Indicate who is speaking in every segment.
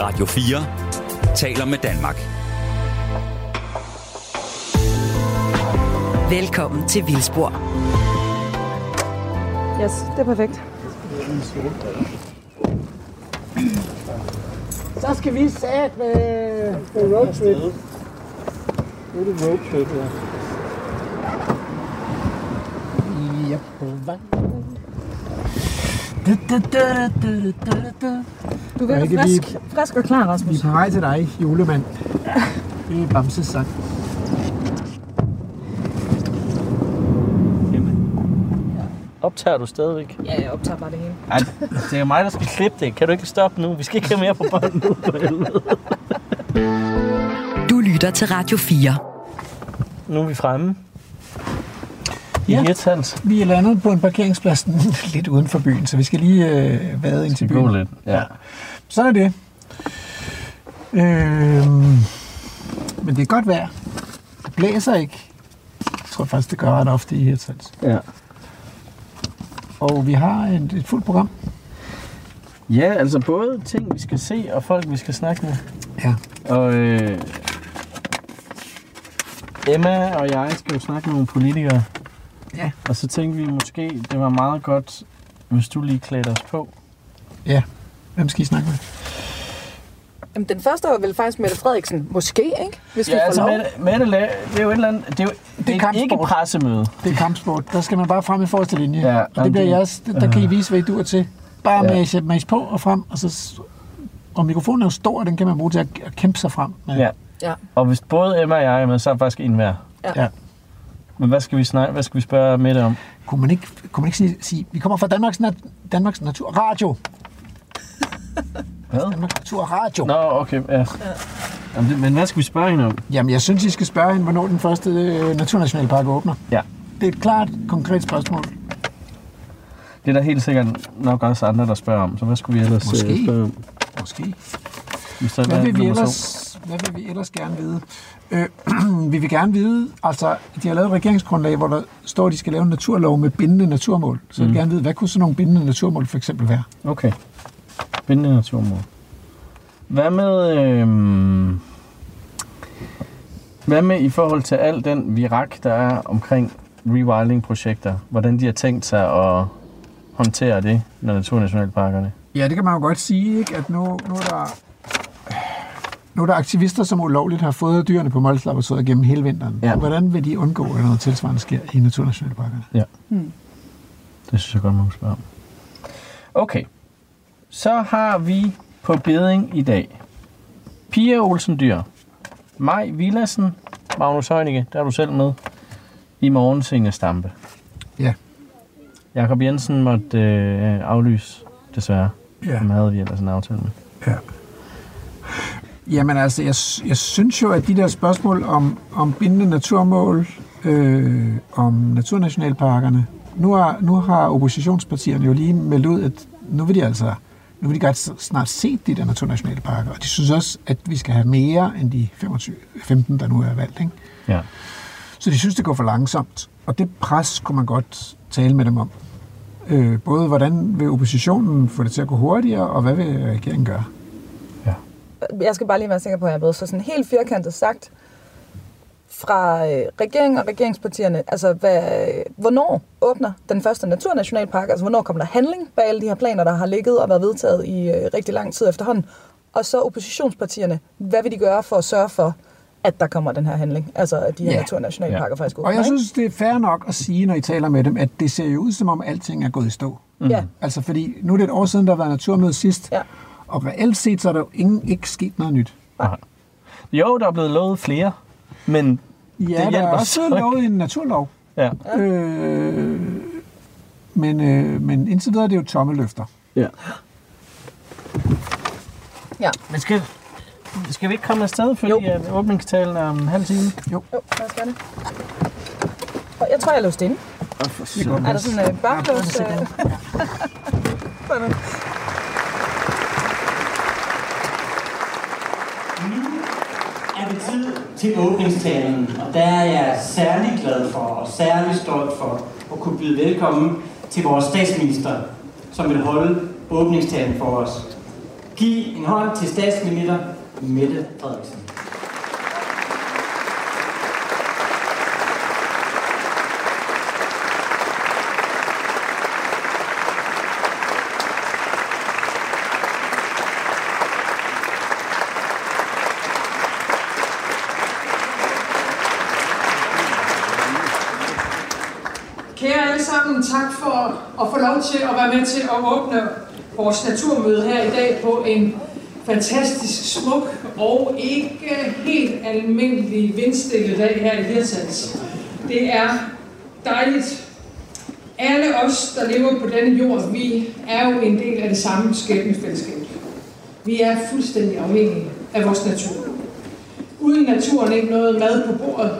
Speaker 1: Radio 4 taler med Danmark.
Speaker 2: Velkommen til Vildspor.
Speaker 3: Yes, det er perfekt.
Speaker 4: Så skal vi sat med på roadtrip. Nu er det roadtrip, ja. Vi er på vej. Da, da, da, da, da, da, da.
Speaker 3: Du er
Speaker 4: Rikke,
Speaker 3: være
Speaker 4: vi-
Speaker 3: frisk, frisk og klar,
Speaker 4: Vi
Speaker 3: Rasmus.
Speaker 4: er på vej til dig, julemand. Det er Bamses sang.
Speaker 5: Optager du stadigvæk?
Speaker 3: Ja, jeg optager bare det hele.
Speaker 5: Ej, det er mig, der skal klippe det. Kan du ikke stoppe nu? Vi skal ikke have mere på bånd nu.
Speaker 2: Du lytter til Radio 4.
Speaker 5: Nu er vi fremme. I
Speaker 4: Ja.
Speaker 5: ja. Hirtshals.
Speaker 4: Vi er landet på en parkeringsplads lidt uden for byen, så vi skal lige øh, vade ind til byen.
Speaker 5: gå lidt. Ja.
Speaker 4: Sådan er det. Øhm, men det er godt vejr. Det blæser ikke. Jeg tror faktisk, det gør ret ofte i Hirtshals.
Speaker 5: ja.
Speaker 4: Og vi har et, et fuldt program.
Speaker 5: Ja, altså både ting, vi skal se, og folk, vi skal snakke med.
Speaker 4: Ja.
Speaker 5: Og øh, Emma og jeg skal jo snakke med nogle politikere.
Speaker 4: Ja.
Speaker 5: Og så tænkte vi måske, det var meget godt, hvis du lige klædte os på.
Speaker 4: Hvem skal I snakke med?
Speaker 3: Jamen, den første var vel faktisk Mette Frederiksen. Måske, ikke? Hvis vi
Speaker 5: Ja,
Speaker 3: får
Speaker 5: altså
Speaker 3: lov.
Speaker 5: Mette, Mette, La- det er jo et eller andet, det er jo det er
Speaker 4: kampsport.
Speaker 5: ikke pressemøde.
Speaker 4: Det er kampsport. Der skal man bare frem i forreste linje.
Speaker 5: Ja,
Speaker 4: og det bliver
Speaker 5: det-
Speaker 4: jeres, der kan I vise, hvad I duer til. Bare
Speaker 5: Ja.
Speaker 4: mase, mase på og frem, og så... Og mikrofonen er jo stor, og den kan man bruge til at, at kæmpe sig frem. med.
Speaker 5: Ja.
Speaker 3: Ja.
Speaker 5: Og hvis både Emma og jeg er med, så er faktisk en hver.
Speaker 3: Ja.
Speaker 4: Ja.
Speaker 5: Men hvad skal vi snakke, hvad skal vi spørge Mette om?
Speaker 4: Kunne man ikke, kunne man ikke sige, sige, vi kommer fra Danmarks, nat, Danmarks Natur Radio.
Speaker 5: Hvad?
Speaker 4: Natur Radio.
Speaker 5: Nå, okay, ja. Jamen, det, men hvad skal vi spørge hende om?
Speaker 4: Jamen, jeg synes, I skal spørge hende, hvornår den første øh, naturnationalpark åbner.
Speaker 5: Ja.
Speaker 4: Det er et klart, konkret spørgsmål.
Speaker 5: Det er der helt sikkert nok også andre, der spørger om. Så hvad skulle vi ellers øh,
Speaker 4: Måske.
Speaker 5: spørge om?
Speaker 4: Måske.
Speaker 5: Der
Speaker 4: Hvad
Speaker 5: er
Speaker 4: vil, vi ellers, hvad vil vi ellers gerne vide? Øh, vi vil gerne vide, altså, de har lavet et regeringsgrundlag, hvor der står, at de skal lave en naturlov med bindende naturmål. Så jeg vil
Speaker 5: Mm.
Speaker 4: gerne vide, hvad kunne sådan nogle bindende naturmål for eksempel være?
Speaker 5: Okay. Bindende naturmål. Hvad med... Øh, hvad med i forhold til al den virak, der er omkring rewilding-projekter? Hvordan de har tænkt sig at håndtere det, når naturnationalparkerne?
Speaker 4: Ja, det kan man jo godt sige, ikke? at nu, nu er der... Nu er der aktivister, som ulovligt har fået dyrene på Mols Laboratoriet gennem hele vinteren.
Speaker 5: Ja.
Speaker 4: Hvordan vil de undgå, at noget tilsvarende sker i naturnationalparkerne?
Speaker 5: Det synes jeg godt, man kan spørge om. Okay. Så har vi på beding i dag Pia Olsen Dyr, Maj Villassen, Magnus Heunicke, der er du selv med, i morgen Signe Stampe.
Speaker 4: Ja.
Speaker 5: Jakob Jensen måtte øh, aflyse, desværre.
Speaker 4: Ja.
Speaker 5: Ham havde vi ellers en aftale med.
Speaker 4: Ja. Jamen altså, jeg, jeg synes jo, at de der spørgsmål om, om bindende naturmål, øh, om naturnationalparkerne, nu har, nu har oppositionspartierne jo lige meldt ud, at nu vil de altså nu vil de godt snart se de der naturnationalparker, og de synes også, at vi skal have mere end de 25, 15, der nu er valgt. Ikke?
Speaker 5: Ja.
Speaker 4: Så de synes, det går for langsomt, og det pres kunne man godt tale med dem om. Øh, både hvordan vil oppositionen få det til at gå hurtigere, og hvad vil regeringen gøre?
Speaker 3: Jeg skal bare lige være sikker på, at jeg er blevet så sådan helt firkantet sagt fra øh, regeringen og regeringspartierne, altså hvad, hvornår åbner den første naturnationalpark, altså hvornår kommer der handling bag alle de her planer, der har ligget og været vedtaget i øh, rigtig lang tid efterhånden, og så oppositionspartierne, hvad vil de gøre for at sørge for, at der kommer den her handling, altså at de her
Speaker 4: Ja.
Speaker 3: naturnationalparker
Speaker 5: Ja.
Speaker 3: faktisk åbner,
Speaker 4: Og jeg synes, det er fair nok at sige, når I taler med dem, at det ser jo ud, som om alting er gået i stå.
Speaker 3: Ja,
Speaker 4: Altså, fordi nu er det et år siden, der har været naturmøde sidst,
Speaker 3: Ja.
Speaker 4: og reelt set, så er der jo ingen, ikke sket noget nyt.
Speaker 5: Jo, der er blevet lovet flere, men
Speaker 4: Ja,
Speaker 5: Det
Speaker 4: der er
Speaker 5: hjælper
Speaker 4: også lovet en naturlov,
Speaker 5: ja.
Speaker 4: øh, men, øh, men indtil videre er det jo tomme løfter.
Speaker 5: ja.
Speaker 3: ja.
Speaker 5: Men skal, skal vi ikke komme afsted, fordi at åbningstalen er om en halv time?
Speaker 3: Jo, lad os gøre det. Jeg tror, jeg er låst inde.
Speaker 4: Det er.
Speaker 3: Er der sådan en øh, børnelås?
Speaker 4: Ja,
Speaker 3: Øh,
Speaker 6: er det tid til åbningstalen, og der er jeg særlig glad for og særlig stolt for at kunne byde velkommen til vores statsminister, som vil holde åbningstalen for os. Giv en hånd til statsminister Mette Frederiksen.
Speaker 7: Kære alle sammen, tak for at få lov til at være med til at åbne vores naturmøde her i dag på en fantastisk smuk og ikke helt almindelig vindstille dag her i Hirtshals. Det er dejligt. Alle os, der lever på denne jord, vi er jo en del af det samme skæbnefællesskab. Vi er fuldstændig afhængige af vores natur. Uden naturen ikke noget mad på bordet,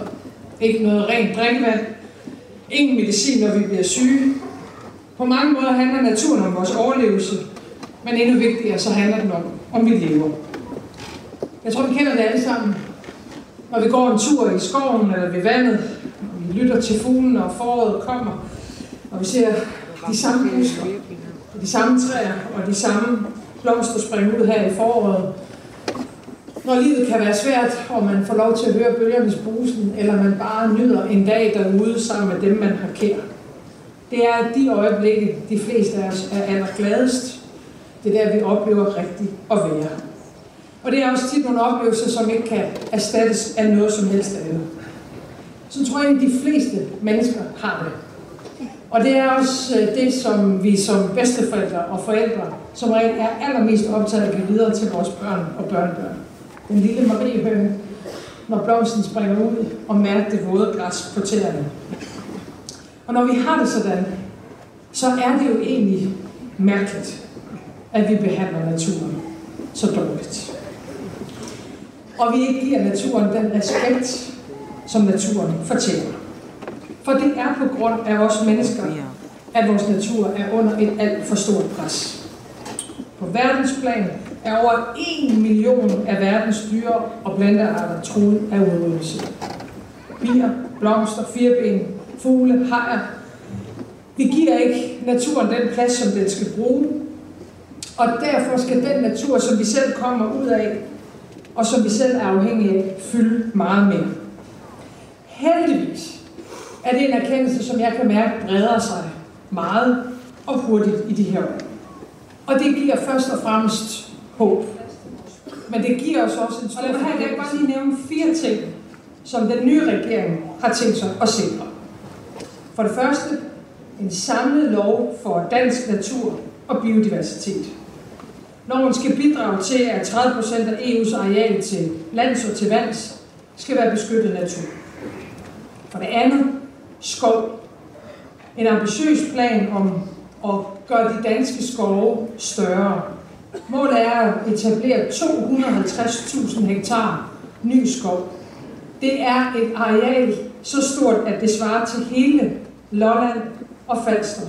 Speaker 7: ikke noget rent drikkevand, ingen medicin, når vi bliver syge. På mange måder handler naturen om vores overlevelse, men endnu vigtigere, så handler den om, om vi lever. Jeg tror, vi kender det alle sammen. Når vi går en tur i skoven eller ved vandet, og vi lytter til fuglen, og foråret kommer, og vi ser de samme busker, de samme træer og de samme blomster springe ud her i foråret. Når livet kan være svært, og man får lov til at høre bølgernes brusen, eller man bare nyder en dag derude sammen med dem, man har kær. Det er de øjeblikke, de fleste af os er allergladest. Det er der, vi oplever rigtigt at være. Og det er også tit nogle oplevelser, som ikke kan erstattes af noget som helst andet. Så tror jeg, at de fleste mennesker har det. Og det er også øh, det, som vi som bedsteforældre og forældre som regel er allermest optaget af at give videre til vores børn og børnebørn. Den lille Marie Høne, når blomsten springer ud og mærker det våde græs på tæerne. Og når vi har det sådan, så er det jo egentlig mærkeligt, at vi behandler naturen så dårligt. Og vi ikke giver naturen den respekt, som naturen fortjener. For det er på grund af os mennesker, at vores natur er under et alt for stort pres. På verdensplan er over 1 million af verdens dyre og plantearter truet af udryddelse. Bier, blomster, firben, fugle, hajer. Vi giver ikke naturen den plads, som den skal bruge. Og derfor skal den natur, som vi selv kommer ud af, og som vi selv er afhængige af, fylde meget mere. Heldigvis er det en erkendelse, som jeg kan mærke breder sig meget og hurtigt i de her år. Og det giver først og fremmest håb. Men det giver os også en stor... Og her kan jeg bare lige nævne fire ting, som den nye regering har tænkt sig at sikre. For det første, en samlet lov for dansk natur og biodiversitet. Loven skal bidrage til, at 30 procent af EU's areal til lands og til vands skal være beskyttet natur. For det andet, skov. En ambitiøs plan om at gøre de danske skove større. Målet er at etablere 250.000 hektar ny skov. Det er et areal så stort, at det svarer til hele Lolland og Falster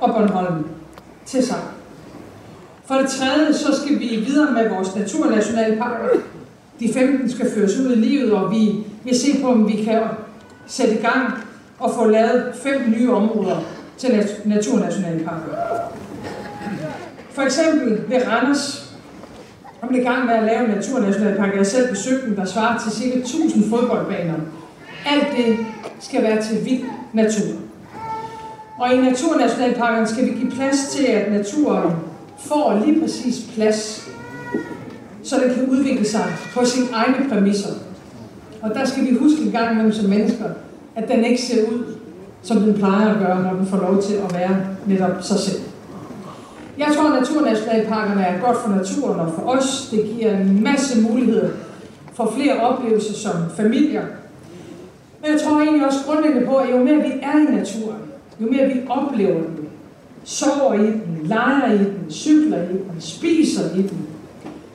Speaker 7: og Bornholm til sammen. For det tredje, så skal vi videre med vores naturnationalparker. De 15 skal føres ud i livet, og vi vil se på, om vi kan sætte i gang og få lavet fem nye områder til naturnationalparker. For eksempel ved Randers, om det i gang med at lave en naturnationalpark. Jeg selv besøgt den, der svarer til cirka 1000 fodboldbaner. Alt det skal være til vild natur. Og i naturnationalparkerne skal vi give plads til, at naturen får lige præcis plads, så den kan udvikle sig på sine egne præmisser. Og der skal vi huske en gang imellem som mennesker, at den ikke ser ud, som den plejer at gøre, når den får lov til at være netop sig selv. Jeg tror, at naturnationalparkerne er godt for naturen og for os. Det giver en masse muligheder for flere oplevelser som familier. Men jeg tror egentlig også grundlæggende på, at jo mere vi er i naturen, jo mere vi oplever den, sover i den, leger i den, cykler i den, spiser i den,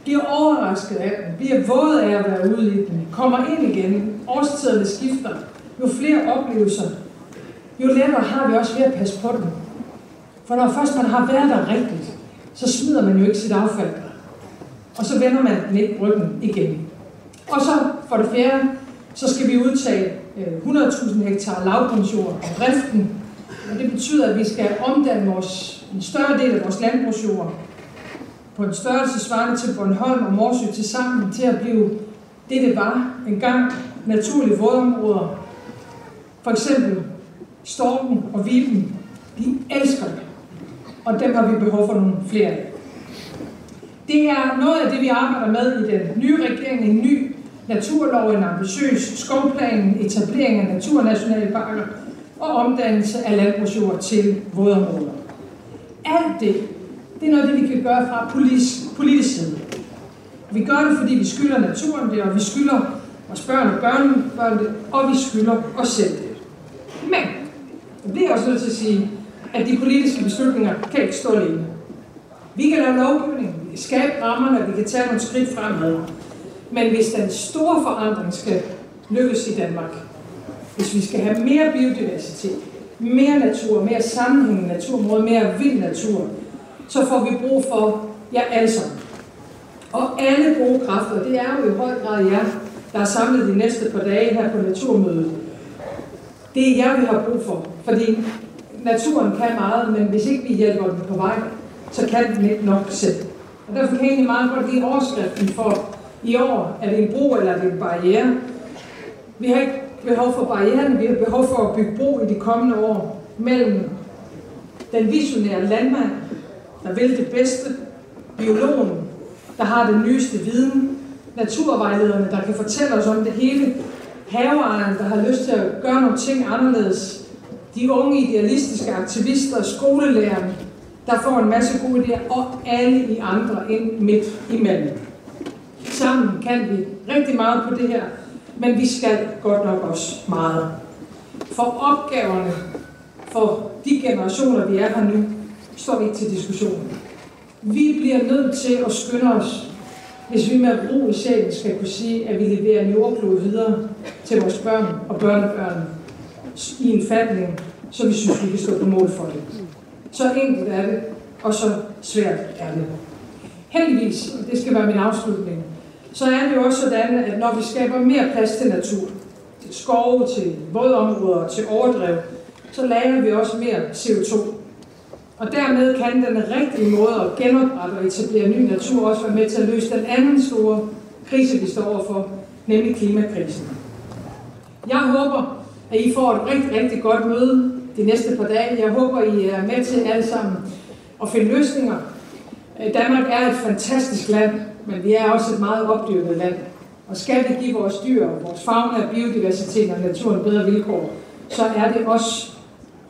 Speaker 7: bliver overrasket af den, bliver våde af at være ude i den, kommer ind igen, årstiderne skifter, jo flere oplevelser, jo lettere har vi også ved at passe på den. For når først man har været der rigtigt, så smider man jo ikke sit affald der. Og så vender man den ikke ryggen igen. Og så for det fjerde, så skal vi udtage øh, 100.000 hektar lavbundsjord af driften. Og det betyder, at vi skal omdanne vores, en større del af vores landbrugsjord på en størrelse svarende til Bornholm og Morsø til sammen til at blive det, det var engang naturlige vådområder. For eksempel Storken og Viben, de elsker det. Og dem har vi behov for nogle flere af. Det er noget af det, vi arbejder med i den nye regering, en ny naturlov, en ambitiøs skovplan, etablering af naturnationalparker og omdannelse af landbrugsjord til vådområder. Alt det, det er noget det, vi kan gøre fra politisk, politisk side. Vi gør det, fordi vi skylder naturen det, og vi skylder vores børn og børnebørn det, og vi skylder os selv det. Men jeg bliver også nødt til at sige, at de politiske beslutninger kan ikke stå alene. Vi kan lave lovgivning, vi kan skabe rammerne, vi kan tage nogle skridt fremad. Men hvis den store forandring skal lykkes i Danmark, hvis vi skal have mere biodiversitet, mere natur, mere sammenhængende naturområder, mere vild natur, så får vi brug for jer alle sammen. Og alle gode kræfter, det er jo i høj grad jer, der er samlet de næste par dage her på Naturmødet. Det er jer, vi har brug for, fordi naturen kan meget, men hvis ikke vi hjælper den på vej, så kan den ikke nok selv. Og derfor kan jeg egentlig meget godt lide overskriften for i år. Er det en bro eller er det en barriere? Vi har ikke behov for barrieren, vi har behov for at bygge bro i de kommende år mellem den visionære landmand, der vil det bedste, biologen, der har den nyeste viden, naturvejlederne, der kan fortælle os om det hele, haveejeren, der har lyst til at gøre nogle ting anderledes, de unge idealistiske aktivister, skolelærerne, der får en masse gode idéer, og alle i andre ind midt imellem. Sammen kan vi rigtig meget på det her, men vi skal godt nok også meget. For opgaverne for de generationer, vi er her nu, står vi ikke til diskussion. Vi bliver nødt til at skynde os, hvis vi med ro i sjælen skal kunne sige, at vi leverer en jordklode videre til vores børn og børnebørn i en fatning, så vi synes, vi kan stå på mål for det. Så enkelt er det, og så svært er det. Heldigvis, og det skal være min afslutning, så er det jo også sådan, at når vi skaber mere plads til natur, til skove, til vådområder, til overdrev, så lager vi også mere CO2. Og dermed kan den rigtige måde at genoprette og etablere ny natur også være med til at løse den anden store krise, vi står overfor, nemlig klimakrisen. Jeg håber, at I får et rigtig, rigtig godt møde de næste par dage. Jeg håber, I er med til alle sammen at finde løsninger. Danmark er et fantastisk land, men vi er også et meget opdyrket land. Og skal vi give vores dyr, vores fauna, biodiversitet og naturen bedre vilkår, så er det os,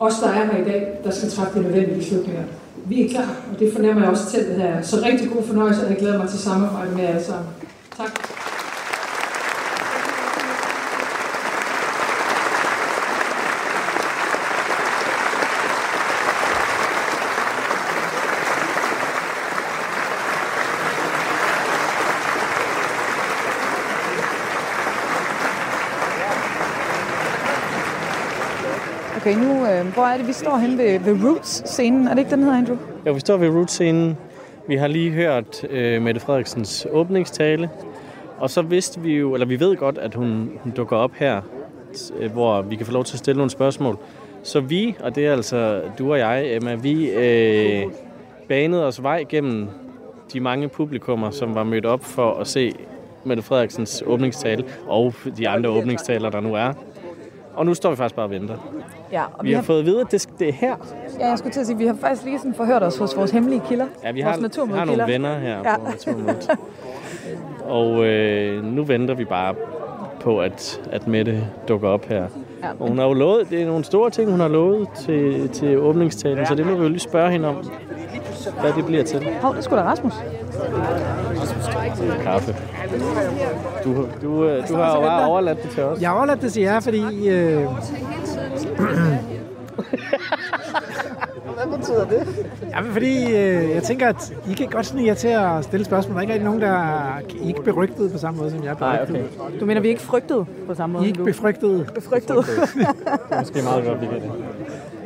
Speaker 7: os, der er her i dag, der skal træffe de nødvendige beslutninger. Vi er klar, og det fornemmer jeg også til det her. Så rigtig god fornøjelse, og jeg glæder mig til samarbejde med jer alle sammen. Tak.
Speaker 3: Okay, nu, øh, hvor er det, vi står hen ved, ved Roots-scenen? Er det ikke den hedder, Andrew?
Speaker 5: Ja, vi står ved Roots-scenen. Vi har lige hørt øh, Mette Frederiksens åbningstale. Og så vidste vi jo, eller vi ved godt, at hun, hun dukker op her, øh, hvor vi kan få lov til at stille nogle spørgsmål. Så vi, og det er altså du og jeg, Emma, vi øh, banede os vej gennem de mange publikummer, som var mødt op for at se Mette Frederiksens åbningstale, og de andre åbningstaler, der nu er. Og nu står vi faktisk bare og venter.
Speaker 3: Ja, og
Speaker 5: Vi har fået at vide, at det, det er her.
Speaker 3: ja, jeg skulle til at sige, vi har faktisk lige sådan forhørt os hos vores hemmelige kilder.
Speaker 5: Ja, vi
Speaker 3: vores
Speaker 5: har, vi har nogle venner her
Speaker 3: Ja.
Speaker 5: på Naturmødet. Og øh, nu venter vi bare på, at, at Mette dukker op her.
Speaker 3: Ja,
Speaker 5: Og hun har jo lovet, det er nogle store ting, hun har lovet til, til åbningstalen, så det må vi jo lige spørge hende om, hvad det bliver til.
Speaker 3: Hov, det skulle da Rasmus.
Speaker 5: Kaffe. Du, du, øh, du har jo bare overladt det til os.
Speaker 4: Jeg har overladt det til jer, fordi... Øh... Hvad betyder det? Jamen, fordi øh, jeg tænker, at I kan godt snige jer til at stille spørgsmål. Der er ikke rigtig nogen, der er I ikke berygtet på samme måde, som jeg er
Speaker 5: Nej,
Speaker 4: berygtet.
Speaker 5: okay.
Speaker 3: Du mener, vi er ikke frygtet på samme
Speaker 4: I
Speaker 3: måde
Speaker 4: er
Speaker 3: som
Speaker 4: ikke
Speaker 3: du?
Speaker 4: befrygtet.
Speaker 3: Befrygtet.
Speaker 5: Det er måske meget godt, vi kan det.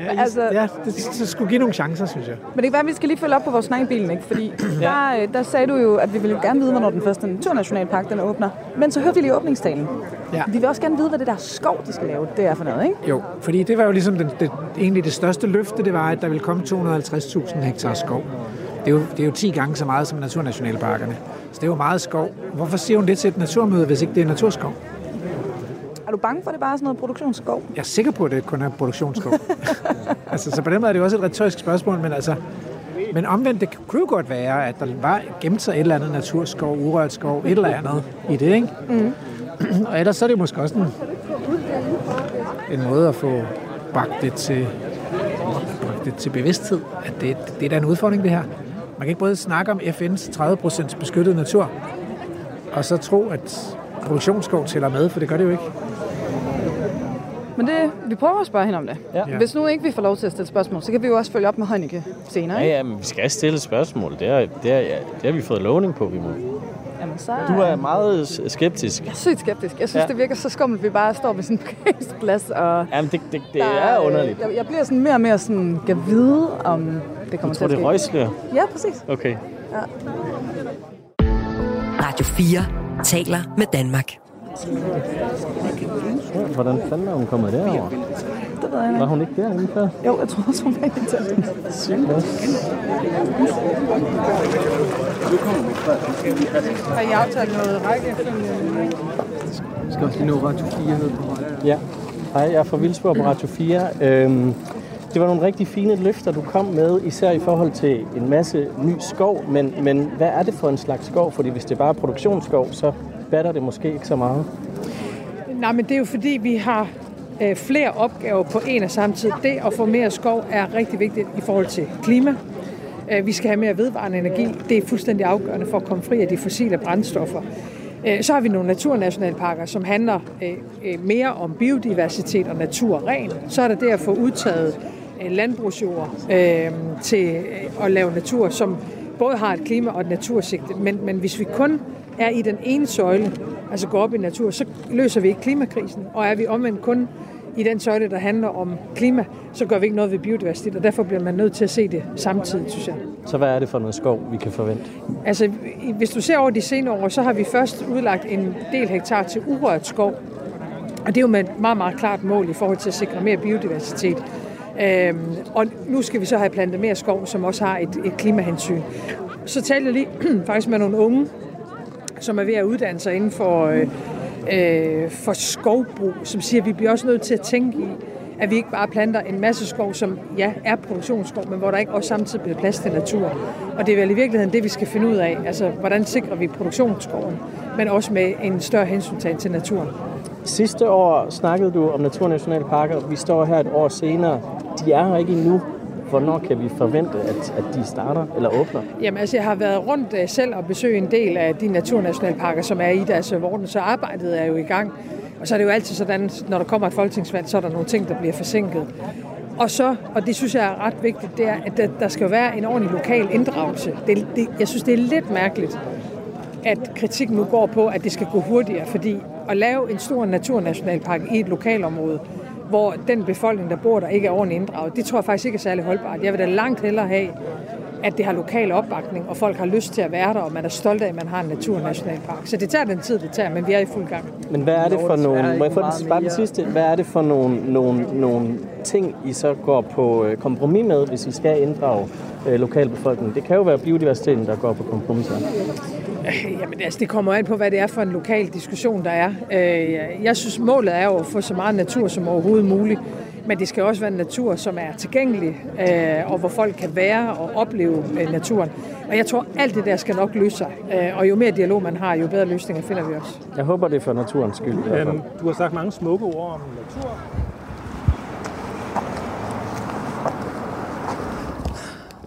Speaker 4: Ja,
Speaker 3: Altså-
Speaker 4: ja det, det skulle give nogle chancer, synes jeg.
Speaker 3: Men det kan være, at vi skal lige følge op på vores snak i bilen, ikke? Fordi der, øh, der sagde du jo, at vi ville gerne vide, hvornår den første naturnationalpark den åbner. Men så hørte vi lige åbningstalen.
Speaker 4: Ja.
Speaker 3: Vi vil også gerne vide, hvad det der skov, de skal lave, det er for noget, ikke?
Speaker 4: Jo, fordi det var jo ligesom den, det, egentlig det største løfte, det var, at der ville komme 250.000 hektar skov.
Speaker 8: Det er, jo, det er jo 10 gange så meget som naturnationalparkerne. Så det er jo meget skov. Hvorfor siger hun det til et naturmøde, hvis ikke det er naturskov?
Speaker 9: Er du bange for, at det bare er sådan noget produktionsskov?
Speaker 8: Jeg er sikker på, at det kun er produktionsskov. altså, så på den måde er det jo også et retorisk spørgsmål, men altså... Men omvendt, det kunne jo godt være, at der var gemt sig et eller andet naturskov, urørt skov, et eller andet i det, ikke? Mm. Og ellers så er det måske også en, en måde at få bragt det til, bragt det til bevidsthed, at det, det er da en udfordring, det her. Man kan ikke både snakke om FN's 30% beskyttet natur, og så tro, at produktionsskov tæller med, for det gør det jo ikke.
Speaker 3: Men det, vi prøver at spørge hende om det.
Speaker 5: Ja.
Speaker 3: Hvis nu ikke vi får lov til at stille spørgsmål, så kan vi jo også følge op med Heunicke senere.
Speaker 5: Ja,
Speaker 3: Ikke?
Speaker 5: ja, men vi skal stille spørgsmål. Det, er, det, er, ja, det har vi fået lovning på, vi må.
Speaker 3: Jamen, så
Speaker 5: Du er meget skeptisk.
Speaker 3: jeg er sygt skeptisk. Jeg synes,
Speaker 5: Ja.
Speaker 3: ja. det virker så skummelt, at vi bare står ved sådan en parkeringsplads. Og
Speaker 5: Jamen, det, det, det
Speaker 3: der
Speaker 5: er underligt.
Speaker 3: Jeg, jeg bliver sådan mere og mere sådan, kan vide, om det kommer
Speaker 5: tror,
Speaker 3: til
Speaker 5: det
Speaker 3: at
Speaker 5: er
Speaker 3: ske.
Speaker 5: røgslør.
Speaker 3: Ja, præcis.
Speaker 5: Okay.
Speaker 2: Radio 4 taler med Danmark.
Speaker 5: Hvordan fanden er hun kommet derover?
Speaker 3: Det ved jeg ikke.
Speaker 5: Var hun ikke derinde før?
Speaker 3: Jo, jeg tror også, hun var inviteret. Har I aftalt noget række?
Speaker 10: skal også lige nå Radio 4 ned på
Speaker 5: Ja. Hej, jeg er fra Vildsborg på Radio 4. Øhm, det var nogle rigtig fine løfter, du kom med, især i forhold til en masse ny skov. Men, men hvad er det for en slags skov? Fordi hvis det bare er produktionsskov, så batter det måske ikke så meget.
Speaker 7: Nej, men det er jo fordi, vi har øh, flere opgaver på en og samme tid. Det at få mere skov er rigtig vigtigt i forhold til klima. Øh, vi skal have mere vedvarende energi. Det er fuldstændig afgørende for at komme fri af de fossile brændstoffer. Øh, så har vi nogle naturnationalparker, som handler øh, øh mere om biodiversitet og naturren. Så er der det at få udtaget øh, landbrugsjord øh, til øh, at lave natur, som både har et klima og et natursigte. Men, men hvis vi kun er i den ene søjle, altså går op i natur, så løser vi ikke klimakrisen. Og er vi omvendt kun i den søjle, der handler om klima, så gør vi ikke noget ved biodiversitet, og derfor bliver man nødt til at se det samtidig, synes jeg.
Speaker 5: Så hvad er det for noget skov, vi kan forvente?
Speaker 7: Altså, hvis du ser over de senere år, så har vi først udlagt en del hektar til urørt skov. Og det er jo med et meget, meget klart mål i forhold til at sikre mere biodiversitet. Øhm, og nu skal vi så have plantet mere skov, som også har et, et klimahensyn. Så talte jeg lige faktisk med nogle unge, som er ved at uddanne sig inden for, øh, øh, for skovbrug, som siger, at vi bliver også nødt til at tænke i, at vi ikke bare planter en masse skov, som ja, er produktionsskov, men hvor der ikke også samtidig bliver plads til natur. Og det er vel i virkeligheden det, vi skal finde ud af. Altså, hvordan sikrer vi produktionsskoven, men også med en større hensyntagen til naturen.
Speaker 5: Sidste år snakkede du om naturnationalparker. Vi står her et år senere. De er her ikke endnu. Hvornår kan vi forvente, at, at de starter eller åbner?
Speaker 7: Jamen altså, jeg har været rundt øh, selv og besøgt en del af de naturnationalparker, som er i deres øh, vorden, så arbejdet er jo i gang. Og så er det jo altid sådan, når der kommer et folketingsvalg, så er der nogle ting, der bliver forsinket. Og så, og det synes jeg er ret vigtigt, det er, at der, der skal være en ordentlig lokal inddragelse. Det, det, jeg synes, det er lidt mærkeligt, at kritikken nu går på, at det skal gå hurtigere, fordi at lave en stor naturnationalpark i et lokalområde, hvor den befolkning, der bor der, ikke er ordentligt inddraget, det tror jeg faktisk ikke er særlig holdbart. Jeg vil da langt hellere have, at det har lokal opbakning, og folk har lyst til at være der, og man er stolt af, at man har en naturnationalpark. Så det tager den tid, det tager, men vi er i fuld gang.
Speaker 5: Men hvad er det for nogle, må jeg få den, bare den sidste, hvad er det for nogle, nogle, nogle ting, I så går på øh, kompromis med, hvis I skal inddrage øh, lokalbefolkningen? Det kan jo være biodiversiteten, der går på kompromis. her.
Speaker 7: Jamen altså, det kommer an på, hvad det er for en lokal diskussion, der er. Øh, Jeg synes, målet er jo at få så meget natur som overhovedet muligt. Men det skal også være en natur, som er tilgængelig, øh, og hvor folk kan være og opleve øh, naturen. Og jeg tror, alt det der skal nok løse sig. Øh, Og jo mere dialog man har, jo bedre løsninger finder vi også.
Speaker 5: Jeg håber, det er for naturens skyld.
Speaker 11: Øhm, du har sagt mange smukke ord om natur.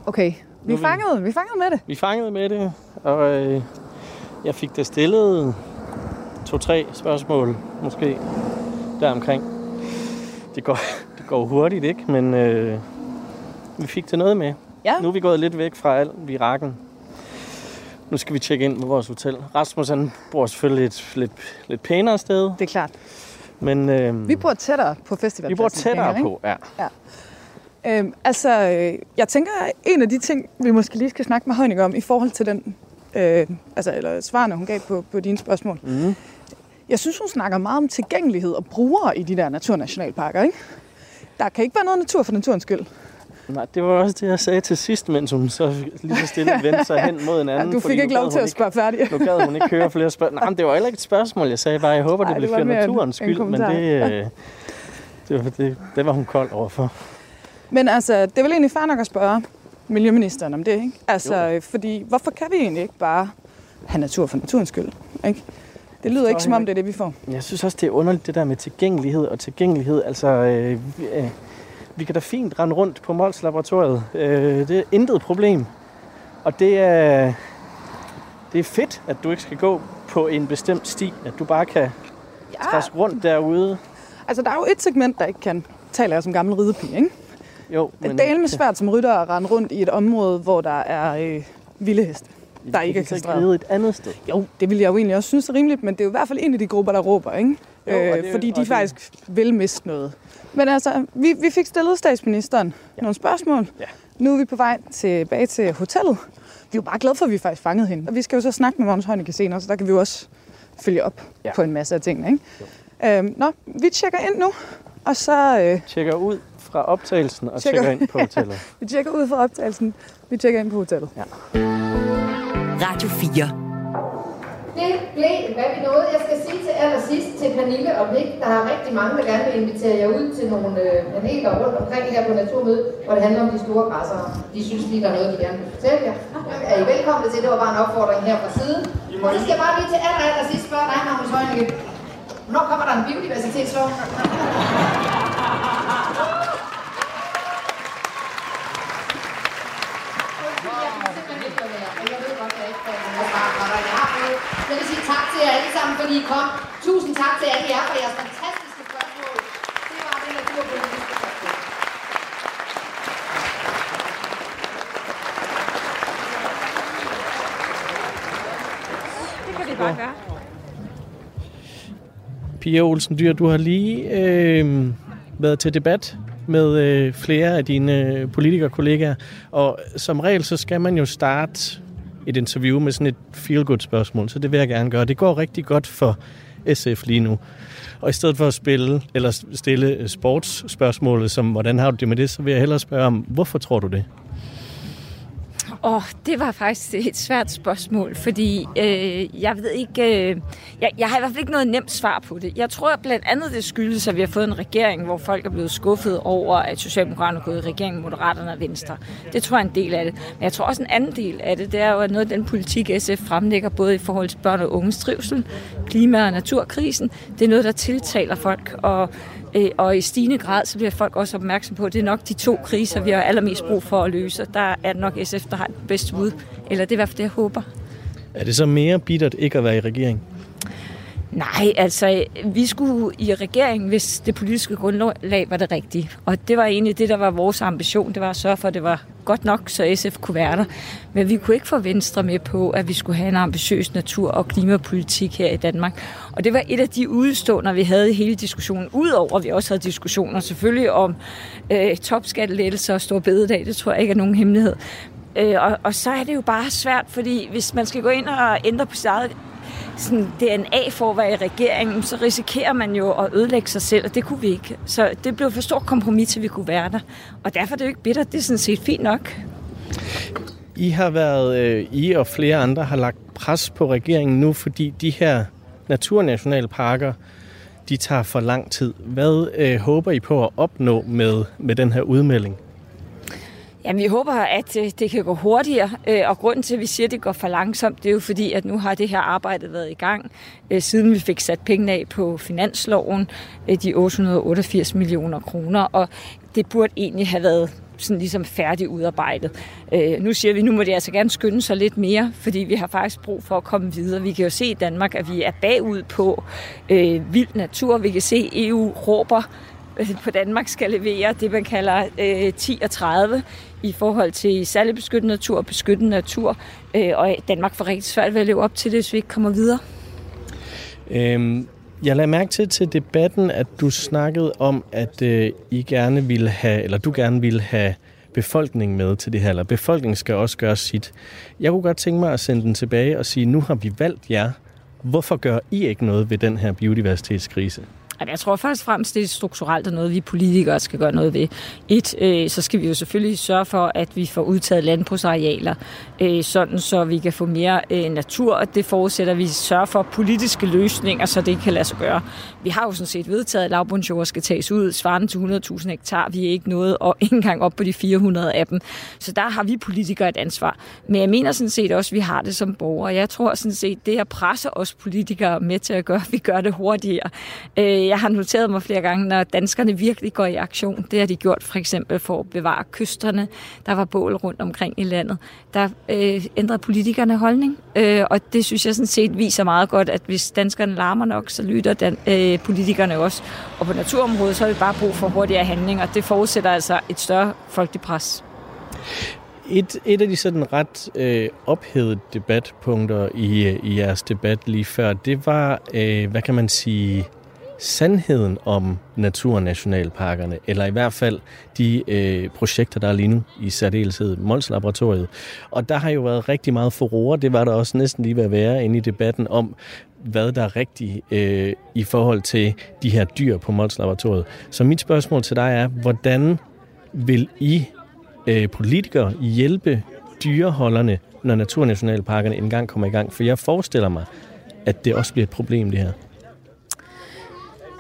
Speaker 3: Okay, vi
Speaker 5: Nu vi-
Speaker 3: fangede, vi fangede med det.
Speaker 5: Vi fangede med det, og øh, jeg fik da stillet to-tre spørgsmål, måske, deromkring. Det går, det går hurtigt, ikke? Men øh, vi fik det noget med.
Speaker 3: Ja.
Speaker 5: Nu er vi gået lidt væk fra alt virakken. Nu skal vi tjekke ind på vores hotel. Rasmus han bor selvfølgelig et lidt, lidt pænere sted,
Speaker 3: Det er klart.
Speaker 5: men øh,
Speaker 3: Vi bor tættere på festivalen.
Speaker 5: vi bor tættere på. Ja.
Speaker 3: Øhm, altså, øh, jeg tænker, en af de ting, vi måske lige skal snakke med Heunicke om, i forhold til den, øh, altså, eller svarene, hun gav på, på dine spørgsmål.
Speaker 5: Mm.
Speaker 3: Jeg synes, hun snakker meget om tilgængelighed og brugere i de der naturnationalparker, ikke? Der kan ikke være noget natur for naturens skyld.
Speaker 5: Nej, det var også det, jeg sagde til sidst, mens hun så lige så stille vendte sig hen mod en anden.
Speaker 3: Ja, du fik ikke lov til at spørge færdig.
Speaker 5: Nu gad hun ikke høre flere spørgsmål. Nej, men det var heller ikke et spørgsmål. Jeg sagde bare, jeg håber,
Speaker 3: Ej,
Speaker 5: det
Speaker 3: det
Speaker 5: bliver
Speaker 3: var
Speaker 5: for
Speaker 3: en-
Speaker 5: naturens
Speaker 3: en
Speaker 5: skyld, men
Speaker 3: kommentar.
Speaker 5: det, øh, det, var, det, det var hun kold overfor.
Speaker 3: Men altså, det er vel egentlig fair nok at spørge miljøministeren om det, ikke? Altså, øh, fordi hvorfor kan vi egentlig ikke bare have natur for naturens skyld, ikke? Det lyder ikke som om, det er det, vi får.
Speaker 5: Jeg synes også, det er underligt, det der med tilgængelighed og tilgængelighed. Altså, øh, vi, øh, vi kan da fint rende rundt på Mols Laboratoriet. Øh, det er intet problem. Og det er, det er fedt, at du ikke skal gå på en bestemt sti. At du bare kan ja. træske rundt derude.
Speaker 3: Altså, der er jo et segment, der ikke kan, taler jeg som gammel ridepige, ikke?
Speaker 5: Jo,
Speaker 3: Det er med svært som rytter at rende rundt i et område, hvor der er øh, vilde heste, der ikke er
Speaker 5: ikke
Speaker 3: kastreret.
Speaker 5: ride et andet sted.
Speaker 3: Jo, det vil jeg jo egentlig også synes er rimeligt, men det er jo i hvert fald en af de grupper, der råber, ikke?
Speaker 5: Jo,
Speaker 3: øh,
Speaker 5: det-
Speaker 3: fordi de
Speaker 5: det-
Speaker 3: faktisk vil miste noget. Men altså, vi, vi fik stillet statsministeren ja. nogle spørgsmål.
Speaker 5: Ja.
Speaker 3: Nu er vi på vej tilbage til hotellet. Vi er jo bare glade for, at vi faktisk fangede hende. Og vi skal jo så snakke med Måns Heunicke senere, så der kan vi jo også følge op ja. på en masse af tingene. Ikke? Øhm, nå, vi tjekker ind nu, og så... Øh,
Speaker 5: Tjekker ud fra optagelsen og
Speaker 3: Tjekker-
Speaker 5: tjekker ind på hotellet.
Speaker 3: vi tjekker ud fra optagelsen. Vi tjekker ind på hotellet.
Speaker 5: Ja.
Speaker 2: Radio 4.
Speaker 12: Det blev, hvad vi nåede. Jeg skal sige til allersidst til Pernille og Blik, der er rigtig mange, der gerne vil invitere jer ud til nogle øh, paneler rundt omkring her på Naturmødet, hvor det handler om de store græssere. De synes lige, der er noget, de gerne vil fortælle jer. Er I velkomne til? Det var bare en opfordring her fra siden. Og så skal jeg bare lige til aller, aller sidst spørge dig, Magnus Heunicke. Hvornår kommer der en biodiversitetslov? Jeg vil sige tak til jer alle sammen, fordi I kom. Tusind tak til alle jer for jeres fantastiske spørgsmål. Det var det naturpolitiske spørgsmål.
Speaker 13: Det kan vi bare gøre.
Speaker 5: Pia Olsen Dyr, du har lige øh, været til debat med øh, flere af dine øh, politikerkollegaer, og som regel så skal man jo starte et interview med sådan et feel-good spørgsmål, så det vil jeg gerne gøre. Det går rigtig godt for SF lige nu. Og i stedet for at spille, eller stille sportsspørgsmålet, som hvordan har du det med det, så vil jeg hellere spørge om, hvorfor tror du det?
Speaker 13: Åh, det var faktisk et svært spørgsmål, fordi øh, jeg ved ikke, øh, jeg, jeg har i hvert fald ikke noget nemt svar på det. Jeg tror blandt andet, det skyldes, at vi har fået en regering, hvor folk er blevet skuffet over, at Socialdemokraterne er gået i regering med Moderaterne og Venstre. Det tror jeg er en del af det. Men jeg tror også en anden del af det, det er jo, at noget af den politik, SF fremlægger, både i forhold til børn og unges trivsel, klima- og naturkrisen, det er noget, der tiltaler folk, og Øh, og i stigende grad, så bliver folk også opmærksom på, at det er nok de to kriser, vi har allermest brug for at løse. Der er det nok SF, der har det bedste bud. Eller det er i hvert fald det, jeg håber.
Speaker 5: Er det så mere bittert ikke at være i regering?
Speaker 13: Nej, altså, vi skulle i regeringen, hvis det politiske grundlag var det rigtige. Og det var egentlig det, der var vores ambition. Det var at sørge for, at det var godt nok, så SF kunne være der. Men vi kunne ikke få Venstre med på, at vi skulle have en ambitiøs natur- og klimapolitik her i Danmark. Og det var et af de udstående, vi havde i hele diskussionen. Udover at vi også havde diskussioner selvfølgelig om øh, topskattelettelser og stor bededag. Det tror jeg ikke er nogen hemmelighed. Øh, og, og så er det jo bare svært, fordi hvis man skal gå ind og ændre på sit eget sådan DNA for at være i regeringen, så risikerer man jo at ødelægge sig selv, og det kunne vi ikke. Så det blev for stort kompromis, til vi kunne være der. Og derfor er det jo ikke bittert, det er sådan set fint nok.
Speaker 5: I har været, øh, I og flere andre har lagt pres på regeringen nu, fordi de her naturnationalparker, de tager for lang tid. Hvad øh, håber I på at opnå med, med den her udmelding?
Speaker 13: Jamen, vi håber, at øh, det kan gå hurtigere, øh, og grunden til, at vi siger, at det går for langsomt, det er jo fordi, at nu har det her arbejde været i gang, øh, siden vi fik sat pengene af på finansloven, de 888 millioner kroner, og det burde egentlig have været sådan ligesom færdig udarbejdet. Øh, nu siger vi, nu må det altså gerne skynde sig lidt mere, fordi vi har faktisk brug for at komme videre. Vi kan jo se i Danmark, at vi er bagud på øh, vild natur. Vi kan se, at EU råber Øh, på Danmark skal levere det, man kalder øh, 10 og 30 i forhold til særlig beskyttet natur og beskyttet natur. Øh, og Danmark får rigtig svært ved at leve op til det, hvis vi ikke kommer videre.
Speaker 5: Øhm, jeg lagde mærke til til debatten, at du snakkede om, at øh, I gerne ville have, eller du gerne ville have befolkningen med til det her, eller befolkningen skal også gøre sit. Jeg kunne godt tænke mig at sende den tilbage og sige, nu har vi valgt jer. Hvorfor gør I ikke noget ved den her biodiversitetskrise?
Speaker 13: Jeg tror først og fremmest, det er strukturelt og noget, vi politikere skal gøre noget ved. Et, øh, så skal vi jo selvfølgelig sørge for, at vi får udtaget landbrugsarealer, øh, sådan så vi kan få mere øh, natur, og det forudsætter, at vi sørger for politiske løsninger, så det kan lade sig gøre. Vi har jo sådan set vedtaget, at lavbundsjord skal tages ud, svarende til 100.000 hektar. Vi er ikke nået og ikke engang op på de 400 af dem. Så der har vi politikere et ansvar. Men jeg mener sådan set også, at vi har det som borgere. Jeg tror sådan set, det at presse os politikere med til at gøre, at vi gør det hurtigere. Øh, jeg har noteret mig flere gange, når danskerne virkelig går i aktion. Det har de gjort for eksempel for at bevare kysterne. Der var bål rundt omkring i landet. Der øh, ændrede politikerne holdning. Øh, og det synes jeg sådan set viser meget godt, at hvis danskerne larmer nok, så lytter den, øh, politikerne også. Og på naturområdet, så har vi bare brug for hurtigere handling, og det forudsætter altså et større folkeligt pres.
Speaker 5: Et, et af de sådan ret øh, ophedede debatpunkter i, øh, i jeres debat lige før, det var, øh, hvad kan man sige, sandheden om naturnationalparkerne, eller i hvert fald de øh, projekter, der er lige nu, i særdeleshed Mols Laboratoriet. Og der har jo været rigtig meget furore, det var der også næsten lige ved at være inde i debatten om, hvad der er rigtigt øh, i forhold til de her dyr på Mols Laboratoriet. Så mit spørgsmål til dig er, hvordan vil I øh, politikere hjælpe dyreholderne, når naturnationalparkerne engang kommer i gang? For jeg forestiller mig, at det også bliver et problem, det her.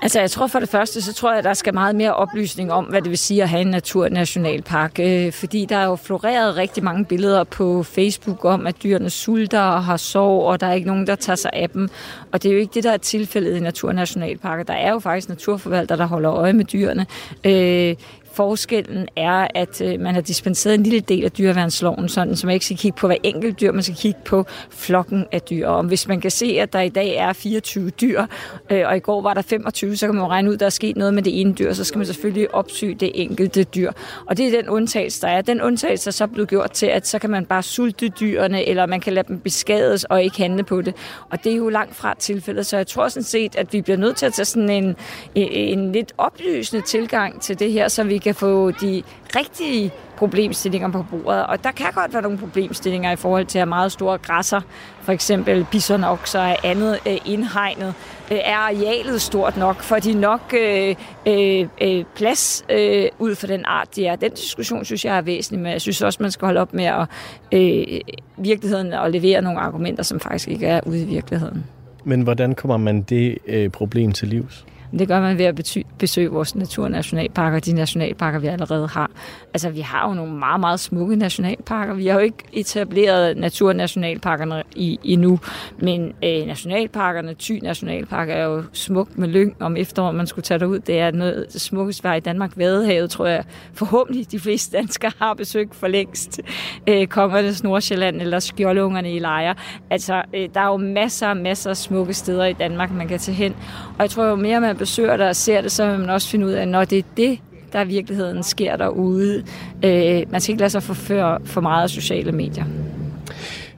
Speaker 13: Altså, jeg tror for det første, så tror jeg, at der skal meget mere oplysning om, hvad det vil sige at have en naturnationalpark. Øh, fordi der er jo floreret rigtig mange billeder på Facebook om, at dyrene sulter og har sorg, og der er ikke nogen, der tager sig af dem. Og det er jo ikke det, der er tilfældet i naturnationalparker. Der er jo faktisk naturforvaltere, der holder øje med dyrene. Øh, Forskellen er, at øh, man har dispenseret en lille del af dyreværnsloven, sådan, så man ikke skal kigge på hver enkelt dyr, man skal kigge på flokken af dyr. Og hvis man kan se, at der i dag er 24 dyr, øh, og i går var der 25, så kan man jo regne ud, at der er sket noget med det ene dyr, så skal man selvfølgelig opsy det enkelte dyr. Og det er den undtagelse, der er. Den undtagelse er så blevet gjort til, at så kan man bare sulte dyrene, eller man kan lade dem beskades og ikke handle på det. Og det er jo langt fra tilfældet, så jeg tror sådan set, at vi bliver nødt til at tage sådan en, en, en lidt oplysende tilgang til det her, så vi kan få de rigtige problemstillinger på bordet. Og der kan godt være nogle problemstillinger i forhold til at meget store græsser, for eksempel bisonokser og andet øh, indhegnet. Øh, er arealet stort nok? for de nok øh, øh, øh, plads øh, ud for den art, de er? Den diskussion synes jeg er væsentlig, men jeg synes også, man skal holde op med at øh, virkeligheden og levere nogle argumenter, som faktisk ikke er ude i virkeligheden.
Speaker 5: Men hvordan kommer man det øh, problem til livs?
Speaker 13: Det gør man ved at besøge vores naturnationalparker, de nationalparker, vi allerede har. Altså, vi har jo nogle meget, meget smukke nationalparker. Vi har jo ikke etableret naturnationalparkerne i, endnu, men øh, nationalparkerne, Thy Nationalpark, er jo smuk med lyng om efteråret, man skulle tage derud. Det er noget det smukkeste vej i Danmark. Vadehavet, tror jeg, forhåbentlig de fleste danskere har besøgt for længst. Øh, Kongernes Nordsjælland eller Skjoldungerne i Lejre. Altså, øh, der er jo masser masser af smukke steder i Danmark, man kan tage hen. Og jeg tror jo mere, man besøger det og ser det, så vil man også finde ud af, når det er det, der i virkeligheden sker derude. Øh, man skal ikke lade sig forføre for meget af sociale medier.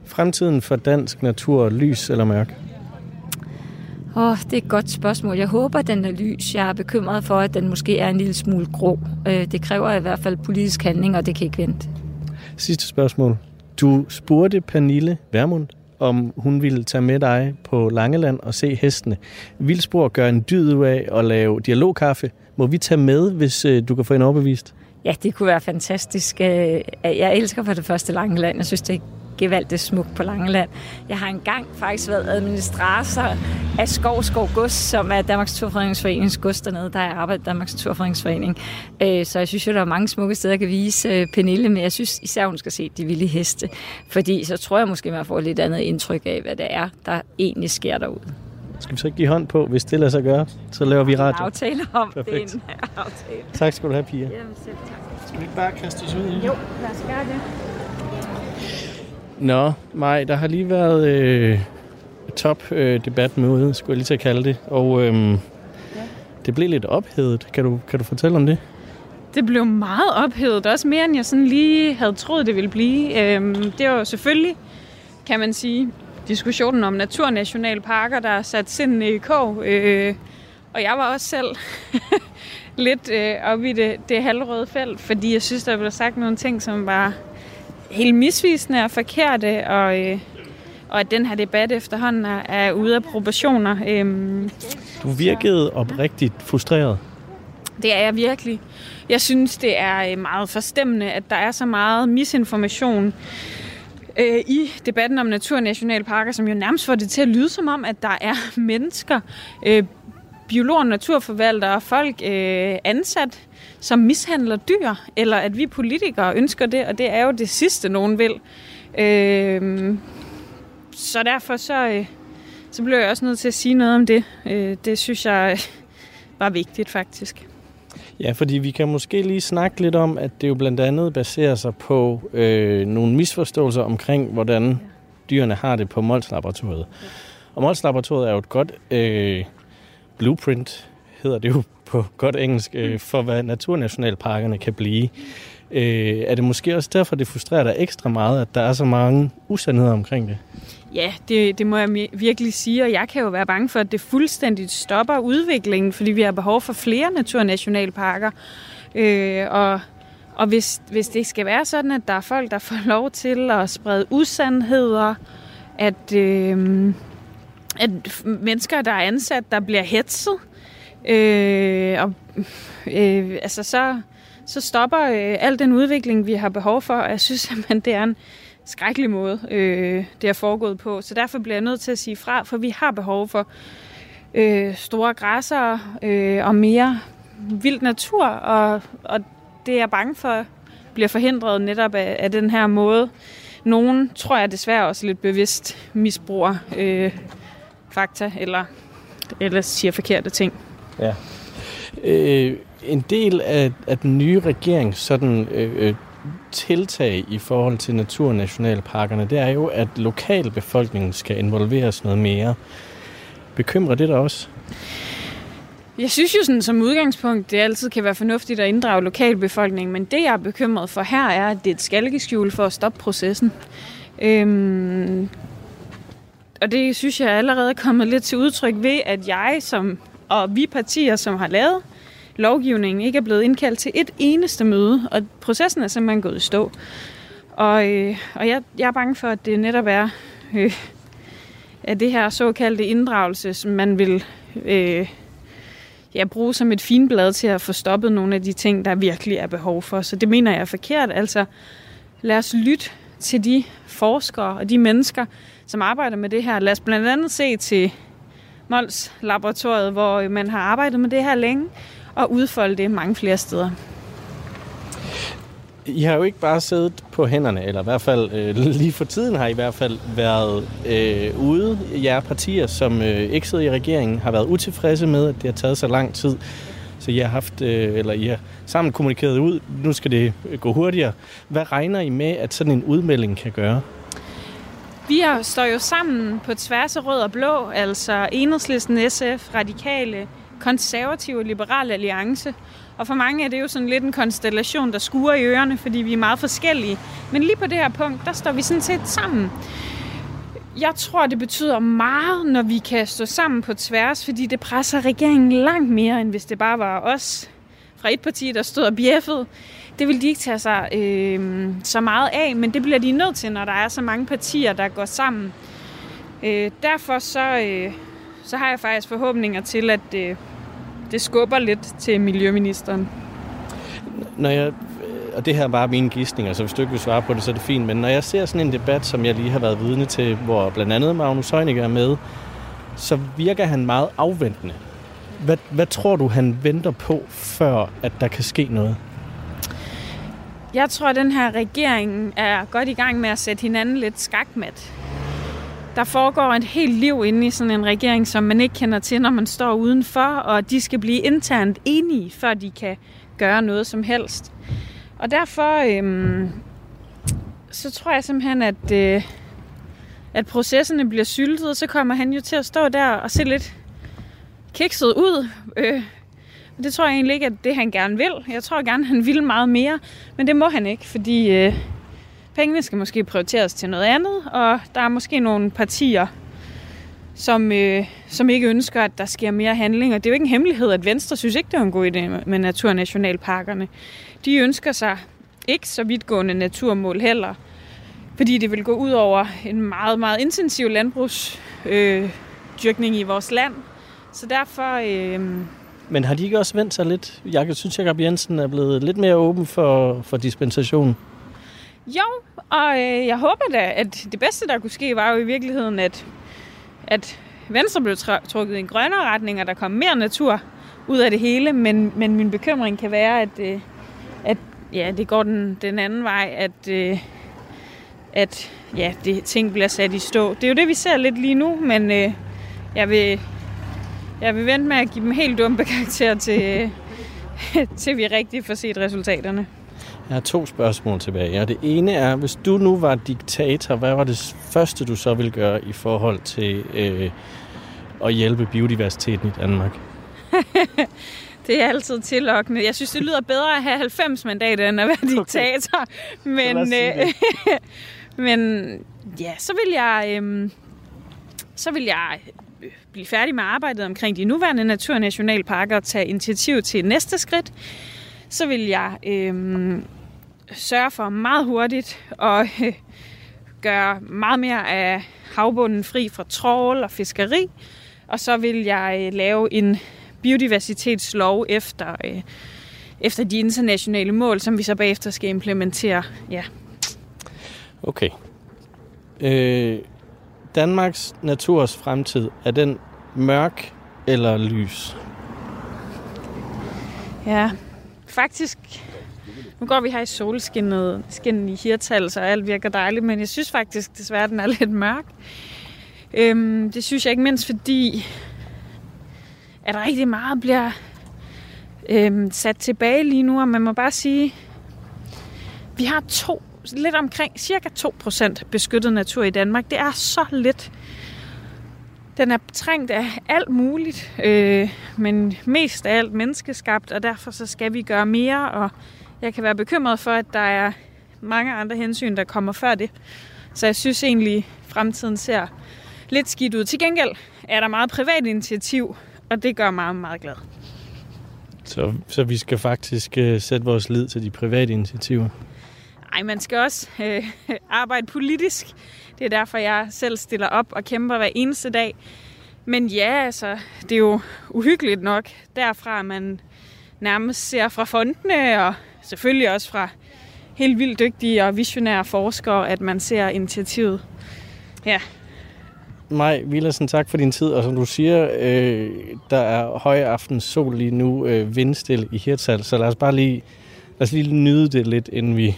Speaker 5: Fremtiden for dansk natur, lys eller mørk?
Speaker 13: Åh, oh, det er et godt spørgsmål. Jeg håber, den er lys. Jeg er bekymret for, at den måske er en lille smule grå. Øh, det kræver i hvert fald politisk handling, og det kan ikke vente.
Speaker 5: Sidste spørgsmål. Du spurgte Pernille Vermund, om hun ville tage med dig på Langeland og se hestene. Vildspor gør en dyd ud af at lave dialogkaffe. Må vi tage med, hvis øh, du kan få en overbevist?
Speaker 13: Ja, det kunne være fantastisk. Øh, jeg elsker for det første Langeland. Jeg synes, det er gevaldigt smukt på Langeland. Jeg har engang faktisk været administrator af Skov Skov Gods, som er Danmarks Naturfredningsforeningens gods dernede, der er arbejdet i Danmarks Naturfredningsforening. Øh, så jeg synes jo, der er mange smukke steder, jeg kan vise øh, Pernille, men jeg synes især, hun skal se de vilde heste. Fordi så tror jeg måske, man får et lidt andet indtryk af, hvad det er, der egentlig sker derude.
Speaker 5: Skal vi så ikke give hånd på, hvis det lader sig gøre? Så laver vi radio.
Speaker 13: aftale om Perfekt. det. En aftale.
Speaker 5: Tak skal du have, Pia.
Speaker 13: Jamen selv tak.
Speaker 5: Skal vi ikke bare kaste os ud i
Speaker 13: Jo, lad os gøre det.
Speaker 5: Nå, Maj, der har lige været øh, top øh, debatmøde, skulle jeg lige til at kalde det. Og øh, ja. det blev lidt ophedet. Kan du, kan du fortælle om det?
Speaker 3: Det blev meget ophedet. Også mere, end jeg sådan lige havde troet, det ville blive. Øh, det var selvfølgelig, kan man sige, diskussionen om naturnationalparker, der er sat sindene i kog. Øh, og jeg var også selv lidt øh, oppe i det, det halvrøde felt, fordi jeg synes, der blev sagt nogle ting, som var helt misvisende og forkerte, og, øh,
Speaker 14: og at den her debat efterhånden er, er ude af proportioner. Øhm,
Speaker 5: Du virkede oprigtigt frustreret.
Speaker 14: det er jeg virkelig. Jeg synes, det er øh, meget forstemmende, at der er så meget misinformation øh, i debatten om naturnationalparker, som jo nærmest får det til at lyde som om, at der er mennesker, øh, biologer, naturforvaltere, folk øh, ansat, som mishandler dyr, eller at vi politikere ønsker det, og det er jo det sidste, nogen vil. Øh, så derfor så, øh, så blev jeg også nødt til at sige noget om det. Øh, det synes jeg øh, var vigtigt, faktisk.
Speaker 5: Ja, fordi vi kan måske lige snakke lidt om, at det jo blandt andet baserer sig på øh, nogle misforståelser omkring, hvordan dyrene har det på Mols Laboratoriet. Og Mols Laboratoriet er jo et godt øh, blueprint, hedder det jo på godt engelsk, øh, for hvad naturnationalparkerne kan blive. Øh, er det måske også derfor, det frustrerer dig ekstra meget, at der er så mange usandheder omkring det?
Speaker 14: Ja, det, det må jeg virkelig sige, og jeg kan jo være bange for, at det fuldstændigt stopper udviklingen, fordi vi har behov for flere naturnationalparker. Øh, og og hvis, hvis det skal være sådan, at der er folk, der får lov til at sprede usandheder, at, øh, at mennesker, der er ansat, der bliver hetset, øh, Øh, og, øh, altså så, så stopper øh, al den udvikling, vi har behov for, og jeg synes simpelthen, det er en skrækkelig måde, øh, det er foregået på. Så derfor bliver jeg nødt til at sige fra, for vi har behov for øh, store græsser øh, og mere vild natur, og, og det er jeg bange for bliver forhindret netop af, af den her måde. Nogen tror jeg desværre også lidt bevidst misbruger øh, fakta, eller, eller siger forkerte ting.
Speaker 5: Ja. Øh, en del af, af den nye regering sådan øh, øh, tiltag i forhold til naturnationalparkerne, det er jo, at lokalbefolkningen skal involveres noget mere. Bekymrer det dig også?
Speaker 14: Jeg synes jo sådan, som udgangspunkt, det altid kan være fornuftigt at inddrage lokalbefolkningen, men det jeg er bekymret for her er, at det er et skalkeskjul for at stoppe processen. Øhm, og det synes jeg allerede er kommet lidt til udtryk ved, at jeg som, og vi partier, som har lavet lovgivningen, ikke er blevet indkaldt til et eneste møde, og processen er simpelthen gået i stå. Og, øh, og jeg, jeg er bange for, at det netop er øh, at det her såkaldte inddragelse, som man vil øh, ja, bruge som et finblad til at få stoppet nogle af de ting, der virkelig er behov for. Så det mener jeg er forkert. Altså, lad os lytte til de forskere og de mennesker, som arbejder med det her. Lad os blandt andet se til Mols Laboratoriet, hvor man har arbejdet med det her længe, og udfolde det mange flere steder.
Speaker 5: I har jo ikke bare siddet på hænderne, eller i hvert fald øh, lige for tiden har I i hvert fald været øh, ude. Jer partier, som øh, ikke sidder i regeringen, har været utilfredse med, at det har taget så lang tid. Så I har haft, øh, eller I har sammen kommunikeret ud, nu skal det øh, gå hurtigere. Hvad regner I med, at sådan en udmelding kan gøre?
Speaker 14: Vi er, står jo sammen på tværs af rød og blå, altså Enhedslisten, SF, Radikale, Konservative og Liberale Alliance. Og for mange er det jo sådan lidt en konstellation, der skuer i ørerne, fordi vi er meget forskellige. Men lige på det her punkt, der står vi sådan set sammen. Jeg tror, det betyder meget, når vi kan stå sammen på tværs, fordi det presser regeringen langt mere, end hvis det bare var os fra et parti, der stod og bjeffede. Det vil de ikke tage sig øh, så meget af, men det bliver de nødt til, når der er så mange partier, der går sammen. Øh, derfor så, øh, så har jeg faktisk forhåbninger til, at øh, det skubber lidt til Miljøministeren.
Speaker 5: Når jeg, øh, og det her er bare mine gidsninger, så hvis du ikke vil svare på det, så er det fint. Men når jeg ser sådan en debat, som jeg lige har været vidne til, hvor blandt andet Magnus Heunicke er med, så virker han meget afventende. Hvad, hvad tror du, han venter på, før at der kan ske noget?
Speaker 14: Jeg tror, at den her regering er godt i gang med at sætte hinanden lidt skakmat. Der foregår et helt liv inde i sådan en regering, som man ikke kender til, når man står udenfor, og de skal blive internt enige, før de kan gøre noget som helst. Og derfor øhm, så tror jeg simpelthen, at, øh, at processerne bliver syltet, så kommer han jo til at stå der og se lidt kikset ud. Øh, det tror jeg egentlig ikke, at det han gerne vil. Jeg tror gerne, han vil meget mere, men det må han ikke, fordi øh, pengene skal måske prioriteres til noget andet, og der er måske nogle partier, som, øh, som ikke ønsker, at der sker mere handling. Og det er jo ikke en hemmelighed, at Venstre synes ikke, det er en god idé med naturnationalparkerne. De ønsker sig ikke så vidtgående naturmål heller. fordi det vil gå ud over en meget, meget intensiv landbrugsdyrkning øh, i vores land. Så derfor... Øh,
Speaker 5: men har de ikke også vendt sig lidt? Jeg synes, Jacob Jensen er blevet lidt mere åben for, for dispensation.
Speaker 14: Jo, og øh, jeg håber da, at det bedste, der kunne ske, var jo i virkeligheden, at, at Venstre blev trukket i en grønnere retning, og der kom mere natur ud af det hele. Men, men min bekymring kan være, at, øh, at ja, det går den, den anden vej, at, øh, at ja, det, ting bliver sat i stå. Det er jo det, vi ser lidt lige nu, men øh, jeg, vil, jeg vil vente med at give dem helt dumme karakter til, til vi rigtig får set resultaterne.
Speaker 5: Jeg har to spørgsmål tilbage. Ja, det ene er, hvis du nu var diktator, hvad var det første, du så ville gøre i forhold til øh, at hjælpe biodiversiteten i Danmark?
Speaker 14: det er altid tillokkende. Jeg synes, det lyder bedre at have 90 mandater, end at være diktator. Okay. Men, øh, men ja, så vil jeg... Øh, så vil jeg blive færdig med arbejdet omkring de nuværende naturnationalparker og tage initiativ til næste skridt. Så vil jeg øh, sørge for meget hurtigt at øh, gøre meget mere af havbunden fri fra trål og fiskeri. Og så vil jeg øh, lave en biodiversitetslov efter, øh, efter de internationale mål, som vi så bagefter skal implementere. Ja.
Speaker 5: Okay. Øh, Danmarks naturs fremtid, er den mørk eller lys?
Speaker 14: Ja, faktisk nu går vi her i solskinnet skinnen i Hirtal, og alt virker dejligt, men jeg synes faktisk desværre, at den er lidt mørk. Øhm, det synes jeg ikke mindst, fordi at rigtig meget bliver øhm, sat tilbage lige nu, og man må bare sige, vi har to, lidt omkring cirka 2% beskyttet natur i Danmark. Det er så lidt. Den er trængt af alt muligt, øh, men mest af alt menneskeskabt, og derfor så skal vi gøre mere, og jeg kan være bekymret for, at der er mange andre hensyn, der kommer før det. Så jeg synes egentlig, at fremtiden ser lidt skidt ud. Til gengæld er der meget privat initiativ, og det gør mig meget glad.
Speaker 5: Så, så vi skal faktisk uh, sætte vores lid til de private initiativer?
Speaker 14: Nej, man skal også øh, arbejde politisk. Det er derfor, jeg selv stiller op og kæmper hver eneste dag. Men ja, altså, det er jo uhyggeligt nok derfra, man nærmest ser fra fondene og selvfølgelig også fra helt vildt dygtige og visionære forskere, at man ser initiativet. Ja.
Speaker 5: Maj Villersen, tak for din tid. Og som du siger, øh, der er høj aftens sol lige nu, øh, vindstil i Hirtshals, så lad os bare lige, lad os lige nyde det lidt, inden vi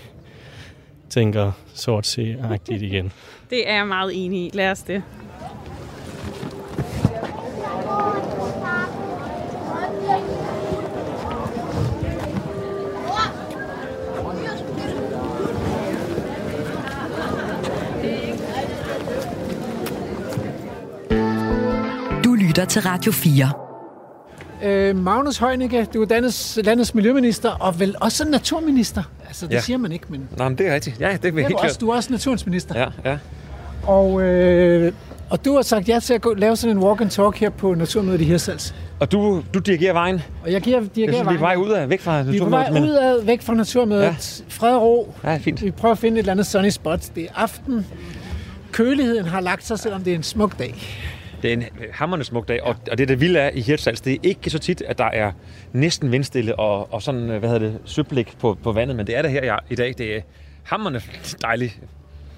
Speaker 5: tænker sort se igen.
Speaker 14: Det er jeg meget enig i. Lad os det.
Speaker 2: lytter til Radio 4.
Speaker 4: Øh, Magnus Heunicke, du er landets, landets miljøminister og vel også naturminister. Altså, det
Speaker 15: ja.
Speaker 4: siger man ikke, men...
Speaker 15: Nej, men det er rigtigt. Ja, det er
Speaker 4: helt klart. Også, du er også naturminister.
Speaker 15: Ja, ja.
Speaker 4: Og, øh, og du har sagt ja til at gå, lave sådan en walk and talk her på Naturmødet i Hirsals.
Speaker 15: Og du, du dirigerer vejen?
Speaker 4: Og jeg giver, dirigerer
Speaker 15: jeg synes,
Speaker 4: vejen.
Speaker 15: Vi er på vej ud af, væk fra
Speaker 4: Naturmødet. Vi er på vej ud af, væk fra Naturmødet. Ja. Fred og ro.
Speaker 15: Ja, fint.
Speaker 4: Vi prøver at finde et eller andet sunny spot. Det er aften. Køligheden har lagt sig, selvom det er en smuk dag.
Speaker 15: Det er en hammerende smuk dag, og, og det der vilde er i Hirtshals, det er ikke så tit, at der er næsten vindstille og, og sådan, hvad hedder det, søblik på, på vandet, men det er der her i dag. Det er hammerende dejligt.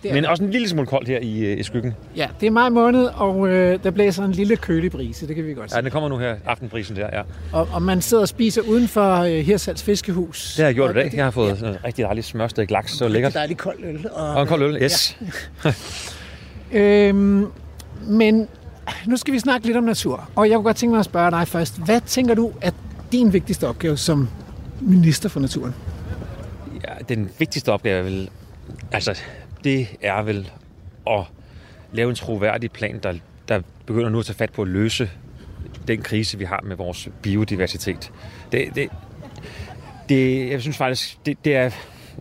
Speaker 15: Det er men det. også en lille smule koldt her i, i skyggen.
Speaker 4: Ja, det er maj måned, og øh, der blæser en lille kølig brise, det kan vi godt se.
Speaker 15: Ja, den kommer nu her, aftenprisen der, ja.
Speaker 4: Og, og man sidder og spiser uden for øh, Hirtshals Fiskehus.
Speaker 15: Det har jeg gjort i dag. Jeg har fået ja. sådan en rigtig dejlig smørstegt laks, så lækkert.
Speaker 4: Rigtig dejlig kold øl.
Speaker 15: Og, og en kold øl, yes.
Speaker 4: Ja. øhm, men nu skal vi snakke lidt om natur. Og jeg kunne godt tænke mig at spørge dig først. Hvad tænker du er din vigtigste opgave som minister for naturen?
Speaker 15: Ja, den vigtigste opgave er vel, altså, det er vel at lave en troværdig plan, der, der begynder nu at tage fat på at løse den krise, vi har med vores biodiversitet. Det, det, det jeg synes faktisk, det, det er,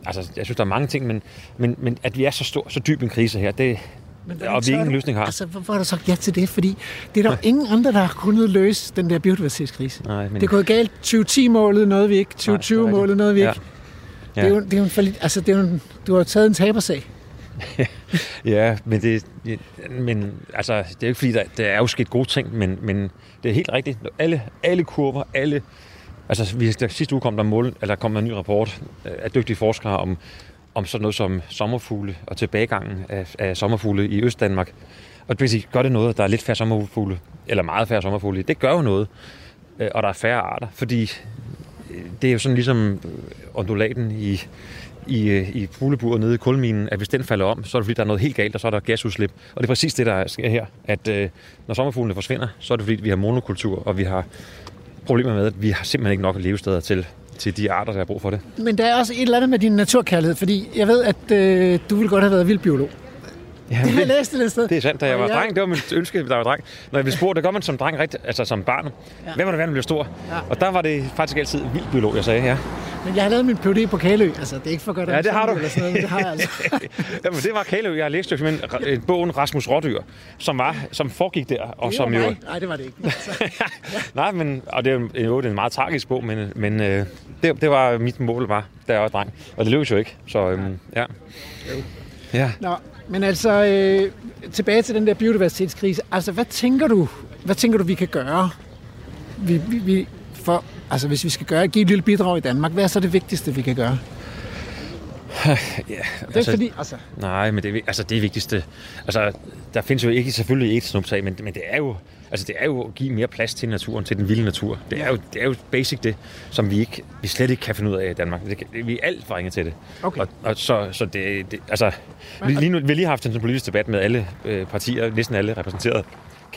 Speaker 15: altså, jeg synes, der er mange ting, men, men, men at vi er så stor, så dyb en krise her, det, men og vi ingen løsning har.
Speaker 4: Altså, hvorfor har du sagt ja til det? Fordi det er der ingen andre, der har kunnet løse den der biodiversitetskrise. Nej, men... Det er gået galt. 2010-målet nåede vi ikke. 2020-målet nåede vi ikke. Ja. Det er jo, det er jo en, altså, det er jo en, du har taget en tabersag.
Speaker 15: Ja, men det, men, altså, det er jo ikke fordi, der, der er jo sket gode ting, men, men det er helt rigtigt. Alle, alle kurver, alle... Altså, vi, der, sidste uge kom der, mål, eller kom der en ny rapport af dygtige forskere om, om sådan noget som sommerfugle og tilbagegangen af, af sommerfugle i Østdanmark. Og det vil sige, gør det noget, der er lidt færre sommerfugle, eller meget færre sommerfugle, det gør jo noget, øh, og der er færre arter, fordi øh, det er jo sådan ligesom øh, ondulaten i, i, i fugleburet nede i kulminen, at hvis den falder om, så er det fordi, der er noget helt galt, og så er der gasudslip. Og det er præcis det, der sker her, at øh, når sommerfuglene forsvinder, så er det fordi, vi har monokultur, og vi har problemer med, at vi har simpelthen ikke nok levesteder til, til de arter, der har brug for det.
Speaker 4: Men der er også et eller andet med din naturkærlighed, fordi jeg ved, at øh, du ville godt have været vildbiolog.
Speaker 15: Ja,
Speaker 4: Det jeg læst et sted.
Speaker 15: Det er sandt, da jeg var
Speaker 4: jeg-
Speaker 15: dreng, det var mit ønske, da jeg var dreng. Når jeg blev spurgt, det gør man som dreng, rigtig, altså som barn.
Speaker 4: Ja.
Speaker 15: Hvem var det når man bliver stor?
Speaker 4: Ja.
Speaker 15: Og der var det faktisk altid vild biolog, jeg sagde, ja.
Speaker 4: Men jeg har lavet min PhD på Kælø. Altså, det er ikke for godt
Speaker 15: Ja, det har du.
Speaker 4: Eller sådan noget, men det har jeg altså.
Speaker 15: Jamen, det var Kælø. Jeg har læst jo simpelthen bogen Rasmus Rådyr, som, var, som foregik der. Og
Speaker 4: Det
Speaker 15: som jo.
Speaker 4: Nej, det var det ikke. Altså,
Speaker 15: nej, men, og det er jo jo en meget tragisk bog, men, men øh, det, det, var mit mål, var, da jeg var dreng. Og det lykkedes jo ikke, så øhm, ja. Ja.
Speaker 4: Nå, men altså, øh, tilbage til den der biodiversitetskrise. Altså, hvad tænker du, hvad tænker du, vi kan gøre? Vi, vi, vi, for, altså, hvis vi skal gøre, give et lille bidrag i Danmark, hvad er så det vigtigste, vi kan gøre?
Speaker 15: ja,
Speaker 4: Det er ikke fordi, altså,
Speaker 15: Nej, men det, er altså, det vigtigste. Altså, der findes jo ikke selvfølgelig et snuptag, men, men det er jo Altså, det er jo at give mere plads til naturen, til den vilde natur. Det er jo, det er jo basic det, som vi, ikke, vi slet ikke kan finde ud af i Danmark. Det, kan- vi er alt for ringe til det.
Speaker 4: Okay.
Speaker 15: Og, og så, så det, det, altså, vi, lige nu, vi har lige haft en politisk debat med alle øh, partier, næsten alle repræsenteret.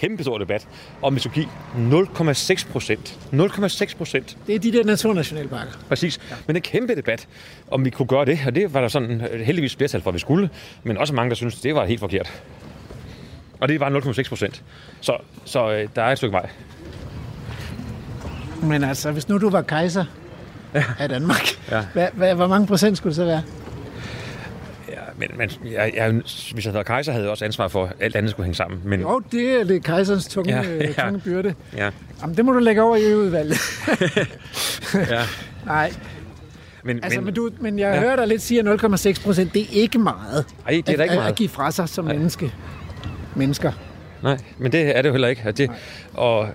Speaker 15: Kæmpe stor debat, om give 0,6 procent. 0,6 procent
Speaker 4: det er de der naturnationalparker.
Speaker 15: Præcis. Ja. Men en kæmpe debat, om vi kunne gøre det. Og det var der sådan øh, heldigvis flertal for, at vi skulle. Men også mange, der synes, det var helt forkert. Og det var 0,6 procent. Så, så øh, der er et stykke vej.
Speaker 4: Men altså, hvis nu du var kejser af Danmark,
Speaker 15: Ja.
Speaker 4: hvad, hvad, hvor mange procent skulle det så være?
Speaker 15: Men, men jeg, jeg, hvis jeg havde været kejser, havde jeg også ansvar for, at alt andet skulle hænge sammen. Men,
Speaker 4: Jo, det er det kejserens tunge,
Speaker 15: Ja,
Speaker 4: ja, tunge byrde.
Speaker 15: Ja,
Speaker 4: Jamen, det må du lægge over i udvalget.
Speaker 15: ja.
Speaker 4: Nej,
Speaker 15: Men,
Speaker 4: altså, men, men, du, men jeg
Speaker 15: Ja.
Speaker 4: hører dig lidt sige, at 0,6 procent, det er ikke meget.
Speaker 15: Ej, det er da ikke meget.
Speaker 4: at give fra sig som menneske. Mennesker.
Speaker 15: Nej, men det er det jo heller ikke. Og, det, og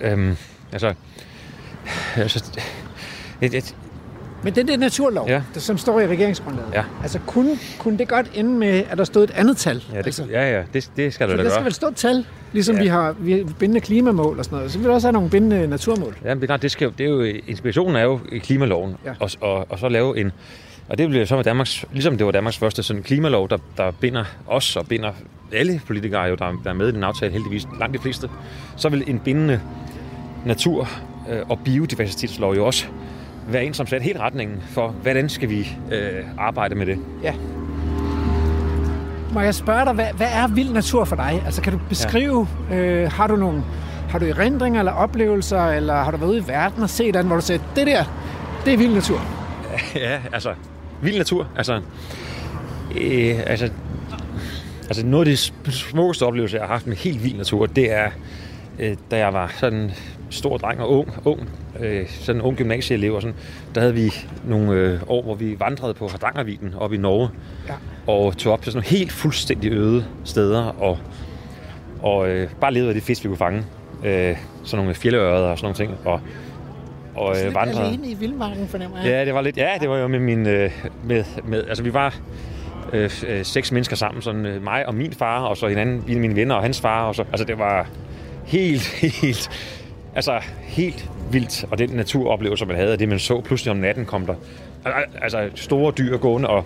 Speaker 15: øhm, altså, altså et, et,
Speaker 4: Men den der naturlov,
Speaker 15: Ja.
Speaker 4: der, som står i regeringsgrundlaget,
Speaker 15: Ja.
Speaker 4: altså kunne, kunne det godt ende med, at der stod et andet tal?
Speaker 15: ja, det,
Speaker 4: altså,
Speaker 15: ja, ja, det, det skal
Speaker 4: så
Speaker 15: du da
Speaker 4: der skal
Speaker 15: gøre.
Speaker 4: vel stå et tal, ligesom
Speaker 15: Ja.
Speaker 4: vi, har, vi har bindende klimamål og sådan noget. Så vil der også have nogle bindende naturmål.
Speaker 15: Ja, men det er klart, det, skal, jo- det er jo, inspirationen er jo i klimaloven, ja.
Speaker 4: Ja.
Speaker 15: og, og, og så lave en, og det bliver så med Danmarks, ligesom det var Danmarks første sådan klimalov, der, der binder os og binder alle politikere, jo, der, der er med i den aftale, heldigvis langt de fleste, så vil en bindende natur- øh, og biodiversitetslov jo også være en, som sætter helt retningen for, hvordan skal vi øh, arbejde med det.
Speaker 4: Ja. Må jeg spørge dig, hvad, hvad er vild natur for dig? Altså kan du beskrive, ja. øh, har du nogle har du erindringer eller oplevelser, eller har du været ude i verden og set den, hvor du siger, det der, det er vild natur?
Speaker 15: Ja, altså, vild natur. Altså, øh, altså, altså noget af de smukkeste oplevelser, jeg har haft med helt vild natur, det er, øh, da jeg var sådan stor dreng og ung, ung øh, sådan en ung gymnasieelev, og sådan, der havde vi nogle øh, år, hvor vi vandrede på Hardangerviden oppe i Norge,
Speaker 4: Ja.
Speaker 15: og tog op til sådan nogle helt fuldstændig øde steder, og, og øh, bare levede af de fisk, vi kunne fange. Øh, sådan nogle fjelleørreder og sådan nogle ting, og, og øh, vandrede.
Speaker 4: alene i vildmarken, fornemmer jeg.
Speaker 15: Ja, det var lidt. Ja, det var jo med min øh, med, med altså vi var øh, øh, seks mennesker sammen, sådan øh, mig og min far og så hinanden, mine venner og hans far og så altså det var helt helt altså helt vildt og den naturoplevelse man havde, og det man så pludselig om natten kom der al- altså store dyr gående og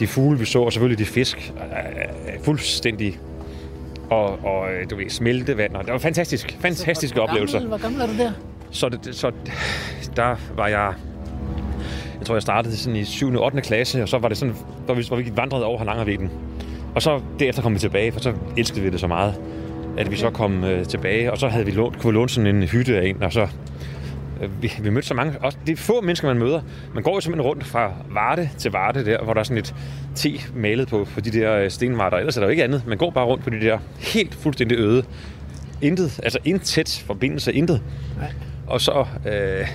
Speaker 15: de fugle vi så og selvfølgelig de fisk fuldstændig og, og du ved, smeltevand. Og det var fantastisk, fantastiske
Speaker 4: hvor
Speaker 15: oplevelser.
Speaker 4: Gammel, hvor gammel er du der?
Speaker 15: Så, det, så der var jeg... Jeg tror, jeg startede sådan i 7. og 8. klasse, og så var det sådan, hvor vi, hvor vi vandrede over Hardangerviden. Og så derefter kom vi tilbage, for så elskede vi det så meget, at vi så kom øh, tilbage, og så havde vi lånt, kunne vi låne sådan en hytte af en, og så øh, vi, vi mødte så mange, også det er få mennesker, man møder. Man går jo simpelthen rundt fra Varde til Varde der, hvor der er sådan et te malet på, på de der øh, stenvarter. Ellers er der jo ikke andet. Man går bare rundt på de der helt fuldstændig øde. Intet, altså intet tæt forbindelse, intet.
Speaker 4: Nej.
Speaker 15: Og så, øh,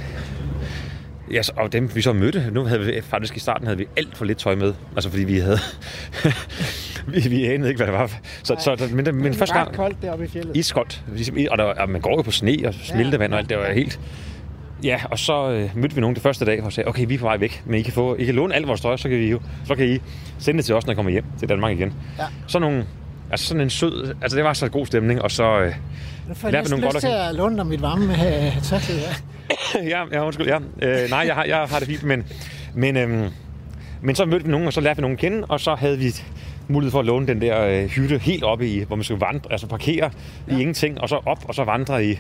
Speaker 15: Ja, så- og dem vi så mødte, nu havde vi faktisk i starten havde vi alt for lidt tøj med. Altså fordi vi havde... vi, vi anede ikke, hvad det var. Så, så, men, men, men første gang...
Speaker 4: koldt deroppe i fjellet.
Speaker 15: Iskoldt. Ligesom, og, der, og man går jo på sne og smeltevand og alt. Det var helt... Ja, og så øh, mødte vi nogen det første dag og sagde, okay, vi er på vej væk, men I kan, få, I kan låne alt vores tøj, så kan, vi jo, så kan I sende det til os, når I kommer hjem til Danmark igen.
Speaker 4: Ja.
Speaker 15: Så nogle, altså sådan en sød, altså det var så god stemning, og så øh, lærte vi nogle
Speaker 4: lyst
Speaker 15: godt
Speaker 4: til
Speaker 15: at
Speaker 4: at låne dig mit varme øh, tørklæde. Ja.
Speaker 15: Ja, ja, undskyld, ja. Øh, nej, jeg har, jeg har det fint, men, men, øhm, men så mødte vi nogen, og så lærte vi nogen at kende, og så havde vi mulighed for at låne den der øh, hytte helt oppe i, hvor man skulle vandre, altså parkere ja. i ingenting, og så op, og så vandre i, ja.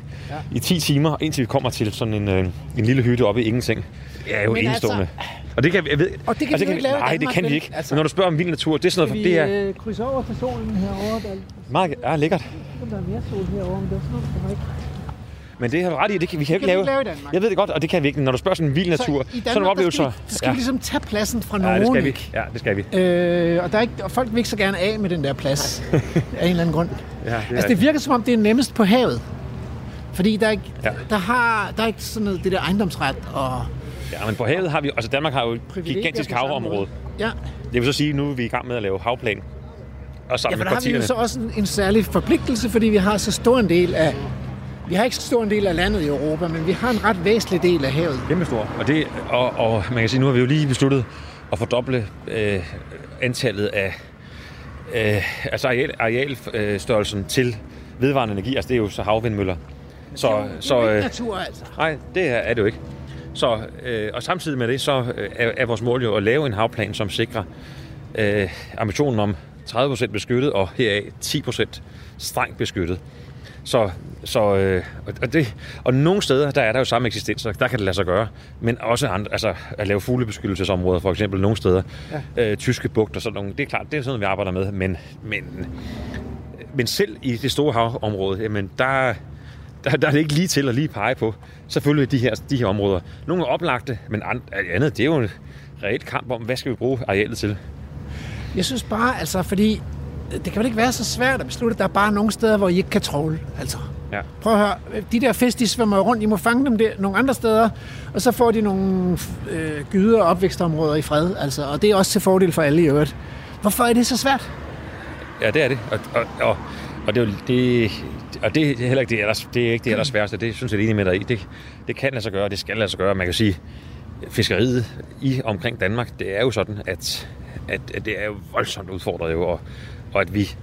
Speaker 15: i 10 timer, indtil vi kommer til sådan en, øh, en lille hytte oppe i ingenting. Det er jo
Speaker 4: Men
Speaker 15: enestående.
Speaker 4: Altså,
Speaker 15: og det kan vi, jeg ved,
Speaker 4: Og det kan
Speaker 15: altså,
Speaker 4: vi jo ikke lave
Speaker 15: Nej, det kan vi ikke.
Speaker 4: Altså-
Speaker 15: Altså, men når du spørger om vild natur, det er sådan
Speaker 4: Skal
Speaker 15: noget,
Speaker 4: vi
Speaker 15: det er
Speaker 4: øh, krydse over til solen herovre? Der,
Speaker 15: meget ja, lækkert.
Speaker 4: der er mere sol herovre, men det er sådan noget, der ikke.
Speaker 15: Men det har du ret i, det kan, vi kan,
Speaker 4: Det kan
Speaker 15: lave.
Speaker 4: ikke lave i Danmark.
Speaker 15: Jeg ved det godt, og det kan vi ikke. Når du spørger sådan en vild natur,
Speaker 4: Så i
Speaker 15: sådan nogle
Speaker 4: Danmark,
Speaker 15: oplevelser.
Speaker 4: der skal, vi, skal vi ligesom tage pladsen fra
Speaker 15: ja,
Speaker 4: nogen,
Speaker 15: det skal vi. Ja, det skal vi.
Speaker 4: Øh, og, der er ikke, og folk vil ikke så gerne af med den der plads af en eller anden grund.
Speaker 15: Ja, det
Speaker 4: altså, det virker som om, det er nemmest på havet. Fordi der er ikke,
Speaker 15: Ja.
Speaker 4: der har, der er ikke sådan noget, det der ejendomsret og...
Speaker 15: Ja, men på havet har vi, altså Danmark har jo et gigantisk havområde.
Speaker 4: Ja,
Speaker 15: Det vil så sige, nu er vi i gang med at lave havplan. Og
Speaker 4: ja
Speaker 15: sammen
Speaker 4: for
Speaker 15: med
Speaker 4: der har vi jo så også en, en særlig forpligtelse, fordi vi har så stor en del af... Vi har ikke så stor en del af landet i Europa, men vi har en ret væsentlig del af havet.
Speaker 15: Kæmpe stor. Og, det, og, og man kan sige, nu har vi jo lige besluttet at fordoble øh, antallet af øh, altså areal, arealstørrelsen til vedvarende energi. Altså det er jo så havvindmøller. Så,
Speaker 4: det er jo
Speaker 15: så,
Speaker 4: ikke
Speaker 15: øh,
Speaker 4: natur, altså.
Speaker 15: Nej, det er, er det jo ikke. Så, øh, og samtidig med det, så øh, er, er vores mål jo at lave en havplan, som sikrer øh, ambitionen om 30% beskyttet, og heraf 10% strengt beskyttet. Så, så øh, og- det, og nogle steder, der er der jo samme eksistens, der kan det lade sig gøre. Men også andre, altså at lave fuglebeskyttelsesområder, for eksempel nogle steder. Ja. Øh, tyske bugt og sådan nogle. Det er klart, det er sådan noget, vi arbejder med. Men, men, men selv i det store havområde, jamen der, der, der er det ikke lige til at lige pege på. Selvfølgelig de her, de her områder. Nogle er oplagte, men and- andet, det er jo en reelt kamp om, hvad skal vi bruge arealet til?
Speaker 4: Jeg synes bare, altså, fordi det kan vel ikke være så svært at beslutte, at der er bare nogle steder, hvor I ikke kan tråle. Altså,
Speaker 15: Ja.
Speaker 4: prøv at høre, de der fisk, de svømmer rundt, I må fange dem der, nogle andre steder, og så får de nogle øh, gyder og opvækstområder i fred, altså, og det er også til fordel for alle i øvrigt. Hvorfor er det så svært?
Speaker 15: Ja, det er det. Og, og, og, og det er jo det, og det er heller ikke det, ellers, det er ikke det ellers værste. Det synes jeg er enig med dig i. Det, det kan lade sig gøre, det skal lade sig gøre. Man kan sige, fiskeriet i omkring Danmark, det er jo sådan, at, at, at det er jo voldsomt udfordret jo, og, og at vi,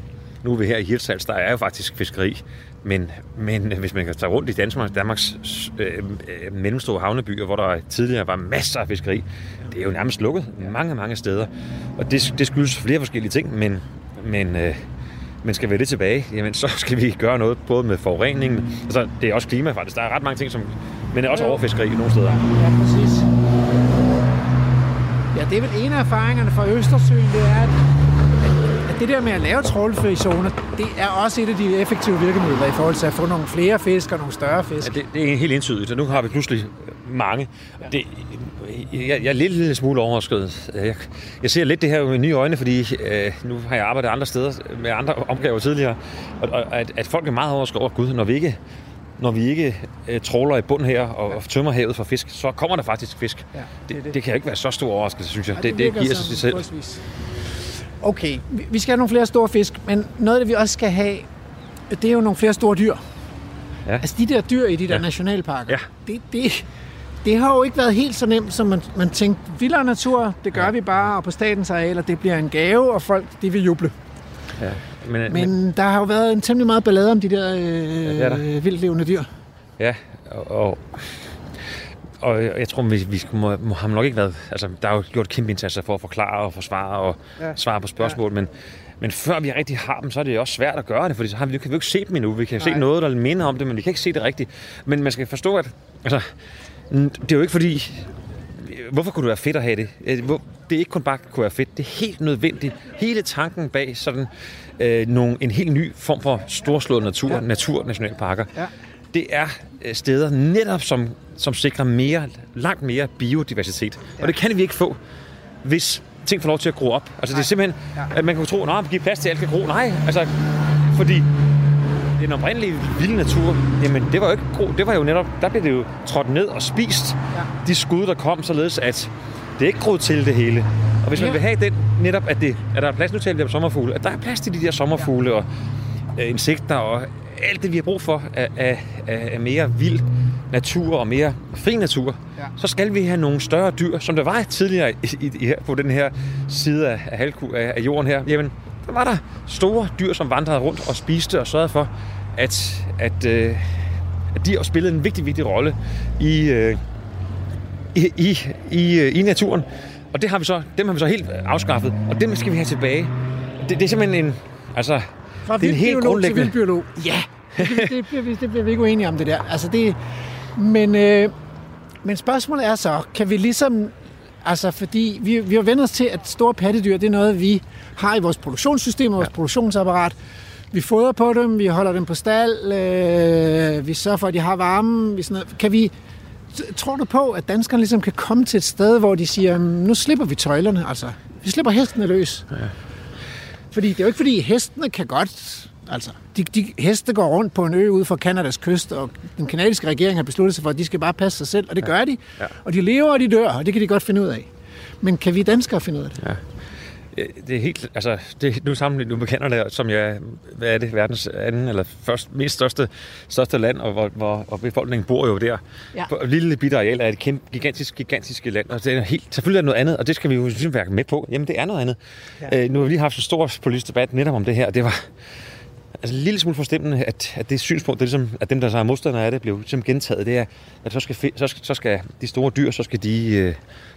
Speaker 15: nu er vi her i Hirtshals, der er jo faktisk fiskeri, men, men hvis man kan tage rundt i Danmark, Danmarks øh, øh, mellemstore havnebyer, hvor der tidligere var masser af fiskeri, det er jo nærmest lukket mange, mange steder. Og det, det skyldes flere forskellige ting, men, men, øh, men skal vi det tilbage, jamen så skal vi gøre noget både med forureningen, altså det er også klima faktisk, der er ret mange ting, som, men er også overfiskeri nogle steder.
Speaker 4: Ja, præcis. Ja, det er vel en af erfaringerne fra Østersøen, det er, at det der med at lave trålfri zoner, det er også et af de effektive virkemidler i forhold til at få nogle flere fisk og nogle større fisk.
Speaker 15: Ja, det, det er helt entydigt, og nu har vi pludselig mange. Det, jeg, jeg er lidt lille smule overrasket. Jeg, jeg ser lidt det her med nye øjne, fordi øh, nu har jeg arbejdet andre steder med andre opgaver tidligere, og, og at, at folk er meget overrasket over, gud, når vi ikke når vi ikke øh, tråler i bund her og, og tømmer havet for fisk, så kommer der faktisk fisk.
Speaker 4: Ja,
Speaker 15: det, det, det kan jo ikke være så stor overraskelse, synes jeg.
Speaker 4: Ja,
Speaker 15: det, det,
Speaker 4: virker
Speaker 15: giver sig selv.
Speaker 4: forholdsvis. Okay, vi- skal have nogle flere store fisk, men noget af det, vi også skal have, det er jo nogle flere store dyr.
Speaker 15: Ja.
Speaker 4: Altså de der dyr i de der
Speaker 15: Ja.
Speaker 4: nationalparker,
Speaker 15: Ja.
Speaker 4: det, det, det har jo ikke været helt så nemt, som man, man tænkte. Vildere natur, det gør ja. vi bare, og på statens arealer, det bliver en gave, og folk, de vil juble.
Speaker 15: Ja. Men,
Speaker 4: Men der har jo været en temmelig meget ballade om de der øh,
Speaker 15: det er der.
Speaker 4: ja, vildlevende dyr.
Speaker 15: Ja, og, og, og jeg tror, vi, vi må, må have nok ikke været... Altså, der er jo gjort kæmpe indsatser for at forklare og forsvare og
Speaker 4: Ja.
Speaker 15: svare på spørgsmål, ja. men, men før vi rigtig har dem, så er det også svært at gøre det, fordi så har vi, kan vi jo ikke se dem endnu. Vi kan
Speaker 4: Nej.
Speaker 15: se noget, der minder om det, men vi kan ikke se det rigtigt. Men man skal forstå, at altså, det er jo ikke fordi... Hvorfor kunne det være fedt at have det? Øh, Det er ikke kun bare kunne være fedt, det er helt nødvendigt. Hele tanken bag sådan øh, nogle, en helt ny form for storslået natur,
Speaker 4: ja.
Speaker 15: naturnationalparker,
Speaker 4: Ja.
Speaker 15: Det er øh, steder netop, som, som sikrer mere, langt mere biodiversitet. Ja. Og det kan vi ikke få, hvis ting får lov til at gro op. Altså det er simpelthen,
Speaker 4: Ja.
Speaker 15: at man kan tro, at vi giver plads til, at alt kan gro. Nej, altså, fordi den oprindelige vilde natur, jamen det var jo ikke gro, det var jo netop, der blev det jo trådt ned og spist. Ja. De skud, der kom, således at det ikke groet til det hele. Og hvis man
Speaker 4: Ja.
Speaker 15: vil have den, netop at, det, at der er plads nu til de sommerfugle, at der er plads til de der sommerfugle og øh, insekter og alt det, vi har brug for af, af, af mere vild natur og mere fri natur, ja. så skal vi have nogle større dyr, som der var tidligere i, i, i, her, på den her side af, af, af, af jorden her. Jamen, der var der store dyr, som vandrede rundt og spiste og sørgede for, at, at, øh, at de også spillede en vigtig, vigtig rolle i, øh, i, i, i, øh, i naturen. Og det har vi så, dem har vi så helt afskaffet, og dem skal vi have tilbage. Det, det er simpelthen en, altså, det er en helt grundlæggende...
Speaker 4: vildbiolog.
Speaker 15: Ja.
Speaker 4: det, det, bliver, vi- det bliver vi ikke uenige om, det der. Altså det, men, øh, men spørgsmålet er så, kan vi ligesom... Altså, fordi vi, vi har vendt os til, at store pattedyr, det er noget, vi har i vores produktionssystem og vores ja. produktionsapparat. Vi fodrer på dem, vi holder dem på stald, øh, vi sørger for, at de har varme. Vi sådan noget. Kan vi, tror du på, at danskerne ligesom kan komme til et sted, hvor de siger, nu slipper vi tøjlerne, altså. Vi slipper hestene løs. Ja. Fordi det er jo ikke fordi, hestene kan godt... Altså, de, de heste går rundt på en ø ude for Kanadas kyst, og den kanadiske regering har besluttet sig for, at de skal bare passe sig selv, og det ja. gør de.
Speaker 15: Ja.
Speaker 4: Og de lever, og de dør, og det kan de godt finde ud af. Men kan vi danskere finde ud af det?
Speaker 15: Ja. Øh, Det er helt, altså, det, nu sammenlignet nu med Canada, som jeg, hvad er det, verdens anden eller først, mest største, største land, og, hvor, hvor og befolkningen bor jo der.
Speaker 4: Ja.
Speaker 15: På et lille bitte areal er et kæmpe, gigantisk, gigantiske land, og det er helt, selvfølgelig er det noget andet, og det skal vi jo ligesom være med på. Jamen, det er noget andet. Ja. Øh, nu har vi lige haft en stor politisk debat netop om det her, og det var altså, en lille smule forstemmende, at, at det synspunkt, det er ligesom, at dem, der så er modstandere af det, blev ligesom gentaget, det er, at så skal, så skal, så skal de store dyr, så skal de øh,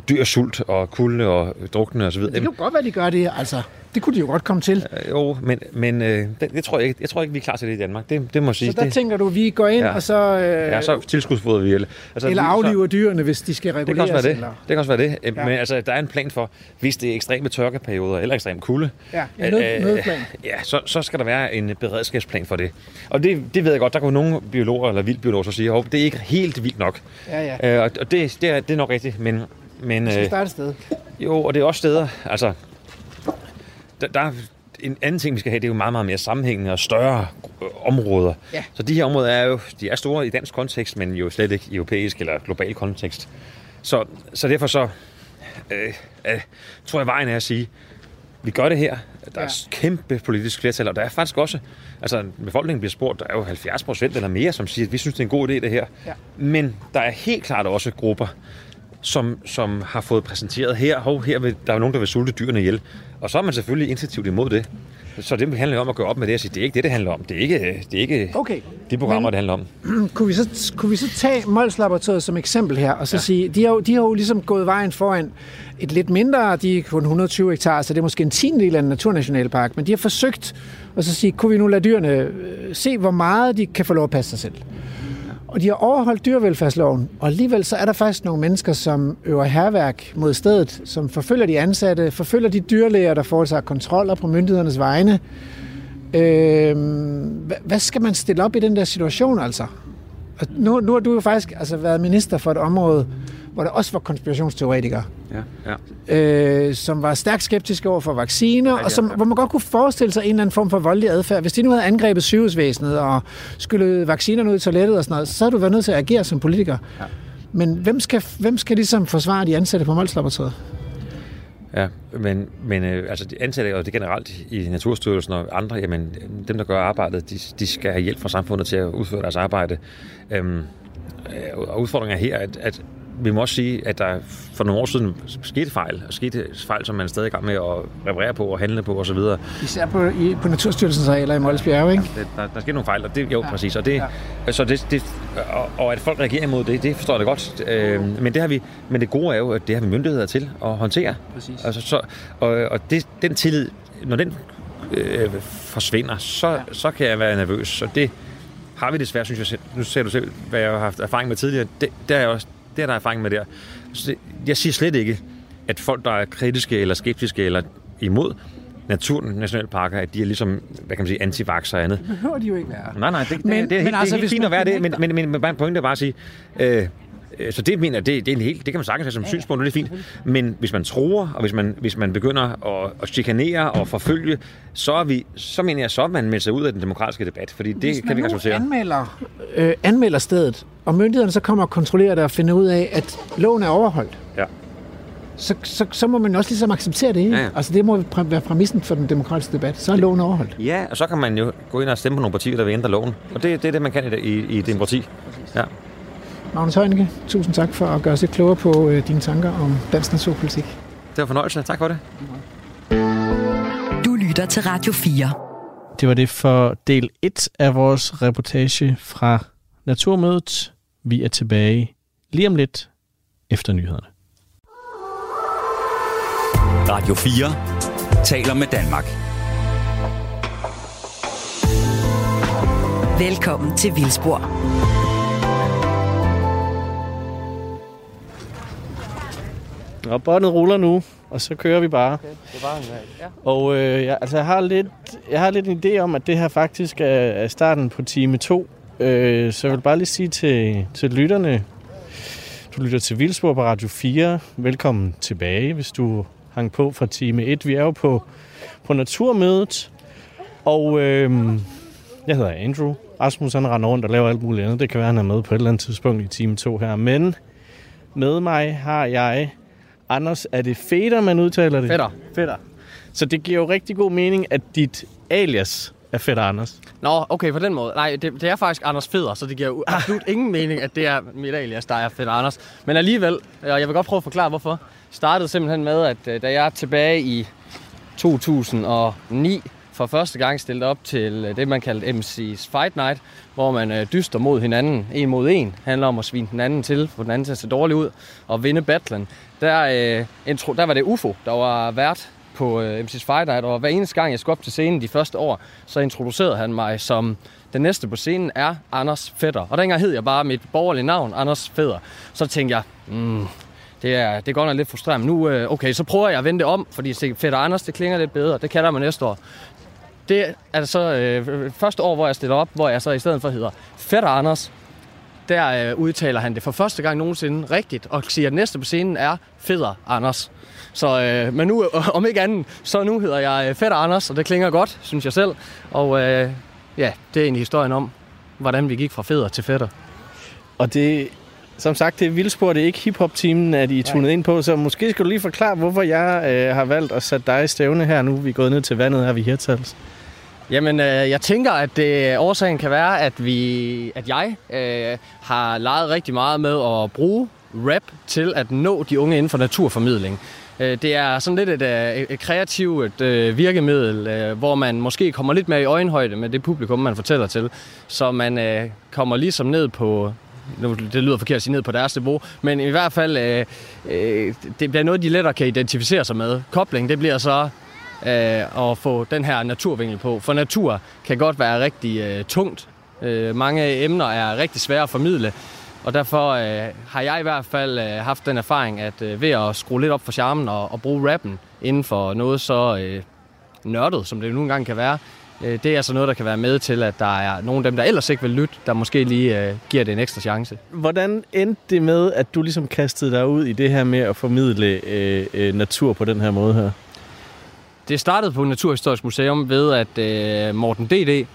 Speaker 15: dyr sult og kulde og drukne og så videre.
Speaker 4: Det kan jo godt være, de gør det. Altså, det kunne de jo godt komme til.
Speaker 15: Øh, Jo, men, men øh, det, det, tror jeg, ikke, jeg tror ikke, vi er klar til det i Danmark. Det, det må sige.
Speaker 4: Så der
Speaker 15: det,
Speaker 4: tænker du, vi går ind,
Speaker 15: Ja.
Speaker 4: og så... Øh,
Speaker 15: ja, så tilskudsfoder vi. Eller, altså,
Speaker 4: eller afliver dyrene, hvis de skal
Speaker 15: Det kan
Speaker 4: reguleres.
Speaker 15: også være det.
Speaker 4: Eller...
Speaker 15: Det kan også være det.
Speaker 4: Ja.
Speaker 15: Men altså, der er en plan for, hvis det er ekstreme tørkeperioder eller ekstrem kulde,
Speaker 4: Ja, en nød,
Speaker 15: øh,
Speaker 4: nødplan.
Speaker 15: ja, så, så skal der være en beredskabsplan for det. Og det, det ved jeg godt, der kunne nogle biologer eller vildbiologer så sige, at det er ikke helt vildt nok.
Speaker 4: Ja, ja.
Speaker 15: Øh, og det, det, er, det er nok rigtigt, men... men
Speaker 4: Vi skal
Speaker 15: øh,
Speaker 4: starte et sted.
Speaker 15: jo, og det er også steder, altså... Der, der er en anden ting, vi skal have, det er jo meget, meget mere sammenhængende og større øh, områder.
Speaker 4: Ja.
Speaker 15: Så de her områder er jo de er store i dansk kontekst, men jo slet ikke i europæisk eller global kontekst. Så, så derfor så øh, øh, tror jeg, vejen er at sige, vi gør det her. Der er et kæmpe politisk flertal, og der er faktisk også, altså befolkningen bliver spurgt, der er jo 70 procent eller mere, som siger, at vi synes, det er en god idé, det her.
Speaker 4: Ja.
Speaker 15: Men der er helt klart også grupper, som, som har fået præsenteret her, hov, her vil, der er nogen, der vil sulte dyrene ihjel. Og så er man selvfølgelig initiativt imod det. Så det handler om at gøre op med det og sige, det er ikke det, det handler om. Det er ikke, det er ikke
Speaker 4: Okay.
Speaker 15: de programmer,
Speaker 4: Men-
Speaker 15: det handler om.
Speaker 4: kunne, vi så, kunne vi så tage Mols Laboratoriet som eksempel her, og så ja. sige, de har, jo, de har jo ligesom gået vejen foran et lidt mindre, de er kun 120 hektar, så det er måske en tiendedel af en naturnationalpark, men de har forsøgt at så sige, kunne vi nu lade dyrene øh, se, hvor meget de kan få lov at passe sig selv. Og de har overholdt dyrevelfærdsloven, og alligevel så er der faktisk nogle mennesker, som øver herværk mod stedet, som forfølger de ansatte, forfølger de dyrlæger, der foretager kontroller på myndighedernes vegne. Øh, hvad, skal man stille op i den der situation, altså? Nu, nu har du jo faktisk altså, været minister for et område, hvor der også var konspirationsteoretikere,
Speaker 15: Ja, ja.
Speaker 4: øh, som var stærkt skeptiske over for vacciner,
Speaker 15: Ja,
Speaker 4: og som,
Speaker 15: ja.
Speaker 4: hvor man godt kunne forestille sig en eller anden form for voldelig adfærd. Hvis de nu havde angrebet sygehusvæsenet og skyllet vaccinerne ud i toilettet og sådan noget, så havde du været nødt til at agere som politiker.
Speaker 15: Ja.
Speaker 4: Men hvem skal, hvem skal ligesom forsvare de ansatte på Mols Laboratoriet?
Speaker 15: Ja, men, men øh, altså de ansatte og det generelt i Naturstyrelsen og andre, jamen dem, der gør arbejdet, de, de skal have hjælp fra samfundet til at udføre deres arbejde. Øhm, øh, og udfordringen er her, at, at vi må også sige, at der for nogle år siden skete fejl, og skete fejl, som man er stadig i gang med at reparere på og handle på osv.
Speaker 4: Især på, i, på Naturstyrelsens arealer i Mols Bjerge, ikke?
Speaker 15: Det, der, der sker nogle fejl, og det jo
Speaker 4: Ja.
Speaker 15: ja. præcis. Og, det, ja. så det, det, og, og at folk reagerer imod det, det forstår jeg da godt. Øh, men, det har vi, men det gode er jo, at det har vi myndigheder til at håndtere.
Speaker 4: Præcis.
Speaker 15: Altså, så, og, og det, den tillid, når den øh, forsvinder, så, ja. så kan jeg være nervøs. Så det har vi desværre, synes jeg selv. Nu ser du selv, hvad jeg har haft erfaring med tidligere. Det, det er jeg også, det er der erfaring med der. Så jeg siger slet ikke, at folk, der er kritiske eller skeptiske eller imod naturnationalparker, at de er ligesom, hvad kan man sige, anti og andet.
Speaker 4: Det behøver de jo ikke være.
Speaker 15: Nej, nej, det, det,
Speaker 4: Men-
Speaker 15: det, det er
Speaker 4: men
Speaker 15: helt,
Speaker 4: altså,
Speaker 15: det er
Speaker 4: hvis
Speaker 15: helt fint at være det, men, men, men, men bare en pointe er bare at sige, Øh, Så det mener jeg, det, det, er en helt, det kan man sagtens have som synspunkt, og det er fint. Men hvis man tror, og hvis man, hvis man begynder at, at chikanere og forfølge, så, er vi, så mener jeg, så er man meldt sig ud af den demokratiske debat, fordi det
Speaker 4: Hvis
Speaker 15: kan vi ikke acceptere.
Speaker 4: anmelder, øh, anmelder stedet, og myndighederne så kommer og kontrollerer det og finder ud af, at loven er overholdt,
Speaker 15: Ja.
Speaker 4: så, så, så må man også ligesom acceptere det. Ikke?
Speaker 15: Ja, ja.
Speaker 4: Altså det må være præmissen for den demokratiske debat. Så er loven overholdt.
Speaker 15: Ja, og så kan man jo gå ind og stemme på nogle partier, der vil ændre loven. Og det, det er det, man kan i, i, i demokrati. Ja.
Speaker 4: Magnus Heunicke, tusind tak for at gøre os lidt klogere på øh, dine tanker om dansk naturpolitik.
Speaker 15: Det var fornøjelse. Tak for det.
Speaker 2: Du lytter til Radio 4.
Speaker 5: Det var det for del 1 af vores reportage fra Naturmødet. Vi er tilbage lige om lidt efter nyhederne.
Speaker 1: Radio 4 taler med Danmark.
Speaker 2: Velkommen til Vildspor.
Speaker 5: Og båndet ruller nu, og så kører vi bare.
Speaker 16: Det var en, ja.
Speaker 5: Og øh, jeg, altså, jeg, har lidt, jeg har lidt en idé om, at det her faktisk er, er starten på time 2. Øh, så jeg vil bare lige sige til, til lytterne, du lytter til Vildspor på Radio 4. Velkommen tilbage, hvis du hang på fra time 1. Vi er jo på, på Naturmødet, og øh, jeg hedder Andrew. Rasmus han render rundt og laver alt muligt andet. Det kan være, han er med på et eller andet tidspunkt i time 2 her. Men med mig har jeg Anders, er det Feder, man udtaler det?
Speaker 16: Fætter.
Speaker 5: Fætter. Så det giver jo rigtig god mening, at dit alias er Fætter Anders.
Speaker 16: Nå, okay, på den måde. Nej, det, det er faktisk Anders Feder, så det giver jo absolut ingen mening, at det er mit alias, der er Feder Anders. Men alligevel, og jeg vil godt prøve at forklare, hvorfor. Startede simpelthen med, at øh, da jeg tilbage i 2009 for første gang stillet op til øh, det, man kaldte MC's Fight Night, hvor man øh, dyster mod hinanden, en mod en. handler om at svine den anden til, få den anden til at se dårlig ud og vinde battlen. Der, øh, intro, der var det UFO, der var vært på øh, MC's Fight Night, og hver eneste gang jeg skulle op til scenen de første år, så introducerede han mig som den næste på scenen er Anders Fætter. Og dengang hed jeg bare mit borgerlige navn, Anders Fætter. Så tænkte jeg, mm, det er, det er godt nok lidt frustrerende. Nu, øh, okay, så prøver jeg at vende det om, fordi Fætter Anders, det klinger lidt bedre. Det kan der næste år. Det er så øh, første år, hvor jeg stiller op, hvor jeg så i stedet for hedder Fætter Anders. Der øh, udtaler han det for første gang nogensinde rigtigt, og siger, at næste på scenen er Fætter Anders. Så, øh, men nu, øh, om ikke andet, så nu hedder jeg øh, Fætter Anders, og det klinger godt, synes jeg selv. Og øh, ja, det er egentlig historien om, hvordan vi gik fra fædre til fætter.
Speaker 5: Og det, som sagt, det er vildspor, det er ikke hiphop-timen, at I er tunet ind på, så måske skal du lige forklare, hvorfor jeg øh, har valgt at sætte dig i stævne her nu. Vi er gået ned til vandet her ved Hirtals.
Speaker 16: Jamen, øh, jeg tænker, at det, årsagen kan være, at, vi, at jeg øh, har leget rigtig meget med at bruge rap til at nå de unge inden for naturformidling. Øh, Det er sådan lidt et, øh, et kreativt øh, virkemiddel, øh, hvor man måske kommer lidt mere i øjenhøjde med det publikum, man fortæller til. Så man øh, kommer ligesom ned på, nu, det lyder forkert at sige ned på deres niveau, men i hvert fald, øh, øh, det bliver noget, de lettere kan identificere sig med. Kobling, det bliver så øh, at få den her naturvinkel på. For natur kan godt være rigtig øh, tungt. Øh, mange emner er rigtig svære at formidle, og derfor øh, har jeg i hvert fald øh, haft den erfaring, at øh, ved at skrue lidt op for charmen og, og bruge rappen inden for noget så øh, nørdet, som det nu engang kan være, øh, det er altså noget, der kan være med til, at der er nogle af dem, der ellers ikke vil lytte, der måske lige øh, giver det en ekstra chance.
Speaker 5: Hvordan endte det med, at du ligesom kastede dig ud i det her med at formidle øh, øh, natur på den her måde her?
Speaker 16: Det startede på Naturhistorisk Museum ved, at øh, Morten D.D.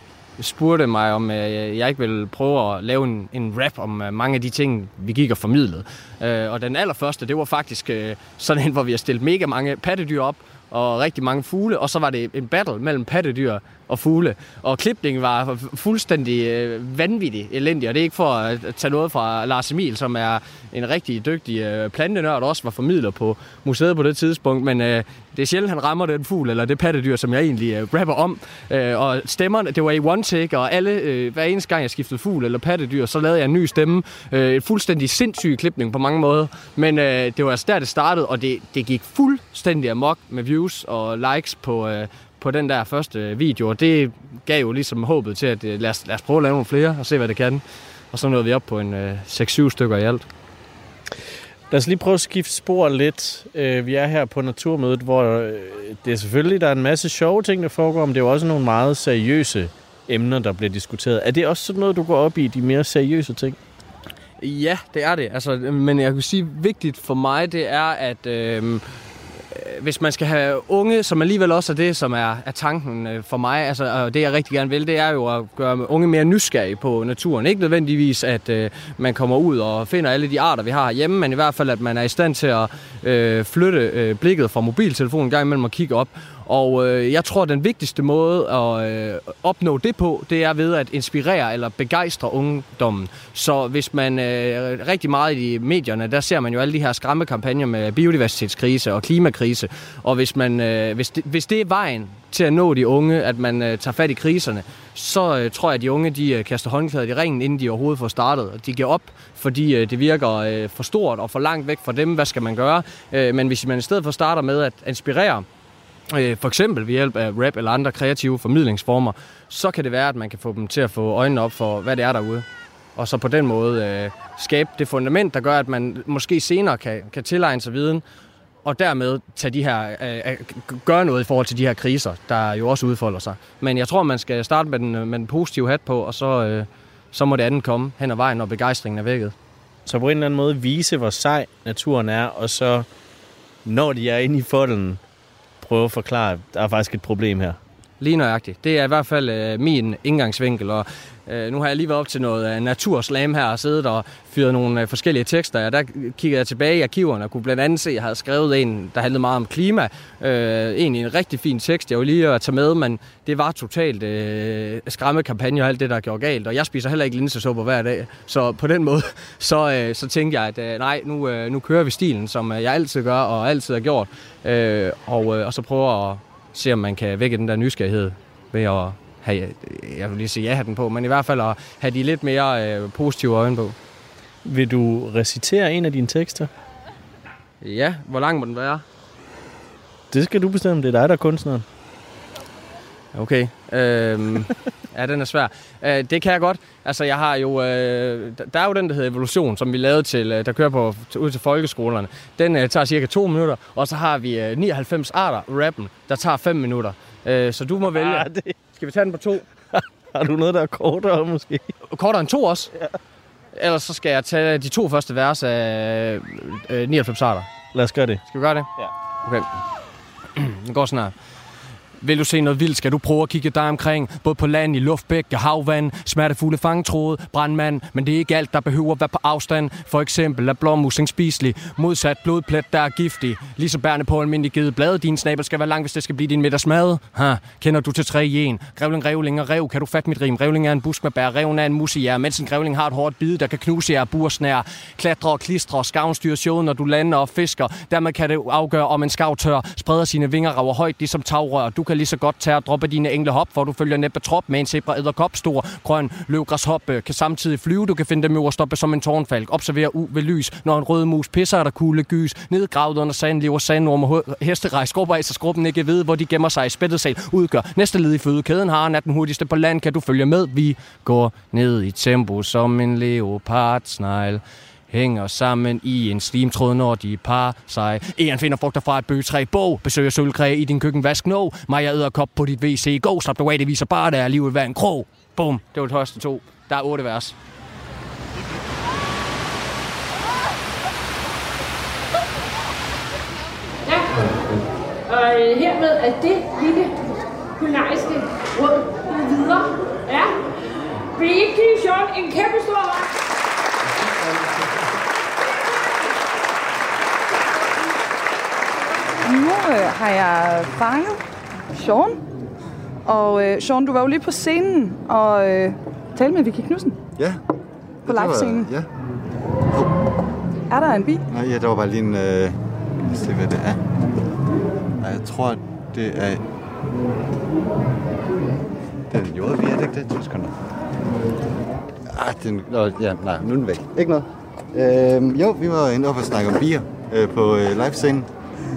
Speaker 16: spurgte mig, om øh, jeg ikke ville prøve at lave en, en rap om øh, mange af de ting, vi gik og formidlede. Øh, og den allerførste, det var faktisk øh, sådan en, hvor vi har stillet mega mange pattedyr op, og rigtig mange fugle, og så var det en battle mellem pattedyr og fugle. Og klipningen var fuldstændig øh, vanvittig elendig, og det er ikke for at tage noget fra Lars Emil, som er en rigtig dygtig øh, plantenørd, og også var formidler på museet på det tidspunkt, men øh, det er sjældent, han rammer den fugl eller det pattedyr, som jeg egentlig øh, rapper om. Øh, og stemmerne, det var i one take, og alle, øh, hver eneste gang jeg skiftede fugl eller pattedyr, så lavede jeg en ny stemme. Øh, et fuldstændig sindssyg klipning på mange måder, men øh, det var altså der, det startede, og det, det gik fuldstændig amok med views og likes på, øh, på den der første video, og det gav jo ligesom håbet til, at øh, lad, os, lad os prøve at lave nogle flere og se, hvad det kan. Og så nåede vi op på en øh, 6-7 stykker i alt.
Speaker 5: Lad os lige prøve at skifte spor lidt. Øh, Vi er her på Naturmødet, hvor øh, det er selvfølgelig, der er en masse sjove ting, der foregår, men det er jo også nogle meget seriøse emner, der bliver diskuteret. Er det også sådan noget, du går op i, de mere seriøse ting?
Speaker 16: Ja, det er det. Altså, men jeg kan sige, vigtigt for mig, det er, at øh, hvis man skal have unge, som alligevel også er det, som er, er tanken øh, for mig, altså, og det jeg rigtig gerne vil, det er jo at gøre unge mere nysgerrige på naturen. Ikke nødvendigvis, at øh, man kommer ud og finder alle de arter, vi har hjemme, men i hvert fald, at man er i stand til at øh, flytte øh, blikket fra mobiltelefonen en gang imellem og kigge op. Og øh, jeg tror, at den vigtigste måde at øh, opnå det på, det er ved at inspirere eller begejstre ungdommen. Så hvis man øh, rigtig meget i medierne, der ser man jo alle de her skræmmekampagner med biodiversitetskrise og klimakrise. Og hvis, man, øh, hvis, det, hvis det er vejen til at nå de unge, at man øh, tager fat i kriserne, så øh, tror jeg, at de unge de, øh, kaster håndklædet i ringen, inden de overhovedet får startet. Og de giver op, fordi øh, det virker øh, for stort og for langt væk fra dem. Hvad skal man gøre? Øh, men hvis man i stedet for starter med at inspirere, øh, for eksempel ved hjælp af rap eller andre kreative formidlingsformer, så kan det være, at man kan få dem til at få øjnene op for, hvad det er derude. Og så på den måde øh, skabe det fundament, der gør, at man måske senere kan, kan tilegne sig viden, og dermed tage de her, øh, øh gøre noget i forhold til de her kriser, der jo også udfolder sig. Men jeg tror, man skal starte med den, øh, med den positive hat på, og så, øh, så må det andet komme hen ad vejen, når begejstringen er vækket.
Speaker 5: Så på en eller anden måde vise, hvor sej naturen er, og så når de er inde i folden, prøve at forklare, at der er faktisk et problem her.
Speaker 16: Lige nøjagtigt. Det er i hvert fald øh, min indgangsvinkel, og øh, nu har jeg lige været op til noget øh, naturslam her og siddet og fyret nogle øh, forskellige tekster, og der kigger jeg tilbage i arkiverne og kunne blandt andet se, at jeg havde skrevet en, der handlede meget om klima. Øh, egentlig en rigtig fin tekst, jeg var lige at tage med, men det var totalt øh, skræmmekampagne og alt det, der gjorde galt, og jeg spiser heller ikke linsesuppe hver dag, så på den måde, så, øh, så tænkte jeg, at øh, nej, nu, øh, nu kører vi stilen, som øh, jeg altid gør og altid har gjort, øh, og, øh, og så prøver at se, om man kan vække den der nysgerrighed ved at have, jeg vil lige sige ja den på, men i hvert fald at have de lidt mere øh, positive øjne på.
Speaker 5: Vil du recitere en af dine tekster?
Speaker 16: Ja, hvor lang må den være?
Speaker 5: Det skal du bestemme, det er dig, der er kunstneren.
Speaker 16: Okay. Øhm, ja, den er svær. Øh, det kan jeg godt. Altså, jeg har jo... Øh, der er jo den, der hedder Evolution, som vi lavede til, øh, der kører på, ud til folkeskolerne. Den øh, tager cirka to minutter. Og så har vi øh, 99 arter rappen, der tager 5 minutter. Øh, så du må vælge.
Speaker 5: Ah, det...
Speaker 16: Skal vi tage den på to?
Speaker 5: har du noget, der er kortere måske?
Speaker 16: Kortere end to også? Ja. Ellers så skal jeg tage de to første vers af øh, 99 arter.
Speaker 5: Lad os gøre det.
Speaker 16: Skal vi gøre det?
Speaker 5: Ja.
Speaker 16: Okay. Det går sådan her. Vil du se noget vildt, skal du prøve at kigge dig omkring. Både på land, i luftbæk i havvand. Smertefulde fangtråde, brandmand. Men det er ikke alt, der behøver at være på afstand. For eksempel er blåmusling spiselig. Modsat blodplet, der er giftig. Ligesom bærne på almindelig gede blade. Din snabel skal være lang, hvis det skal blive din middagsmad. Ha, kender du til tre i 1. Grævling, revling og rev. Kan du fatte mit rim? Revling er en busk med bær. Reven er en mus i jer. Mens en grævling har et hårdt bid, der kan knuse jer bursnær. Klatre og klistre. Skaven showet, når du lander og fisker. Dermed kan det afgøre, om en skav tør. Spreder sine vinger, rager højt, ligesom tagrør. Du kan lige så godt tage og droppe dine engle hop, for du følger næppe trop med en zebra æderkop, stor, grøn, løvgræshoppe, kan samtidig flyve, du kan finde dem øverstoppe som en tårnfalk, observere u ved lys, når en rød mus pisser, er der kugle gys, nedgravet under sand, lever sandorm og hesterej, skrubber af, så skrubben ikke ved, hvor de gemmer sig i spættet sal, udgør næste led i fødekæden, har er den hurtigste på land, kan du følge med, vi går ned i tempo som en leopardsnegl hænger sammen i en slimtråd, når de par sig. Eren finder frugter fra et bøgetræ. Bog besøger sølvkræ i din køkkenvask. nå. Maja æder kop på dit WC. gå, slap dig af, det viser bare, der er livet hver en krog. Bum, det var det første to. Der er otte vers.
Speaker 7: Ja, og øh, hermed er det lille kulinariske råd videre. Ja, vil ikke give Sean en kæmpe stor hånd?
Speaker 3: Nu øh, har jeg fanget Sean. Og øh, Sean, du var jo lige på scenen og øh, talte med Vicky Knudsen
Speaker 17: Ja.
Speaker 3: på
Speaker 17: var-
Speaker 3: live-scenen.
Speaker 17: Ja.
Speaker 3: Er der en bil?
Speaker 17: Nej, ja, der var bare lige en... Øh, os se, hvad det er. Nej, jeg tror, det er... Det er en jordbil, er det ikke det? To sekunder. Ah, den... Nå, ja, nej, nu er den væk. Ikke noget. Øhm, jo, vi var inde og snakke om bier øh, på øh, livescenen.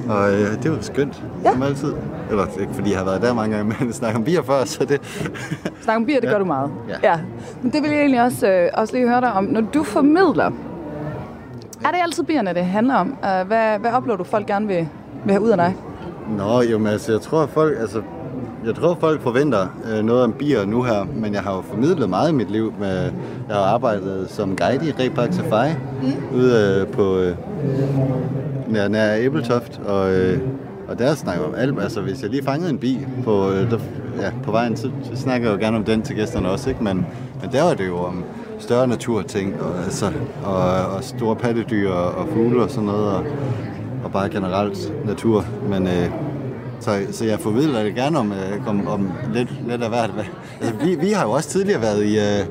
Speaker 17: Og øh, det var skønt, ja. som altid. Eller er ikke fordi, jeg har været der mange gange, men snakke om bier før, så det...
Speaker 3: Snak om bier, det
Speaker 17: Ja.
Speaker 3: gør du meget.
Speaker 17: Ja.
Speaker 3: ja. Men det vil jeg egentlig også, øh, også lige høre dig om. Når du formidler, er det altid bierne, det handler om? Uh, hvad, hvad oplever du, folk gerne vil, vil have ud af dig?
Speaker 17: Nå, jo, men altså, jeg tror, at folk, altså, jeg tror, folk forventer øh, noget om bier nu her, men jeg har jo formidlet meget i mit liv. Med, jeg har arbejdet som guide i Repark Safari mm. ude øh, på øh, nær, nær Æbeltoft, og, øh, og der snakker om alt. Altså, hvis jeg lige fangede en bi på, øh, der, ja, på vejen, så, så snakker jeg jo gerne om den til gæsterne også, ikke? Men, men der var det jo om større naturting, og, altså, og, og store pattedyr og, og fugle og sådan noget, og, og bare generelt natur. Men, øh, så, så jeg formidler det gerne om, øh, om, om lidt, lidt af hvert. Altså, vi, vi har jo også tidligere været i, øh,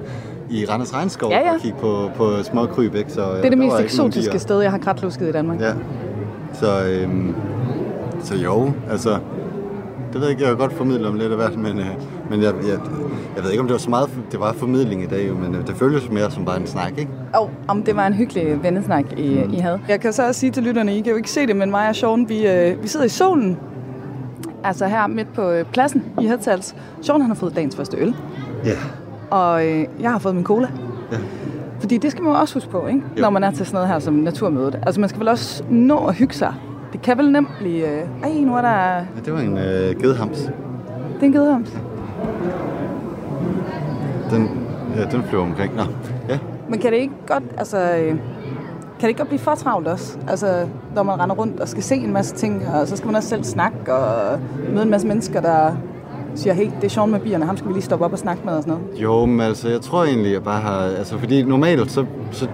Speaker 17: i Randers Regnskov
Speaker 3: Ja, ja.
Speaker 17: og kigge på, på små kryb, ikke? Så, øh,
Speaker 3: Det er det
Speaker 17: der
Speaker 3: mest eksotiske sted, jeg har kratlusket i Danmark.
Speaker 17: Ja. Så, øhm, så jo, altså, det ved jeg ikke, jeg har godt formidlet om lidt af hvert, men, øh, men jeg, jeg, jeg ved ikke, om det var så meget, det var formidling i dag, jo, men øh, det føles mere som bare en snak, ikke?
Speaker 3: Og om det var en hyggelig vennesnak, I, I havde. Jeg kan så også sige til lytterne, I kan jo ikke se det, men mig og Sean, vi, øh, vi sidder i solen. Altså her midt på øh, pladsen i Hirtshals. Sean han har fået dagens første øl,
Speaker 17: Ja.
Speaker 3: og øh, jeg har fået min cola.
Speaker 17: Ja.
Speaker 3: Fordi det skal man også huske på, ikke?
Speaker 17: Jo.
Speaker 3: når man er til sådan noget her som naturmødet. Altså man skal vel også nå at hygge sig. Det kan vel nemt blive, øh, ej, nu er der,
Speaker 17: ja det var en øh, gedhams.
Speaker 3: det er en gedehams.
Speaker 17: Den, ja, den flyver omkring. Nå, ja.
Speaker 3: Men kan det ikke godt, altså, øh, kan det ikke godt blive for travlt også? Altså, når man render rundt og skal se en masse ting, og så skal man også selv snakke og møde en masse mennesker, der siger, hey, det er sjovt med bierne, ham skal vi lige stoppe op og snakke med og sådan noget.
Speaker 17: Jo, men altså, jeg tror egentlig, jeg bare har... Altså, fordi normalt, så, så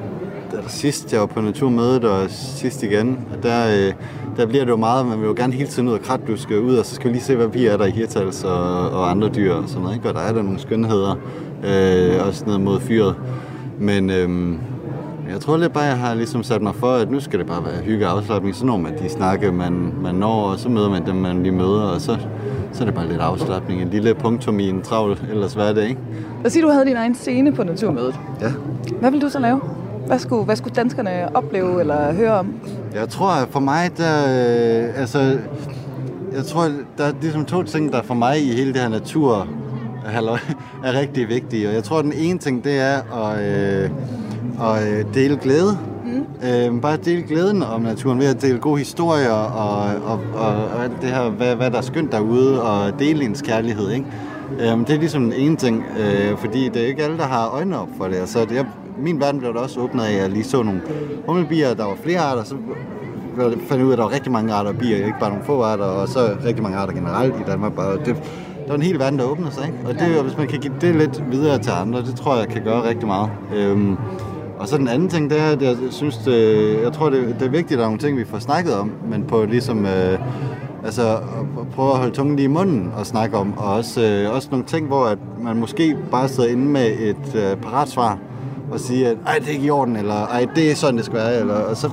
Speaker 17: eller sidst jeg var på naturmødet, og sidst igen, og der, øh, der bliver det jo meget, man vil jo gerne hele tiden ud og kratluske ud, og så skal vi lige se, hvad bier er der i Hirtals og, og andre dyr og sådan noget, ikke? Og der er der nogle skønheder, øh, også ned mod fyret. Men øhm, jeg tror lidt bare, jeg har ligesom sat mig for, at nu skal det bare være hygge og afslappning. Så når man de snakke, man, man når, og så møder man dem, man lige møder, og så, så er det bare lidt afslappning. En lille punktum i en travl ellers hverdag, ikke?
Speaker 3: Lad os sige, du havde din egen scene på naturmødet.
Speaker 17: Ja.
Speaker 3: Hvad vil du så lave? Hvad skulle, hvad skulle danskerne opleve eller høre om?
Speaker 17: Jeg tror, for mig, der, øh, altså, jeg tror, der er ligesom to ting, der for mig i hele det her natur er rigtig vigtige. Og jeg tror, den ene ting, det er at, øh, at øh, dele glæde. Øh, bare dele glæden om naturen ved at dele gode historier og, og, og, og alt det her, hvad, hvad der er skønt derude, og dele ens kærlighed. Ikke? Øh, det er ligesom den ene ting, øh, fordi det er ikke alle, der har øjnene op for det. Så det, jeg, min verden blev da også åbnet af, at jeg lige så nogle hummelbier, der var flere arter, så fandt jeg ud af, at der var rigtig mange arter af bier, ikke bare nogle få arter, og så rigtig mange arter generelt i Danmark. Bare. Det, der var en hel verden, der åbnede sig, ikke? Og det, og hvis man kan give det lidt videre til andre, det tror jeg kan gøre rigtig meget. Øhm, og så den anden ting, det er, at jeg synes, det, jeg tror, det, det er vigtigt, at der er nogle ting, vi får snakket om, men på ligesom, øh, altså, prøve at holde tungen lige i munden og snakke om, og også, øh, også nogle ting, hvor at man måske bare sidder inde med et øh, paratsvar, og sige, at ej, det er ikke i orden, eller ej, det er sådan, det skal være, eller, og så,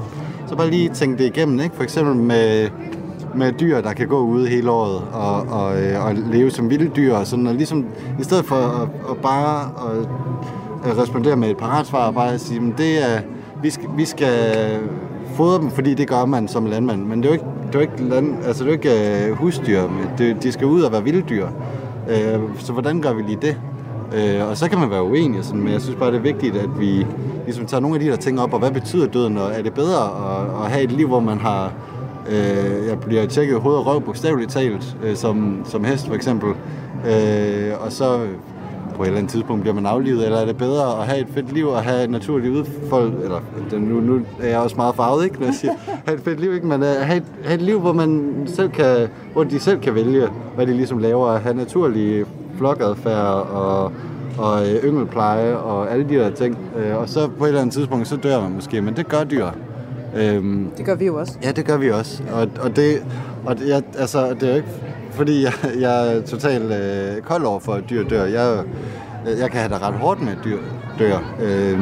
Speaker 17: så bare lige tænke det igennem, ikke? For eksempel med, med dyr, der kan gå ude hele året og, og, øh, og leve som vilde dyr og sådan, og ligesom i stedet for at, at bare at Øh, respondere med et paratsvar og bare sige, at det er, vi skal, vi skal øh, fodre dem, fordi det gør man som landmand, men det er jo ikke, det er jo ikke, land, altså det er jo ikke øh, husdyr, det, de skal ud og være vilddyr. så hvordan gør vi lige det? Og så kan man være uenig, sådan, men jeg synes bare, det er vigtigt, at vi ligesom tager nogle af de der ting op, og hvad betyder døden, og er det bedre at, at have et liv, hvor man har Øh, jeg bliver tjekket hoved og røv bogstaveligt talt, øh, som, som hest for eksempel. Øh, og så på et eller andet tidspunkt bliver man aflivet, eller er det bedre at have et fedt liv og have et naturligt udfold, eller nu, nu er jeg også meget farvet, ikke, når jeg siger, have et fedt liv, ikke, men uh, have, et, have et liv, hvor man selv kan, hvor de selv kan vælge, hvad de ligesom laver, at have naturlig flokadfærd og, og øh, yngelpleje og alle de der ting. Øh, og så på et eller andet tidspunkt, så dør man måske, men det gør dyr. Øhm,
Speaker 3: Det gør vi jo også.
Speaker 17: Ja, det gør vi også. Og, og det, og det, jeg, altså, det er jo ikke, fordi jeg, jeg er totalt øh, kold over for, at dyr dør. Jeg, øh, jeg kan have det ret hårdt med, at dyr dør. Øh,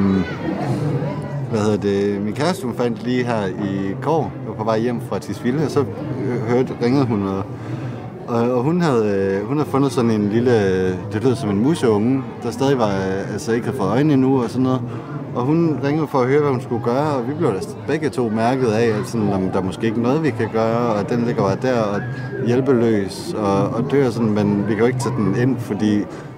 Speaker 17: hvad hedder det? Min kæreste, hun fandt lige her i går, jeg var på vej hjem fra Tisvilde, og så øh, hørte, ringede hun, og, og, og hun, havde, øh, hun havde fundet sådan en lille, det lød som en museunge, der stadig var, altså ikke havde fået øjne endnu og sådan noget. Og hun ringede for at høre, hvad hun skulle gøre, og vi blev da begge to mærket af, at sådan, om der er måske ikke noget, vi kan gøre, og den ligger bare der og hjælpeløs og, og dør sådan, men vi kan jo ikke tage den ind, fordi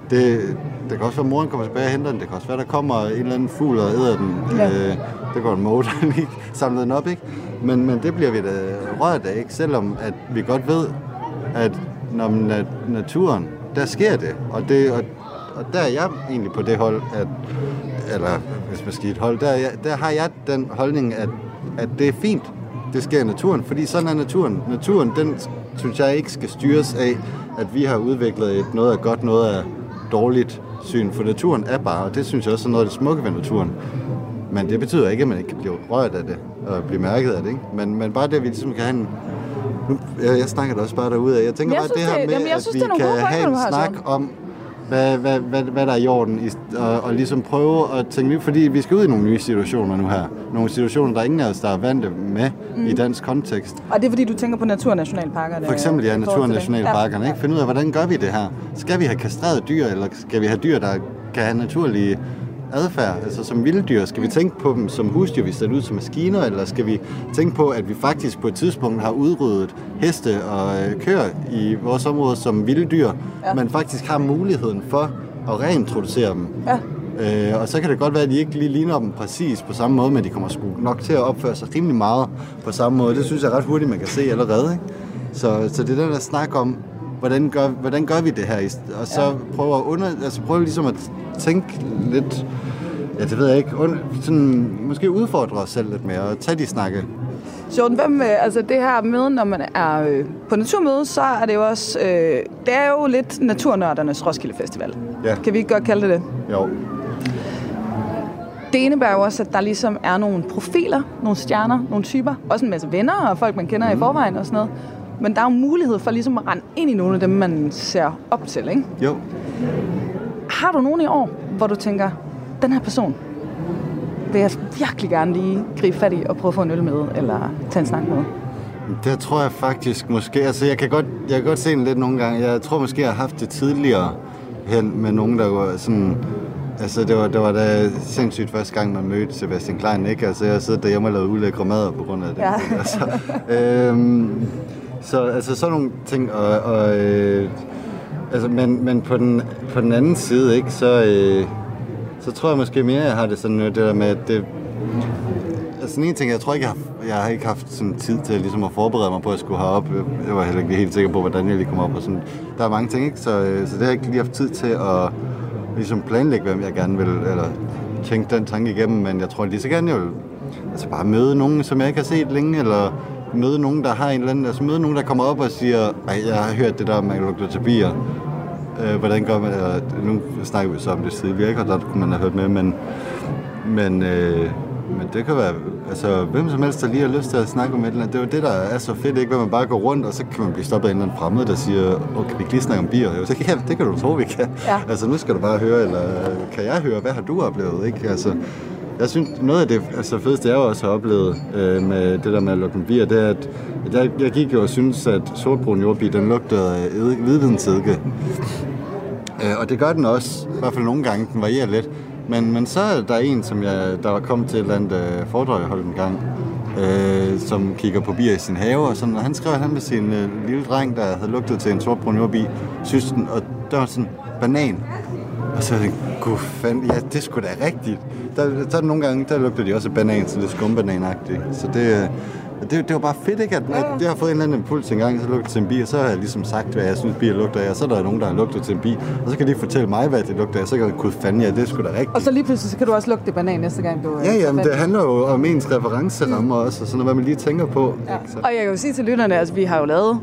Speaker 17: det, det kan også være, at moren kommer tilbage og henter den. Det kan også være, der kommer en eller anden fugl og æder den.
Speaker 3: Ja.
Speaker 17: Øh, det går en måde, der lige den op, ikke? Men, men det bliver vi da rørt af, ikke? Selvom at vi godt ved, at når na- naturen, der sker det. Og, det og, og der er jeg egentlig på det hold, at, eller hvis man skal et hold, der, er der har jeg den holdning, at, at det er fint, det sker i naturen, fordi sådan er naturen. Naturen, den synes jeg ikke skal styres af, at vi har udviklet et noget af godt, noget af dårligt syn, for naturen er bare, og det synes jeg også er noget af det smukke ved naturen. Men det betyder ikke, at man ikke kan blive rørt af det, og blive mærket af det, ikke? Men, men bare det, at vi ligesom kan have en... Nu, jeg, jeg snakker da også bare derude af. Jeg tænker
Speaker 3: Jeg
Speaker 17: bare,
Speaker 3: synes,
Speaker 17: det her med,
Speaker 3: jamen, jeg
Speaker 17: at
Speaker 3: synes,
Speaker 17: vi
Speaker 3: er nogle
Speaker 17: kan have en snak
Speaker 3: Søren.
Speaker 17: om, hvad, hvad, hvad, hvad der er i orden, i- og, og ligesom prøve at tænke nyt, fordi vi skal ud i nogle nye situationer nu her. Nogle situationer, der ingen af os, der er vante med mm. i dansk kontekst.
Speaker 3: Og det er fordi, du tænker på naturnationalparkerne?
Speaker 17: For eksempel ja, naturnationalparkerne. Ikke? Finde ud af, hvordan gør vi det her? Skal vi have kastreret dyr, eller skal vi have dyr, der kan have naturlige adfærd, altså som vilde dyr? Skal vi tænke på dem som husdyr, vi sætter ud som maskiner, eller skal vi tænke på, at vi faktisk på et tidspunkt har udryddet heste og øh, køer i vores område som vilde dyr, ja. men faktisk har muligheden for at reintroducere dem?
Speaker 3: Ja.
Speaker 17: Øh, og så kan det godt være, at de ikke lige ligner dem præcis på samme måde, men de kommer sgu nok til at opføre sig rimelig meget på samme måde. Det synes jeg ret hurtigt, man kan se allerede. Ikke? Så, så det er den der snak om, hvordan gør, hvordan gør vi det her? Og så ja. prøve, at under, altså prøve ligesom at tænke lidt, ja det ved jeg ikke, under, sådan, måske udfordre os selv lidt mere og tage de snakke.
Speaker 3: Jordan, hvad med, altså det her med, når man er øh, på naturmøde, så er det jo også, øh, det er jo lidt naturnørdernes Roskilde Festival.
Speaker 17: Ja.
Speaker 3: Kan vi ikke godt kalde det det?
Speaker 17: Jo.
Speaker 3: Det indebærer jo også, at der ligesom er nogle profiler, nogle stjerner, nogle typer, også en masse venner og folk, man kender mm. i forvejen og sådan noget. Men der er jo mulighed for ligesom at rende ind i nogle af dem, man ser op til, ikke?
Speaker 17: Jo.
Speaker 3: Har du nogen i år, hvor du tænker, den her person vil jeg virkelig gerne lige gribe fat i og prøve at få en øl med, eller tage en snak med?
Speaker 17: Det tror jeg faktisk måske, altså jeg kan godt, jeg kan godt se den lidt nogle gange. Jeg tror måske, jeg har haft det tidligere hen med nogen, der var sådan... Altså, det var, det var da sindssygt første gang, man mødte Sebastian Klein, ikke? Altså, jeg har siddet derhjemme og lavet ulækre mad på grund af det.
Speaker 3: Ja.
Speaker 17: Altså, øhm, så altså sådan nogle ting, og, og øh, altså, men, men på, den, på den anden side, ikke, så, øh, så tror jeg måske mere, jeg har det sådan, øh, det der med, at det, Altså, en ting, jeg tror ikke, jeg har, jeg har ikke haft sådan tid til ligesom at forberede mig på, at jeg skulle herop. Jeg var heller ikke helt sikker på, hvordan jeg lige kom op. Og sådan. Der er mange ting, ikke? Så, øh, så det har jeg ikke lige haft tid til at ligesom planlægge, hvem jeg gerne vil, eller tænke den tanke igennem. Men jeg tror lige så gerne, jeg vil altså bare møde nogen, som jeg ikke har set længe, eller møde nogen, der har en eller anden, altså møde nogen, der kommer op og siger, Ej, jeg har hørt det der, til bier. Øh, hvordan gør man, eller, nu snakker vi så om det tidligere, ikke? og der kunne man have hørt med, men, men, øh, men det kan være, altså hvem som helst, der lige har lyst til at snakke om et eller andet. Det er jo det, der er så fedt, ikke? Hvor man bare går rundt, og så kan man blive stoppet af en eller anden fremmed, der siger, åh, kan vi ikke lige snakke om bier? Jo, så kan, det kan du tro, vi kan.
Speaker 3: Ja.
Speaker 17: Altså nu skal du bare høre, eller kan jeg høre, hvad har du oplevet, ikke? Altså, jeg synes, noget af det altså, fedeste, jeg også har oplevet øh, med det der med at lukke bier, det er, at jeg, jeg gik jo og synes, at sortbrun jordbi, den lugtede af hvidvidensedike. Øh, og det gør den også, i hvert fald nogle gange, den varierer lidt. Men, men så er der en, som jeg, der var kommet til et eller andet øh, foredrag, jeg holdt en gang, øh, som kigger på bier i sin have, og, sådan, og han skrev, at han med sin øh, lille dreng, der havde lugtet til en sortbrun jordbi, synes den, og der var sådan, banan. Og så gud fanden, ja, det skulle da rigtigt. Der, er nogle gange, der lugter de også af banan, så lidt skumbananagtigt. Så det, øh, det, det var bare fedt, ikke? At, at jeg har fået en eller anden impuls engang, så lugter til en bi, og så har jeg ligesom sagt, hvad jeg synes, bier lugter af, og så er der nogen, der har lugtet til en bi, og så kan de fortælle mig, hvad det lugter af, så kan jeg, gud fanden, ja, det er sgu da rigtigt.
Speaker 3: Og så lige pludselig så kan du også lugte banan næste gang, du øh,
Speaker 17: Ja, jamen, det handler jo om ens referencerammer også, og sådan noget, hvad man lige tænker på.
Speaker 3: Ja. Og jeg kan jo sige til lytterne, at altså, vi har jo lavet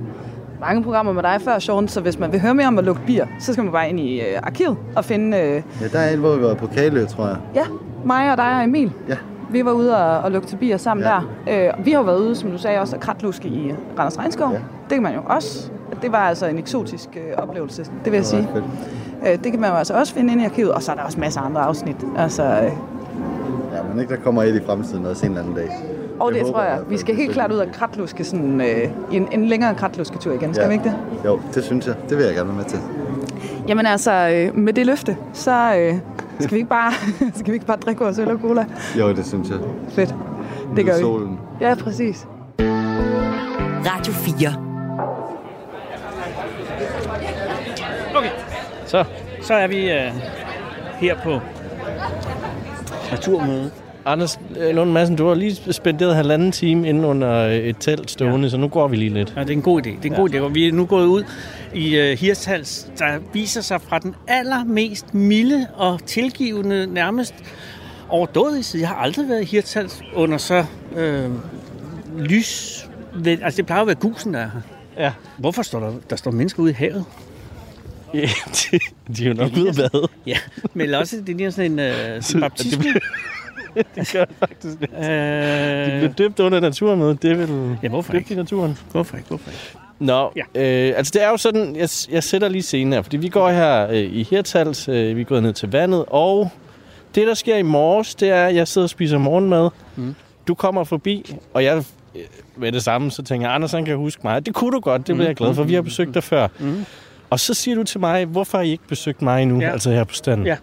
Speaker 3: mange programmer med dig før, Sean, så hvis man vil høre mere om at lugte bier, så skal man bare ind i øh, arkivet og finde... Øh,
Speaker 17: Ja, der er et, hvor vi var på Kalø, tror jeg.
Speaker 3: ja, mig og dig og Emil.
Speaker 17: Ja.
Speaker 3: Vi var ude og, og lugte til bier sammen
Speaker 17: Ja.
Speaker 3: der. Øh, vi har været ude, som du sagde, også at kratluske i Randers Regnskov. Ja. Det kan man jo også. Det var altså en eksotisk øh, oplevelse, det vil jeg
Speaker 17: Det
Speaker 3: sige. Øh, det kan man jo altså også finde inde i arkivet, og så er der også masser af andre afsnit. Altså, øh,
Speaker 17: Ja, men ikke, der kommer et i fremtiden også en eller anden dag.
Speaker 3: Og det,
Speaker 17: håber
Speaker 3: tror
Speaker 17: jeg
Speaker 3: jeg. Vi skal helt klart ud og kratluske sådan, øh, en, en længere kratlusketur igen. Skal
Speaker 17: Ja.
Speaker 3: vi ikke det?
Speaker 17: Jo, det synes jeg. Det vil jeg gerne være med til.
Speaker 3: Jamen altså, øh, med det løfte, så øh, skal, vi ikke bare, skal vi ikke bare drikke vores øl og cola?
Speaker 17: Jo, det synes jeg.
Speaker 3: Fedt. Det
Speaker 17: Nyd
Speaker 3: gør vi.
Speaker 17: solen.
Speaker 3: Ja, præcis.
Speaker 2: Radio 4.
Speaker 11: Okay, så, så er vi øh, her på naturmødet
Speaker 5: Anders øh, Lund Madsen, du har lige spenderet halvanden time inde under et telt stående, ja. så nu går vi lige lidt.
Speaker 18: Ja, det er en god idé. Det er en ja. god idé. Og vi er nu gået ud i uh, Hirtshals, der viser sig fra den allermest milde og tilgivende, nærmest overdådige side. Jeg har aldrig været i Hirtshals under så øh, lys... Altså, det plejer at være gusen, der er her.
Speaker 5: Ja.
Speaker 18: Hvorfor står der, der står mennesker ude i havet?
Speaker 5: Ja, de, de er jo nok ude bade.
Speaker 18: Ja, men også, det er sådan en sådan baptisme.
Speaker 5: det gør faktisk det. Øh... De bliver døbt under naturmødet. Det er vel
Speaker 18: ja, hvorfor
Speaker 5: døbt
Speaker 18: ikke?
Speaker 5: i naturen.
Speaker 18: Hvorfor ikke? Hvorfor ikke?
Speaker 5: Nå, ja. øh, altså det er jo sådan, jeg, jeg sætter lige scenen her, fordi vi går her øh, i Hirtals, øh, vi gået ned til vandet, og det, der sker i morges, det er, at jeg sidder og spiser morgenmad. Mm. Du kommer forbi, og jeg øh, med det samme, så tænker jeg, Anders han kan huske mig. Det kunne du godt, det bliver jeg glad for. Vi har besøgt dig før. Mm. Og så siger du til mig, hvorfor har I ikke besøgt mig nu, ja. altså her på standen?
Speaker 18: Ja.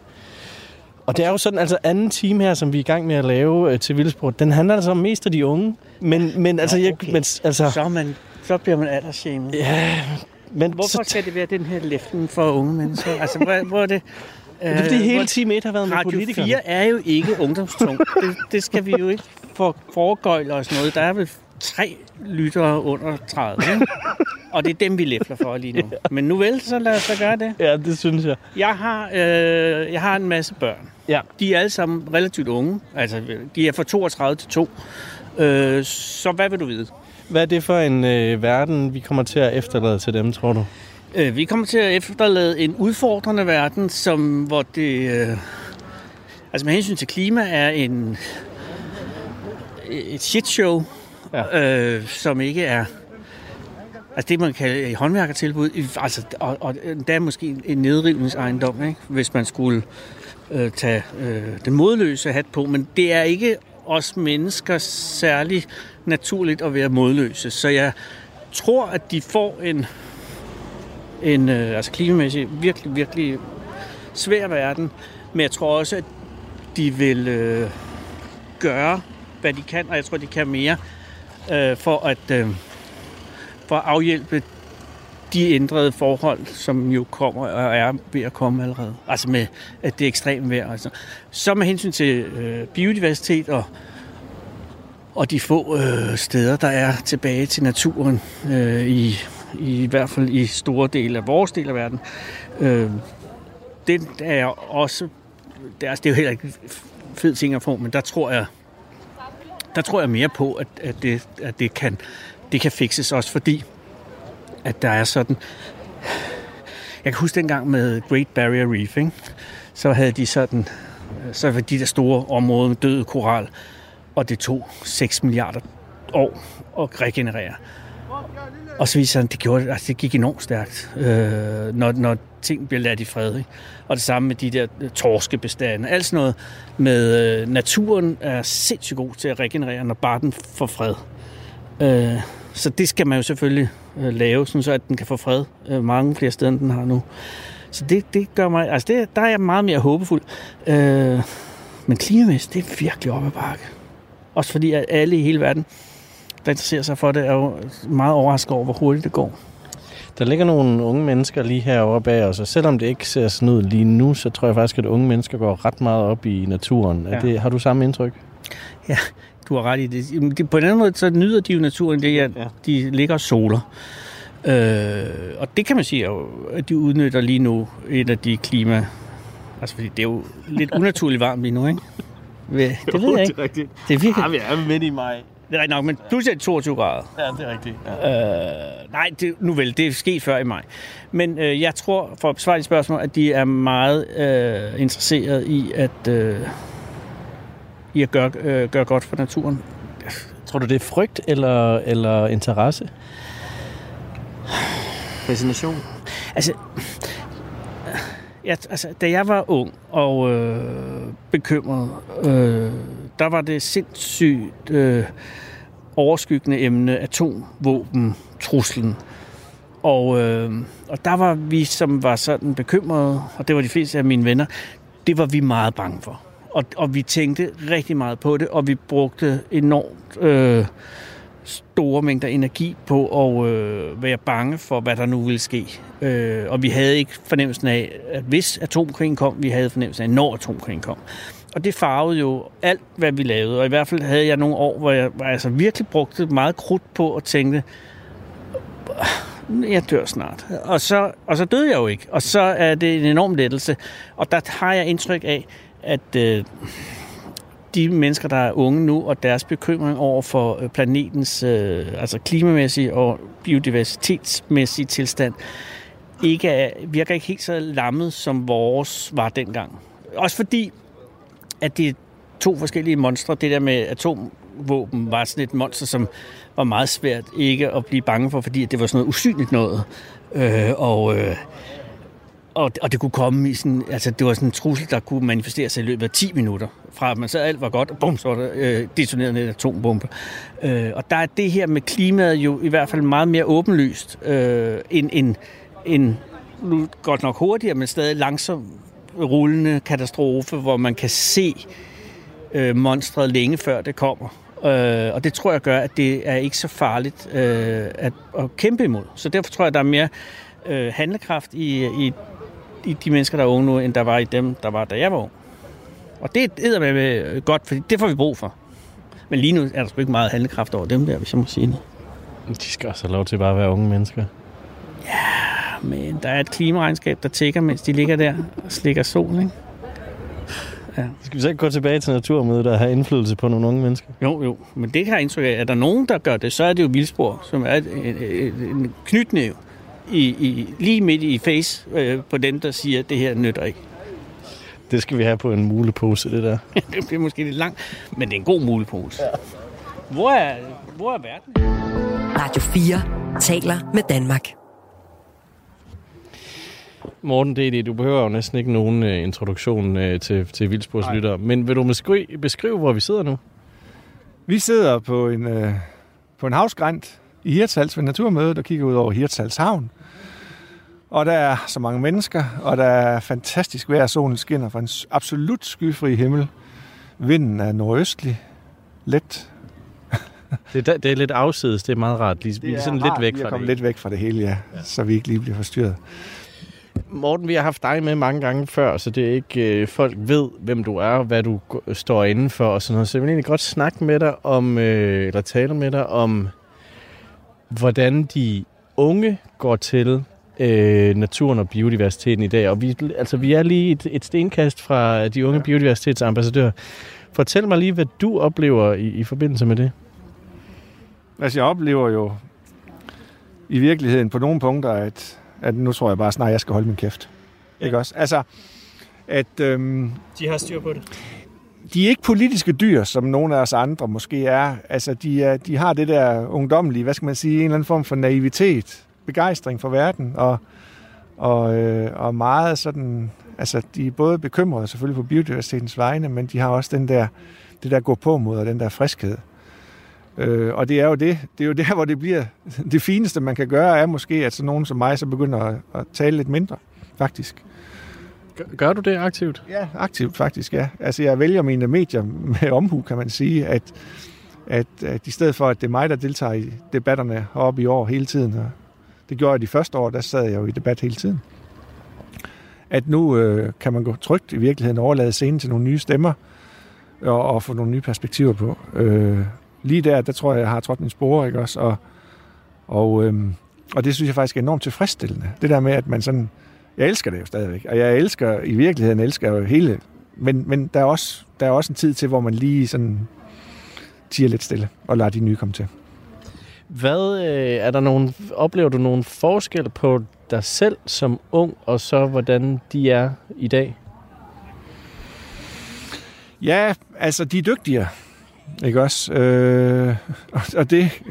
Speaker 5: Og det er jo sådan, altså anden time her, som vi er i gang med at lave øh, til Vildsport, den handler altså mest af de unge. Men, men altså, jeg,
Speaker 18: okay.
Speaker 5: men, altså...
Speaker 18: Så, man, så bliver man aldersshamed.
Speaker 5: Ja, men...
Speaker 18: Hvorfor
Speaker 5: så,
Speaker 18: skal det være den her læften for unge mennesker? Altså, hvor, hvor er det...
Speaker 5: det er fordi hele
Speaker 18: hvor-
Speaker 5: time 1 har været med
Speaker 18: Radio
Speaker 5: politikerne.
Speaker 18: 4 er jo ikke ungdomstung. det, det skal vi jo ikke for foregøjle os noget. Der er vel tre lyttere under 30, ikke? Og det er dem, vi læfler for lige nu. Men nu vel, så lad os da gøre det.
Speaker 5: Ja, det synes jeg.
Speaker 18: Jeg har, øh, jeg har en masse børn.
Speaker 5: Ja.
Speaker 18: De er alle sammen relativt unge. Altså, de er fra 32 til 2. Øh, så hvad vil du vide?
Speaker 5: Hvad er det for en øh, verden, vi kommer til at efterlade til dem, tror du?
Speaker 18: Øh, vi kommer til at efterlade en udfordrende verden, som hvor det... Øh, altså med hensyn til klima er en et shitshow, ja. øh, som ikke er... Altså det, man kalder et håndværkertilbud, altså, og, og der er måske en nedrivningsejendom, ikke? hvis man skulle øh, tage øh, den modløse hat på, men det er ikke os mennesker særlig naturligt at være modløse. Så jeg tror, at de får en, en øh, altså klimamæssigt virkelig, virkelig svær verden, men jeg tror også, at de vil øh, gøre, hvad de kan, og jeg tror, de kan mere, øh, for at øh, for at afhjælpe de ændrede forhold, som jo kommer og er ved at komme allerede. Altså med at det er ekstremt vejr. Altså. Så med hensyn til øh, biodiversitet og, og de få øh, steder, der er tilbage til naturen, øh, i, i hvert fald i store dele af vores del af verden, øh, det er også, det er, altså, det er jo heller ikke fed ting at få, men der tror jeg, der tror jeg mere på, at, at, det, at det, kan, det kan fikses også, fordi at der er sådan... Jeg kan huske dengang med Great Barrier Reef, ikke? så havde de sådan... Så var de der store områder med døde koral, og det tog 6 milliarder år at regenerere. Og så viser han, at det, gjorde, altså det gik enormt stærkt, øh, når, når ting bliver ladt i fred. Ikke? Og det samme med de der øh, torskebestande. Alt sådan noget med øh, naturen er sindssygt god til at regenerere, når bare den får fred. Øh, så det skal man jo selvfølgelig øh, lave, sådan så at den kan få fred øh, mange flere steder, end den har nu. Så det, det gør mig... Altså, det, der er jeg meget mere håbefuld. Øh, men klimamæssigt, det er virkelig op ad bakke. Også fordi at alle i hele verden, der interesserer sig for det, er jo meget overrasket over, hvor hurtigt det går.
Speaker 5: Der ligger nogle unge mennesker lige herovre bag os, og selvom det ikke ser sådan ud lige nu, så tror jeg faktisk, at unge mennesker går ret meget op i naturen. Er
Speaker 18: Ja.
Speaker 5: det, har du samme indtryk?
Speaker 18: Ja, du har ret i det. På en anden måde, så nyder de jo naturen det, at ja. de ligger og soler. Øh, og det kan man sige, er jo, at de udnytter lige nu et af de klima... Altså, fordi det er jo lidt unaturligt varmt lige nu, ikke? Det ved jeg ikke.
Speaker 5: det er rigtigt.
Speaker 18: Det er virkelig...
Speaker 5: Ah, vi er midt i maj.
Speaker 18: Det er rigtigt nok, men plus er 22 grader.
Speaker 5: Ja, det er rigtigt. Ja.
Speaker 18: Øh, nej, det, nu vel, det er sket før i maj. Men øh, jeg tror, for at besvare de spørgsmål, at de er meget øh, interesseret i at, øh, i at gøre, øh, gøre godt for naturen.
Speaker 5: Tror du, det er frygt eller, eller interesse? Fascination?
Speaker 18: Altså, ja, altså, da jeg var ung og øh, bekymret, øh, der var det sindssygt øh, overskyggende emne atomvåben, truslen. Og, øh, og der var vi, som var sådan bekymrede, og det var de fleste af mine venner, det var vi meget bange for. Og, og vi tænkte rigtig meget på det, og vi brugte enormt øh, store mængder energi på at øh, være bange for, hvad der nu ville ske. Øh, og vi havde ikke fornemmelsen af, at hvis atomkrigen kom, vi havde fornemmelsen af, når atomkrigen kom og det farvede jo alt, hvad vi lavede. Og i hvert fald havde jeg nogle år, hvor jeg, hvor jeg altså virkelig brugte meget krudt på at tænke, ah, jeg dør snart. Og så, og så døde jeg jo ikke. Og så er det en enorm lettelse. Og der har jeg indtryk af, at øh, de mennesker, der er unge nu, og deres bekymring over for øh, planetens øh, altså klimamæssige og biodiversitetsmæssige tilstand, ikke er, virker ikke helt så lammet, som vores var dengang. Også fordi, at det er to forskellige monstre. Det der med atomvåben var sådan et monster, som var meget svært ikke at blive bange for, fordi det var sådan noget usynligt noget. Øh, og, øh, og, og det kunne komme i sådan, altså det var sådan en trussel, der kunne manifestere sig i løbet af 10 minutter. Fra at man så alt var godt, og bum, så var der øh, detoneret en atombombe. Øh, og der er det her med klimaet jo i hvert fald meget mere åbenlyst øh, end, end, end nu godt nok hurtigere, men stadig langsomt rullende katastrofe, hvor man kan se øh, monstret længe før det kommer. Øh, og det tror jeg gør, at det er ikke så farligt øh, at, at kæmpe imod. Så derfor tror jeg, der er mere øh, handlekraft i, i, i de mennesker, der er unge nu, end der var i dem, der var, da jeg var ung. Og det er med godt, for det får vi brug for. Men lige nu er der sgu ikke meget handlekraft over dem der, hvis jeg må sige det.
Speaker 5: De skal også have lov til bare at være unge mennesker.
Speaker 18: Ja, men der er et klimaregnskab, der tigger, mens de ligger der og slikker sol, ikke?
Speaker 5: Ja. Skal vi så ikke gå tilbage til naturmødet og have indflydelse på nogle unge mennesker?
Speaker 18: Jo, jo. Men det jeg indtryk af. Er der nogen, der gør det, så er det jo Vildspor, som er en, en knytnæv i, i, lige midt i face øh, på dem, der siger, at det her nytter ikke.
Speaker 5: Det skal vi have på en mulepose, det der.
Speaker 18: det bliver måske lidt langt, men det er en god mulepose. Ja. Hvor, er, hvor er verden?
Speaker 2: Radio 4 taler med Danmark.
Speaker 5: Morten D.D., du behøver jo næsten ikke nogen uh, introduktion uh, til, til Vildsporslytter, men vil du beskrive, beskrive, hvor vi sidder nu?
Speaker 19: Vi sidder på en, uh, på en havsgrænt i Hirtshals ved Naturmødet og kigger ud over Hirtshals havn. Og der er så mange mennesker, og der er fantastisk vejr. Solen skinner fra en absolut skyfri himmel. Vinden er nordøstlig, let.
Speaker 5: det, er, det er lidt afsides, det er meget rart. Lige, det er sådan lidt væk fra det.
Speaker 19: lidt væk fra det hele, ja, ja. Så vi ikke lige bliver forstyrret.
Speaker 5: Morten, vi har haft dig med mange gange før, så det er ikke øh, folk ved, hvem du er, hvad du står inden for og sådan noget. Så jeg vil egentlig godt snakke med dig om, øh, eller tale med dig om, hvordan de unge går til øh, naturen og biodiversiteten i dag. Og vi, altså, vi er lige et, et stenkast fra de unge biodiversitetsambassadører. Fortæl mig lige, hvad du oplever i, i forbindelse med det.
Speaker 19: Altså, jeg oplever jo i virkeligheden på nogle punkter, at at nu tror jeg bare snart, jeg skal holde min kæft. Ja. Ikke også? Altså, at... Øhm,
Speaker 18: de har styr på det.
Speaker 19: De er ikke politiske dyr, som nogle af os andre måske er. Altså, de, er, de har det der ungdomlige, hvad skal man sige, en eller anden form for naivitet, begejstring for verden, og, og, øh, og meget sådan... Altså, de er både bekymrede selvfølgelig på biodiversitetens vegne, men de har også den der, det der gå på mod, og den der friskhed. Øh, og det er jo det, det er jo der, hvor det bliver det fineste, man kan gøre, er måske, at så nogen som mig så begynder at, at tale lidt mindre, faktisk.
Speaker 5: Gør, du det aktivt?
Speaker 19: Ja, aktivt faktisk, ja. Altså jeg vælger mine medier med omhu, kan man sige, at, at, at i stedet for, at det er mig, der deltager i debatterne oppe i år hele tiden, og det gjorde jeg de første år, der sad jeg jo i debat hele tiden, at nu øh, kan man gå trygt i virkeligheden overlade scenen til nogle nye stemmer, og, og få nogle nye perspektiver på. Øh, lige der, der tror jeg, jeg har trådt min spore, ikke også? Og, og, øhm, og det synes jeg faktisk er enormt tilfredsstillende. Det der med, at man sådan... Jeg elsker det jo stadigvæk, og jeg elsker, i virkeligheden elsker jeg jo hele... Men, men der, er også, der er også en tid til, hvor man lige sådan tiger lidt stille og lader de nye komme til.
Speaker 5: Hvad øh, er der nogen, oplever du nogen forskel på dig selv som ung, og så hvordan de er i dag?
Speaker 19: Ja, altså de er dygtigere. Ikke også? Øh, og det,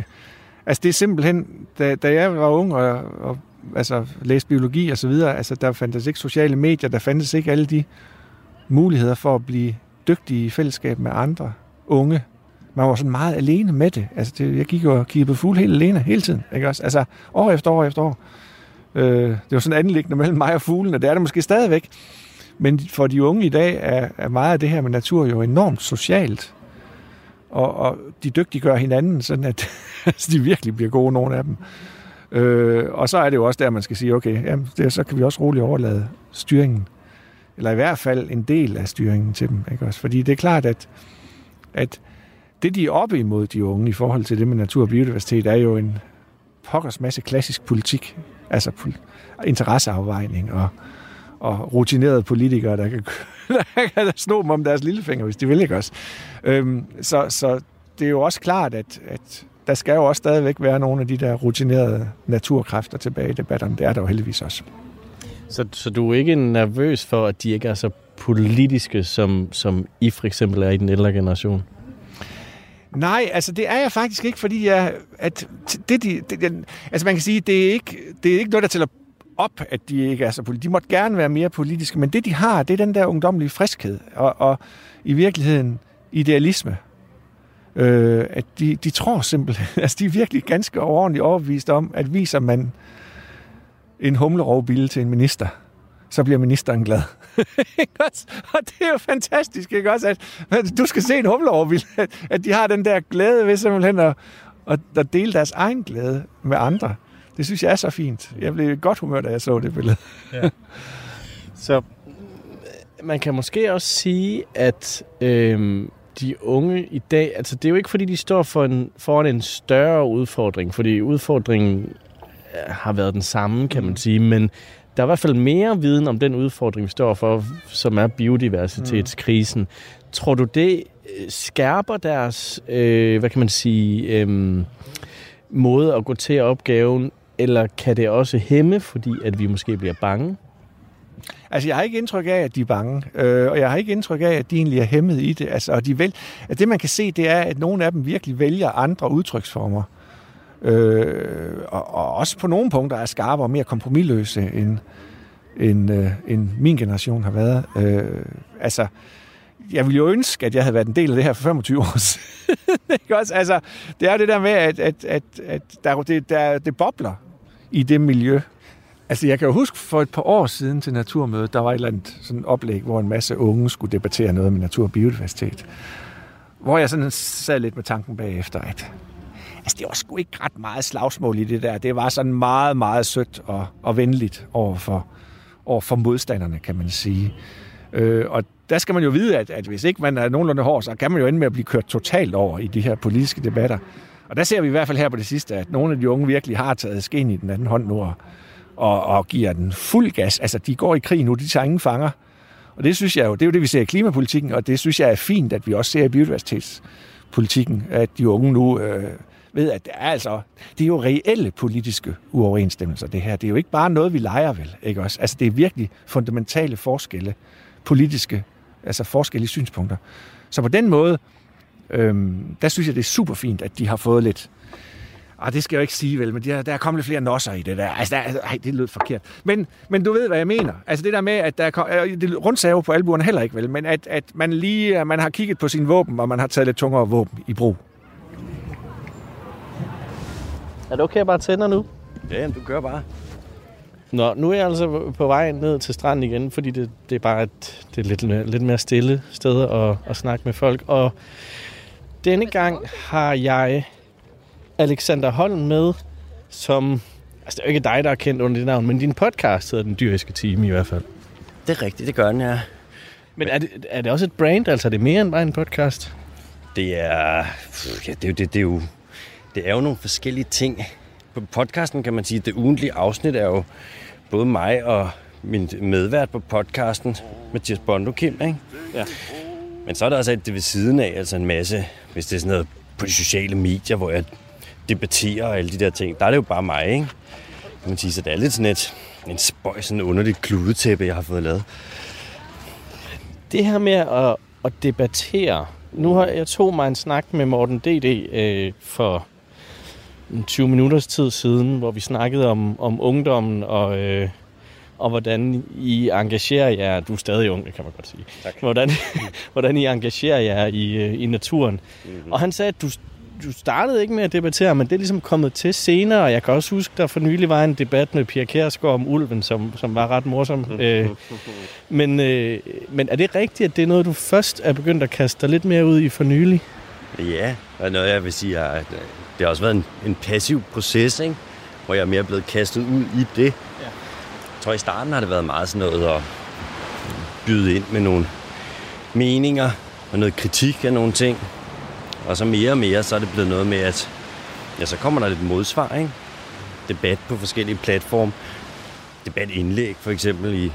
Speaker 19: altså det er simpelthen, da, da jeg var ung og, og altså, læste biologi og så videre, altså der fandtes ikke sociale medier, der fandtes ikke alle de muligheder for at blive dygtig i fællesskab med andre unge. Man var sådan meget alene med det. Altså det, jeg gik og kiggede på fugle helt alene hele tiden. Ikke også? Altså år efter år efter år. Øh, det var sådan anlæggende mellem mig og fuglene. Det er det måske stadigvæk. Men for de unge i dag er, er meget af det her med natur jo enormt socialt og, og de dygtiggør hinanden, sådan at altså, de virkelig bliver gode, nogle af dem. Øh, og så er det jo også der, man skal sige, okay, jamen, det, så kan vi også roligt overlade styringen eller i hvert fald en del af styringen til dem. Ikke også? Fordi det er klart, at, at det, de er oppe imod, de unge, i forhold til det med natur og biodiversitet, er jo en pokkers masse klassisk politik. Altså interesseafvejning og, og rutinerede politikere, der kan, der kan sno dem om deres lillefinger, hvis de vil, ikke også? Øhm, så, så det er jo også klart, at, at der skal jo også stadigvæk være nogle af de der rutinerede naturkræfter tilbage i debatterne. Det er der jo heldigvis også.
Speaker 5: Så, så du er ikke nervøs for, at de ikke er så politiske, som, som I for eksempel er i den ældre generation?
Speaker 19: Nej, altså det er jeg faktisk ikke, fordi jeg, at det, de, det, altså man kan sige, det er ikke, det er ikke noget, der tæller op, at de ikke er så politiske. De måtte gerne være mere politiske, men det de har, det er den der ungdomlige friskhed, og, og i virkeligheden idealisme. Øh, at de, de tror simpelthen, altså de er virkelig ganske ordentligt overbevist om, at viser man en humlerovbille til en minister, så bliver ministeren glad. og det er jo fantastisk, ikke også? At, at du skal se en humlerovbille, at, at de har den der glæde ved simpelthen at, at, at dele deres egen glæde med andre. Det synes jeg er så fint. Jeg blev godt humør, da jeg så det billede.
Speaker 5: Ja. Så man kan måske også sige, at øhm, de unge i dag, altså det er jo ikke fordi, de står for en, foran en større udfordring, fordi udfordringen har været den samme, kan man sige, men der er i hvert fald mere viden om den udfordring, vi står for, som er biodiversitetskrisen. Tror du, det skærper deres, øh, hvad kan man sige, øh, måde at gå til opgaven, eller kan det også hæmme, fordi at vi måske bliver bange?
Speaker 19: Altså, jeg har ikke indtryk af, at de er bange, øh, og jeg har ikke indtryk af, at de egentlig er hæmmet i det. Altså, og de vælger, at det, man kan se, det er, at nogle af dem virkelig vælger andre udtryksformer. Øh, og, og også på nogle punkter er skarpere og mere kompromilløse, end, end, øh, end min generation har været. Øh, altså, jeg ville jo ønske, at jeg havde været en del af det her for 25 år siden. ikke også? Altså, det er jo det der med, at, at, at, at der, det, der, det bobler i det miljø. Altså, jeg kan jo huske for et par år siden til Naturmødet, der var et eller andet sådan oplæg, hvor en masse unge skulle debattere noget med natur og biodiversitet. Hvor jeg sådan sad lidt med tanken bagefter, at altså, det var sgu ikke ret meget slagsmål i det der. Det var sådan meget, meget sødt og, og venligt over for, over for modstanderne, kan man sige. Øh, og der skal man jo vide, at, at hvis ikke man er nogenlunde hård, så kan man jo ende med at blive kørt totalt over i de her politiske debatter. Og der ser vi i hvert fald her på det sidste, at nogle af de unge virkelig har taget sken i den anden hånd nu og, og, og giver den fuld gas. Altså, de går i krig nu, de tager ingen fanger. Og det synes jeg jo, det er jo det, vi ser i klimapolitikken, og det synes jeg er fint, at vi også ser i biodiversitetspolitikken, at de unge nu øh, ved, at det er altså, det er jo reelle politiske uoverensstemmelser, det her. Det er jo ikke bare noget, vi leger vel, ikke også? Altså, det er virkelig fundamentale forskelle, politiske, altså forskellige synspunkter. Så på den måde, øhm, der synes jeg, det er super fint, at de har fået lidt, Ah, det skal jeg jo ikke sige vel, men der, der er kommet lidt flere nosser i det der. Altså, der, ej, det lød forkert. Men, men du ved, hvad jeg mener. Altså det der med, at der er, det rundt på albuerne heller ikke vel, men at, at man lige man har kigget på sine våben, og man har taget lidt tungere våben i brug.
Speaker 5: Er det okay, at bare tænder nu?
Speaker 17: Ja, du gør bare.
Speaker 5: Nå, nu er jeg altså på vej ned til stranden igen, fordi det, det er bare et, det er lidt, mere, lidt mere stille sted at, at snakke med folk. Og denne gang har jeg Alexander Holm med, som... Altså, det er jo ikke dig, der er kendt under det navn, men din podcast hedder Den Dyriske Time i hvert fald.
Speaker 20: Det er rigtigt, det gør den, ja.
Speaker 5: Men er det, er det også et brand? Altså, er det mere end bare en podcast?
Speaker 20: Det er... Ja, det, det, det, er jo, det er jo nogle forskellige ting. På podcasten kan man sige, at det ugentlige afsnit er jo både mig og min medvært på podcasten, Mathias Bondo Kim, ikke?
Speaker 5: Ja.
Speaker 20: Men så er der også et det ved siden af, altså en masse, hvis det er sådan noget på de sociale medier, hvor jeg debatterer og alle de der ting. Der er det jo bare mig, ikke? Kan man sige, så det er lidt sådan et, en spøj, sådan underligt kludetæppe, jeg har fået lavet.
Speaker 5: Det her med at, at debattere. Nu har jeg tog mig en snak med Morten D.D. Øh, for 20 minutters tid siden, hvor vi snakkede om, om ungdommen og, øh, og hvordan I engagerer jer. Du er stadig ung, det kan man godt sige.
Speaker 20: Tak.
Speaker 5: Hvordan, hvordan I engagerer jer i, øh, i naturen.
Speaker 20: Mhm.
Speaker 5: Mm-hmm. Og han sagde, at du, du startede ikke med at debattere, men det er ligesom kommet til senere. Jeg kan også huske, der for nylig var en debat med Pia Kjærsgaard om ulven, som, som var ret morsom. øh, men, øh, men er det rigtigt, at det er noget, du først er begyndt at kaste dig lidt mere ud i for nylig?
Speaker 20: Ja, og noget jeg vil sige er, at øh, det har også været en, en passiv proces, ikke? hvor jeg er mere blevet kastet ud i det. Ja. Jeg tror, i starten har det været meget sådan noget at byde ind med nogle meninger og noget kritik af nogle ting. Og så mere og mere, så er det blevet noget med, at ja, så kommer der lidt modsvar, ikke? Debat på forskellige platforme. Debatindlæg for eksempel i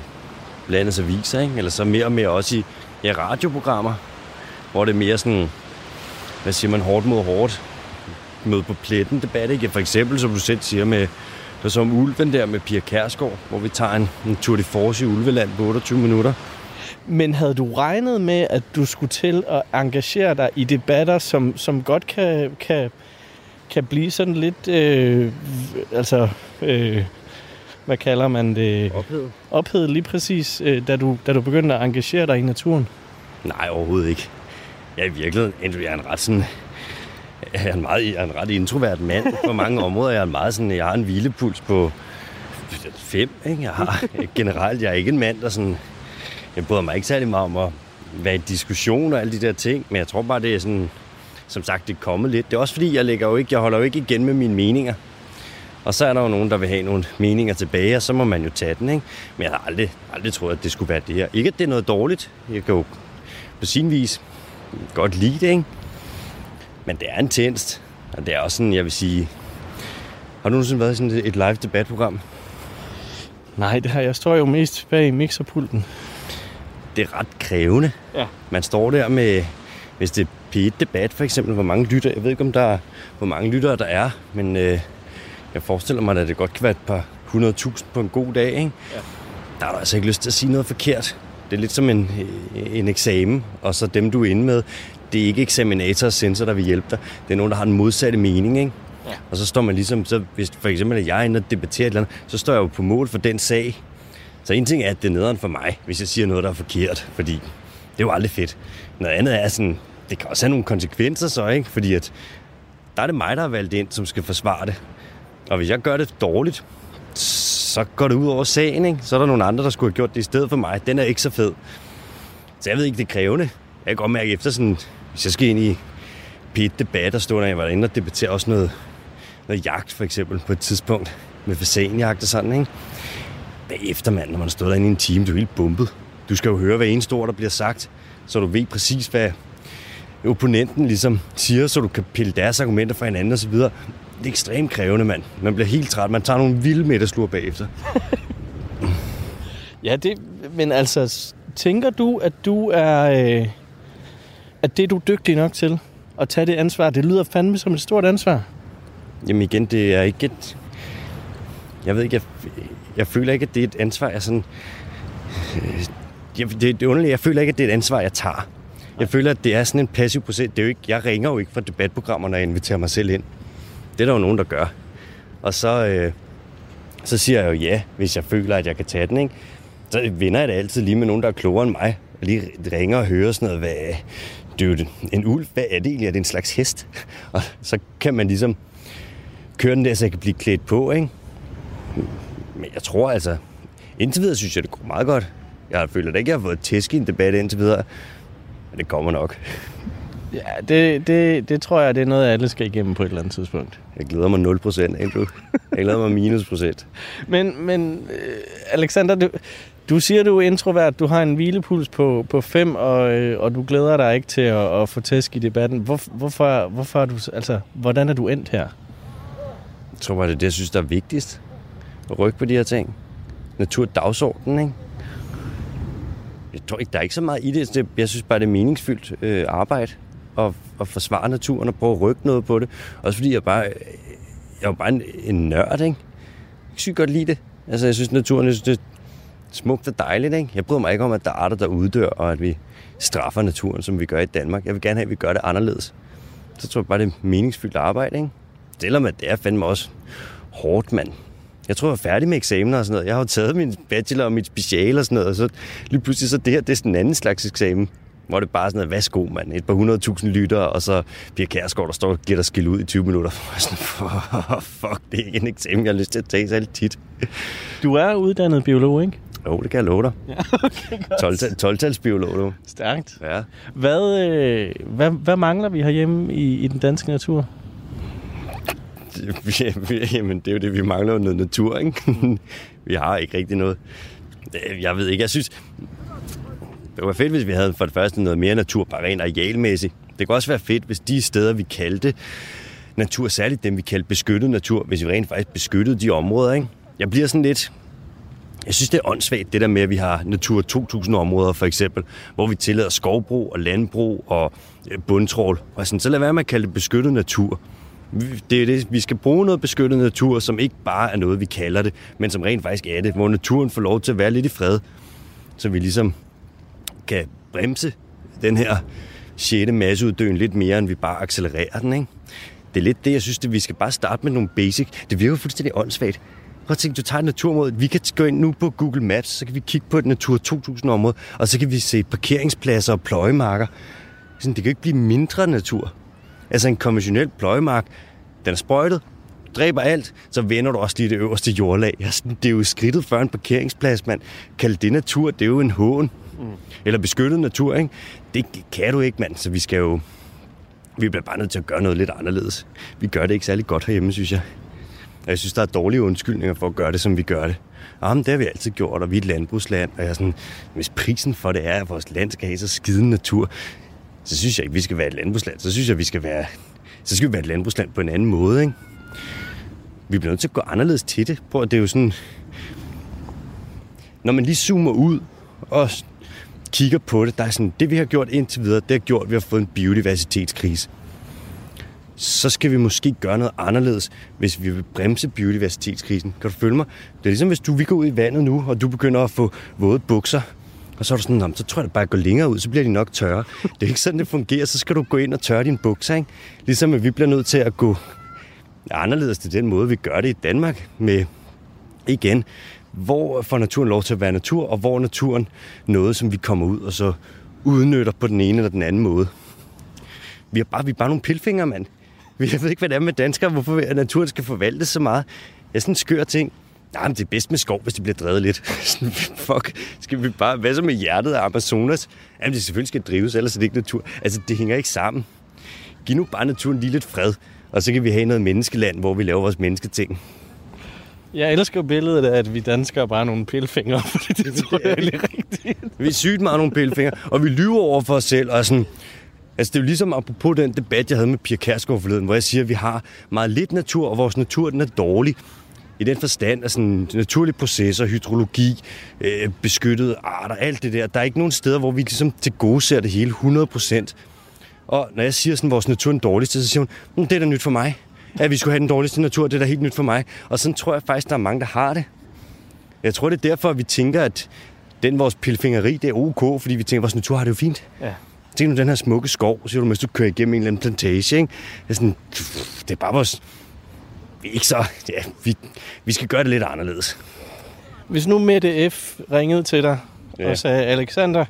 Speaker 20: landets aviser, ikke? Eller så mere og mere også i ja, radioprogrammer, hvor det er mere sådan, hvad siger man, hårdt mod hårdt, møde på pletten debat, ikke? For eksempel, som du selv siger, med der så om ulven der med Pia Kærsgaard, hvor vi tager en, en tour de force i Ulveland på 28 minutter.
Speaker 5: Men havde du regnet med, at du skulle til at engagere dig i debatter, som, som godt kan, kan, kan blive sådan lidt, øh, altså, øh, hvad kalder man det?
Speaker 20: Ophedet.
Speaker 5: Ophedet lige præcis, øh, da, du, da du begyndte at engagere dig i naturen?
Speaker 20: Nej, overhovedet ikke. Jeg er i virkeligheden jeg er en ret sådan... Jeg er en, meget, jeg er en ret introvert mand på mange områder. Jeg er en meget sådan, jeg har en hvilepuls på fem. Ikke? Jeg har, generelt, jeg er ikke en mand, der sådan... Jeg bryder mig ikke særlig meget om at være i diskussion og alle de der ting, men jeg tror bare, det er sådan... Som sagt, det er kommet lidt. Det er også fordi, jeg, lægger jo ikke, jeg holder jo ikke igen med mine meninger. Og så er der jo nogen, der vil have nogle meninger tilbage, og så må man jo tage den. Ikke? Men jeg har aldrig, aldrig troet, at det skulle være det her. Ikke, at det er noget dårligt. Jeg kan jo på sin vis godt lide det, ikke? Men det er intenst. Og det er også sådan, jeg vil sige... Har du nogensinde været i sådan et live debatprogram?
Speaker 5: Nej, det her, jeg står jo mest bag mixerpulten.
Speaker 20: Det er ret krævende.
Speaker 5: Ja.
Speaker 20: Man står der med, hvis det er P1-debat for eksempel, hvor mange lytter, jeg ved ikke, om der er, hvor mange lyttere der er, men øh, jeg forestiller mig, at det godt kan være et par 100.000 på en god dag, ikke?
Speaker 5: Ja.
Speaker 20: Der er du altså ikke lyst til at sige noget forkert. Det er lidt som en, en eksamen, og så dem, du er inde med, det er ikke eksaminator og sensor, der vil hjælpe dig. Det er nogen, der har en modsatte mening, ikke?
Speaker 5: Ja.
Speaker 20: Og så står man ligesom, så hvis for eksempel at jeg er inde og debatterer et eller andet, så står jeg jo på mål for den sag. Så en ting er, at det er nederen for mig, hvis jeg siger noget, der er forkert, fordi det er jo aldrig fedt. Noget andet er sådan, det kan også have nogle konsekvenser så, ikke? Fordi at der er det mig, der er valgt ind, som skal forsvare det. Og hvis jeg gør det dårligt, så går det ud over sagen, ikke? Så er der nogle andre, der skulle have gjort det i stedet for mig. Den er ikke så fed. Så jeg ved ikke, det er krævende. Jeg kan godt mærke efter sådan, hvis jeg skal ind i pit debat og stå der, jeg var inde og debattere også noget, noget jagt for eksempel på et tidspunkt med fasanjagt og sådan, ikke? Bagefter, mand, når man stået derinde i en time, du er helt bumpet. Du skal jo høre, hvad en ord, der bliver sagt, så du ved præcis, hvad opponenten ligesom siger, så du kan pille deres argumenter fra hinanden og så videre. Det er ekstremt krævende, mand. Man bliver helt træt. Man tager nogle vilde middagslure bagefter.
Speaker 5: Ja, det, men altså, tænker du, at du er, øh, at det er du dygtig nok til at tage det ansvar? Det lyder fandme som et stort ansvar.
Speaker 20: Jamen igen, det er ikke et... Jeg ved ikke, jeg, jeg føler ikke, at det er et ansvar, jeg sådan... Øh, Jeg, det, det er underligt, jeg føler ikke, at det er et ansvar, jeg tager. Jeg føler, at det er sådan en passiv proces. Det er jo ikke, jeg ringer jo ikke fra debatprogrammer, når jeg inviterer mig selv ind. Det er der jo nogen, der gør. Og så, øh, så siger jeg jo ja, hvis jeg føler, at jeg kan tage den. Ikke? Så vinder jeg det altid lige med nogen, der er klogere end mig. Og lige ringer og hører sådan noget, hvad, det er jo en ulv, hvad er det egentlig? Er det en slags hest? Og så kan man ligesom køre den der, så jeg kan blive klædt på, ikke? Men jeg tror altså, indtil videre synes jeg, det går meget godt. Jeg føler da ikke, jeg har fået tæsk i en debat indtil videre. Men det kommer nok.
Speaker 5: Ja, det, det, det tror jeg, det er noget, alle skal igennem på et eller andet tidspunkt.
Speaker 20: Jeg glæder mig 0 procent, du? Jeg glæder mig minus procent.
Speaker 5: Men, men øh, Alexander, du, du siger, du er introvert, du har en hvilepuls på, på fem, og, øh, og du glæder dig ikke til at, at få tæsk i debatten. Hvor, hvorfor, hvorfor er du, altså, hvordan er du endt her?
Speaker 20: Jeg tror bare, det er det, jeg synes, der er vigtigst. At rykke på de her ting. Natur dagsordenen, ikke? Jeg tror ikke, der er ikke så meget i det. Det- Jeg synes bare, det er meningsfyldt øh, arbejde at, at forsvare naturen og prøve at rykke noget på det. Også fordi jeg bare, jeg var bare en, en nørd, ikke? Jeg kan sygt godt lide det. Altså, jeg synes, naturen jeg synes, det er smukt og dejligt, ikke? Jeg bryder mig ikke om, at der er arter, der uddør, og at vi straffer naturen, som vi gør i Danmark. Jeg vil gerne have, at vi gør det anderledes. Så tror jeg bare, det er meningsfyldt arbejde, ikke? Selvom at det er fandme også hårdt, mand. Jeg tror, jeg er færdig med eksamener og sådan så det bare sådan noget, værsgo, mand. Et par hundredtusind lytter, og så Pia Kærsgaard, der står og giver dig skil ud i 20 minutter. Er sådan, fuck, det er ikke en eksamen, jeg har lyst til at tage så tit.
Speaker 5: Du er uddannet biolog, ikke?
Speaker 20: Jo, det kan jeg love dig.
Speaker 5: Ja, okay, godt.
Speaker 20: 12-talsbiolog, du.
Speaker 5: Stærkt.
Speaker 20: Ja.
Speaker 5: Hvad, øh, hvad, hvad mangler vi herhjemme i, i den danske natur?
Speaker 20: Jamen, det er jo det, vi mangler jo noget natur, ikke? vi har ikke rigtig noget. Jeg ved ikke, jeg synes... Det var fedt, hvis vi havde for det første noget mere natur, bare rent arealmæssigt. Det kunne også være fedt, hvis de steder, vi kaldte natur, særligt dem, vi kaldte beskyttet natur, hvis vi rent faktisk beskyttede de områder. Ikke? Jeg bliver sådan lidt... Jeg synes, det er åndssvagt, det der med, at vi har Natur 2000-områder for eksempel, hvor vi tillader skovbrug og landbrug og øh, bundtrål. Og sådan, så lad være med at kalde det beskyttet natur. Det er det, vi skal bruge noget beskyttet natur, som ikke bare er noget, vi kalder det, men som rent faktisk er det, hvor naturen får lov til at være lidt i fred, så vi ligesom kan bremse den her sjette masseuddøen lidt mere, end vi bare accelererer den. Ikke? Det er lidt det, jeg synes, at vi skal bare starte med nogle basic. Det virker fuldstændig åndssvagt. Prøv at tænke, du tager et naturområde. Vi kan gå ind nu på Google Maps, så kan vi kigge på et Natur 2000-område, og så kan vi se parkeringspladser og pløjemarker. Sådan, det kan jo ikke blive mindre natur. Altså en konventionel pløjemark, den er sprøjtet, dræber alt, så vender du også lige det øverste jordlag. Altså, det er jo skridtet før en parkeringsplads, mand. Kald det natur, det er jo en hån. Mm. Eller beskyttet natur, ikke? Det kan du ikke, mand. Så vi skal jo... Vi bliver bare nødt til at gøre noget lidt anderledes. Vi gør det ikke særlig godt herhjemme, synes jeg. Og jeg synes, der er dårlige undskyldninger for at gøre det, som vi gør det. Ah, Jamen, det har vi altid gjort, og vi er et landbrugsland. Og jeg er sådan, hvis prisen for det er, at vores land skal have så skide natur, så synes jeg ikke, vi skal være et landbrugsland. Så synes jeg, vi skal være, så skal vi være et landbrugsland på en anden måde, ikke? Vi bliver nødt til at gå anderledes til det. Prøv, det er jo sådan... Når man lige zoomer ud og kigger på det, der er sådan, det vi har gjort indtil videre, det har gjort, at vi har fået en biodiversitetskrise. Så skal vi måske gøre noget anderledes, hvis vi vil bremse biodiversitetskrisen. Kan du følge mig? Det er ligesom, hvis du vi går ud i vandet nu, og du begynder at få våde bukser, og så er du sådan, så tror jeg, at bare går længere ud, så bliver de nok tørre. Det er ikke sådan, det fungerer. Så skal du gå ind og tørre dine bukser, ikke? Ligesom at vi bliver nødt til at gå anderledes til den måde, vi gør det i Danmark med, igen, hvor får naturen lov til at være natur, og hvor er naturen noget, som vi kommer ud og så udnytter på den ene eller den anden måde. Vi er bare, vi er bare nogle pilfingre, mand. Jeg ved ikke, hvad det er med danskere, hvorfor naturen skal forvaltes så meget. Det er sådan en skør ting. Nej, men det er bedst med skov, hvis det bliver drevet lidt. Fuck, skal vi bare... Hvad så med hjertet af Amazonas? Jamen, det selvfølgelig skal drives, ellers er det ikke natur. Altså, det hænger ikke sammen. Giv nu bare naturen lige lidt fred, og så kan vi have noget menneskeland, hvor vi laver vores mennesketing.
Speaker 5: Jeg elsker billedet af, at vi danskere bare er nogle pillefingre, fordi det tror jeg er rigtigt.
Speaker 20: Vi er sygt meget nogle pillefingre, og vi lyver over for os selv, og sådan... Altså, det er jo ligesom apropos den debat, jeg havde med Pia Kærsgaard forleden, hvor jeg siger, at vi har meget lidt natur, og vores natur, den er dårlig. I den forstand af sådan naturlige processer, hydrologi, øh, beskyttede arter, alt det der. Der er ikke nogen steder, hvor vi ligesom til gode ser det hele 100%. Og når jeg siger sådan, at vores natur er den dårligste, så siger hun, "Mm, det er da nyt for mig. At vi skulle have den dårligste natur, det er da helt nyt for mig. Og sådan tror jeg faktisk, der er mange, der har det. Jeg tror, det er derfor, at vi tænker, at den vores pilfingeri, det er ok, fordi vi tænker, at vores natur har det jo fint.
Speaker 5: Ja.
Speaker 20: Tænk nu den her smukke skov, siger du, mens du kører igennem en eller anden plantage, ikke? Det er, sådan, det er bare vores... Vi ikke så... Ja, vi, vi skal gøre det lidt anderledes.
Speaker 5: Hvis nu Mette F. ringede til dig ja. Og sagde, Alexander,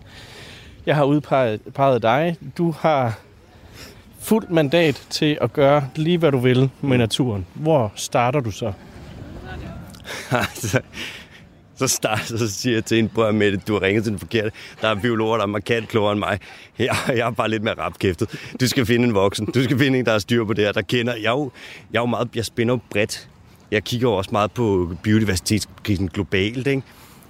Speaker 5: jeg har udpeget peget dig. Du har fuldt mandat til at gøre lige, hvad du vil med naturen. Hvor starter du så?
Speaker 20: så, så, start, så siger jeg til en bror med det, du har ringet til den forkerte. Der er biologer, der er markant klogere end mig. Jeg, jeg er bare lidt mere rapkæftet. Du skal finde en voksen. Du skal finde en, der har styr på det her, der kender. Jeg er jo, jeg er jo meget, jeg spænder jo bredt. Jeg kigger jo også meget på biodiversitetskrisen globalt, ikke?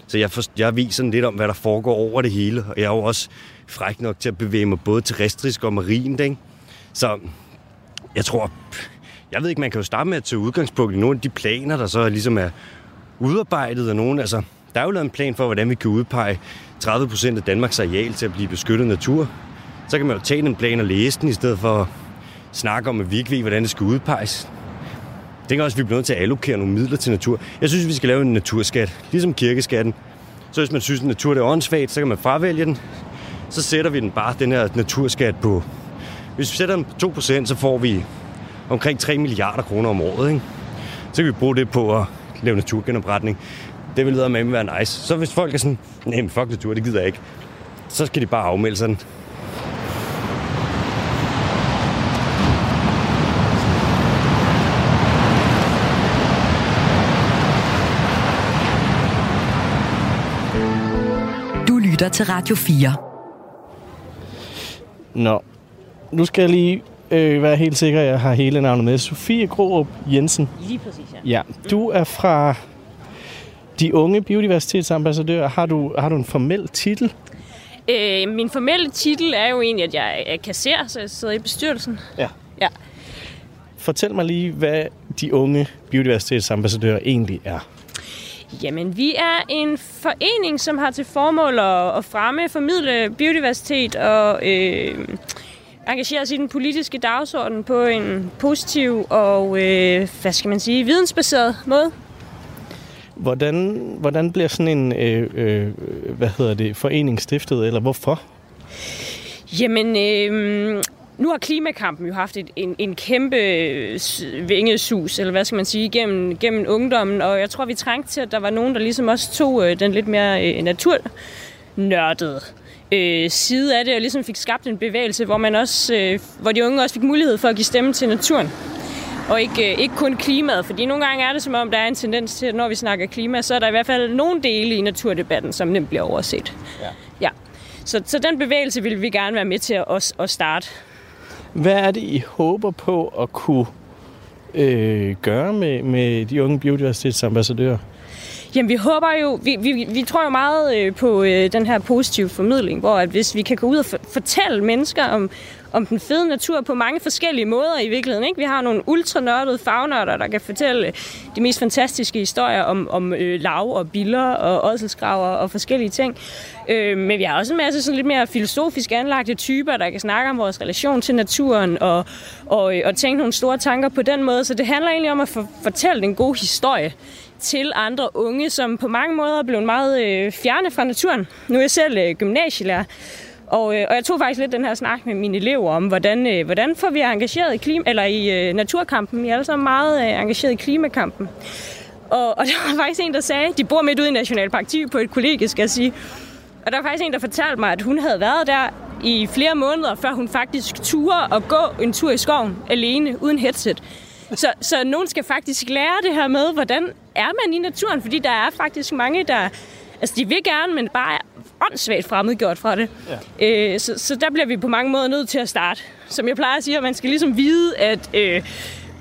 Speaker 20: Så jeg, for, jeg viser lidt om, hvad der foregår over det hele. Og jeg er jo også fræk nok til at bevæge mig både terrestrisk og marint, ikke? Så jeg tror, jeg ved ikke, man kan jo starte med at tage udgangspunkt i nogle af de planer, der så ligesom er udarbejdet af nogen. Altså, der er jo lavet en plan for, hvordan vi kan udpege 30% af Danmarks areal til at blive beskyttet natur. Så kan man jo tage den plan og læse den, i stedet for at snakke om, at vi ikke ved, hvordan det skal udpeges. Jeg tænker også, at vi bliver nødt til at allokere nogle midler til natur. Jeg synes, vi skal lave en naturskat, ligesom kirkeskatten. Så hvis man synes, at natur er åndssvagt, så kan man fravælge den. Så sætter vi den bare, den her naturskat på... Hvis vi sætter den på 2%, så får vi omkring 3 milliarder kroner om året. Ikke? Så kan vi bruge det på at lave naturgenopretning. Det vil lede med at være nice. Så hvis folk er sådan, nej, men fuck natur, det gider jeg ikke. Så skal de bare afmelde sig den.
Speaker 2: Du lytter til Radio 4.
Speaker 5: Nå, nu skal jeg lige øh, være helt sikker, at jeg har hele navnet med. Sofie Grorup Jensen.
Speaker 13: Lige præcis, ja.
Speaker 5: Ja, du er fra de unge biodiversitetsambassadører. Har du, har du en formel titel?
Speaker 21: Øh, min formelle titel er jo egentlig, at jeg er kasser, så jeg sidder i bestyrelsen.
Speaker 5: Ja.
Speaker 21: Ja.
Speaker 5: Fortæl mig lige, hvad de unge biodiversitetsambassadører egentlig er.
Speaker 21: Jamen, vi er en forening, som har til formål at, at fremme, formidle biodiversitet og øh, engagere os i den politiske dagsorden på en positiv og, øh, hvad skal man sige, vidensbaseret måde.
Speaker 5: Hvordan, hvordan bliver sådan en øh, øh, hvad hedder det, forening stiftet, eller hvorfor?
Speaker 21: Jamen, øh, nu har klimakampen jo haft et, en, en kæmpe vingesus, eller hvad skal man sige, gennem, gennem ungdommen, og jeg tror, vi trængte til, at der var nogen, der ligesom også tog øh, den lidt mere øh, naturnørdede øh, side af det, og ligesom fik skabt en bevægelse, hvor, man også, øh, hvor de unge også fik mulighed for at give stemme til naturen. Og ikke, øh, ikke kun klimaet, fordi nogle gange er det som om, der er en tendens til, at når vi snakker klima, så er der i hvert fald nogle dele i naturdebatten, som nemt bliver overset.
Speaker 5: Ja.
Speaker 21: ja. Så, så den bevægelse vil vi gerne være med til at, at starte.
Speaker 5: Hvad er det, I håber på at kunne øh, gøre med, med de unge biodiversitetsambassadører?
Speaker 21: Jamen, vi håber jo, vi, vi, vi tror jo meget øh, på øh, den her positive formidling, hvor at hvis vi kan gå ud og for, fortælle mennesker om, om den fede natur på mange forskellige måder i virkeligheden. Ikke? Vi har nogle ultranørdede fagnørder, der kan fortælle øh, de mest fantastiske historier om, om øh, lav og biller og ådselsgraver og forskellige ting. Øh, men vi har også en masse sådan lidt mere filosofisk anlagte typer, der kan snakke om vores relation til naturen og, og, øh, og tænke nogle store tanker på den måde. Så det handler egentlig om at for, fortælle en god historie til andre unge, som på mange måder er blevet meget øh, fjerne fra naturen. Nu er jeg selv øh, gymnasielærer, og, øh, og jeg tog faktisk lidt den her snak med mine elever om, hvordan, øh, hvordan får vi engageret i, klima, eller i øh, naturkampen. Vi er alle sammen meget øh, engageret i klimakampen. Og, og der var faktisk en, der sagde, de bor midt ude i Nationalpark 10 på et kollegie, skal jeg sige. Og der var faktisk en, der fortalte mig, at hun havde været der i flere måneder, før hun faktisk turde at gå en tur i skoven alene, uden headset. Så, så nogen skal faktisk lære det her med, hvordan er man i naturen, fordi der er faktisk mange, der... Altså, de vil gerne, men bare er åndssvagt fremmedgjort fra det. Ja. Øh, så, så der bliver vi på mange måder nødt til at starte. Som jeg plejer at sige, at man skal ligesom vide, at øh,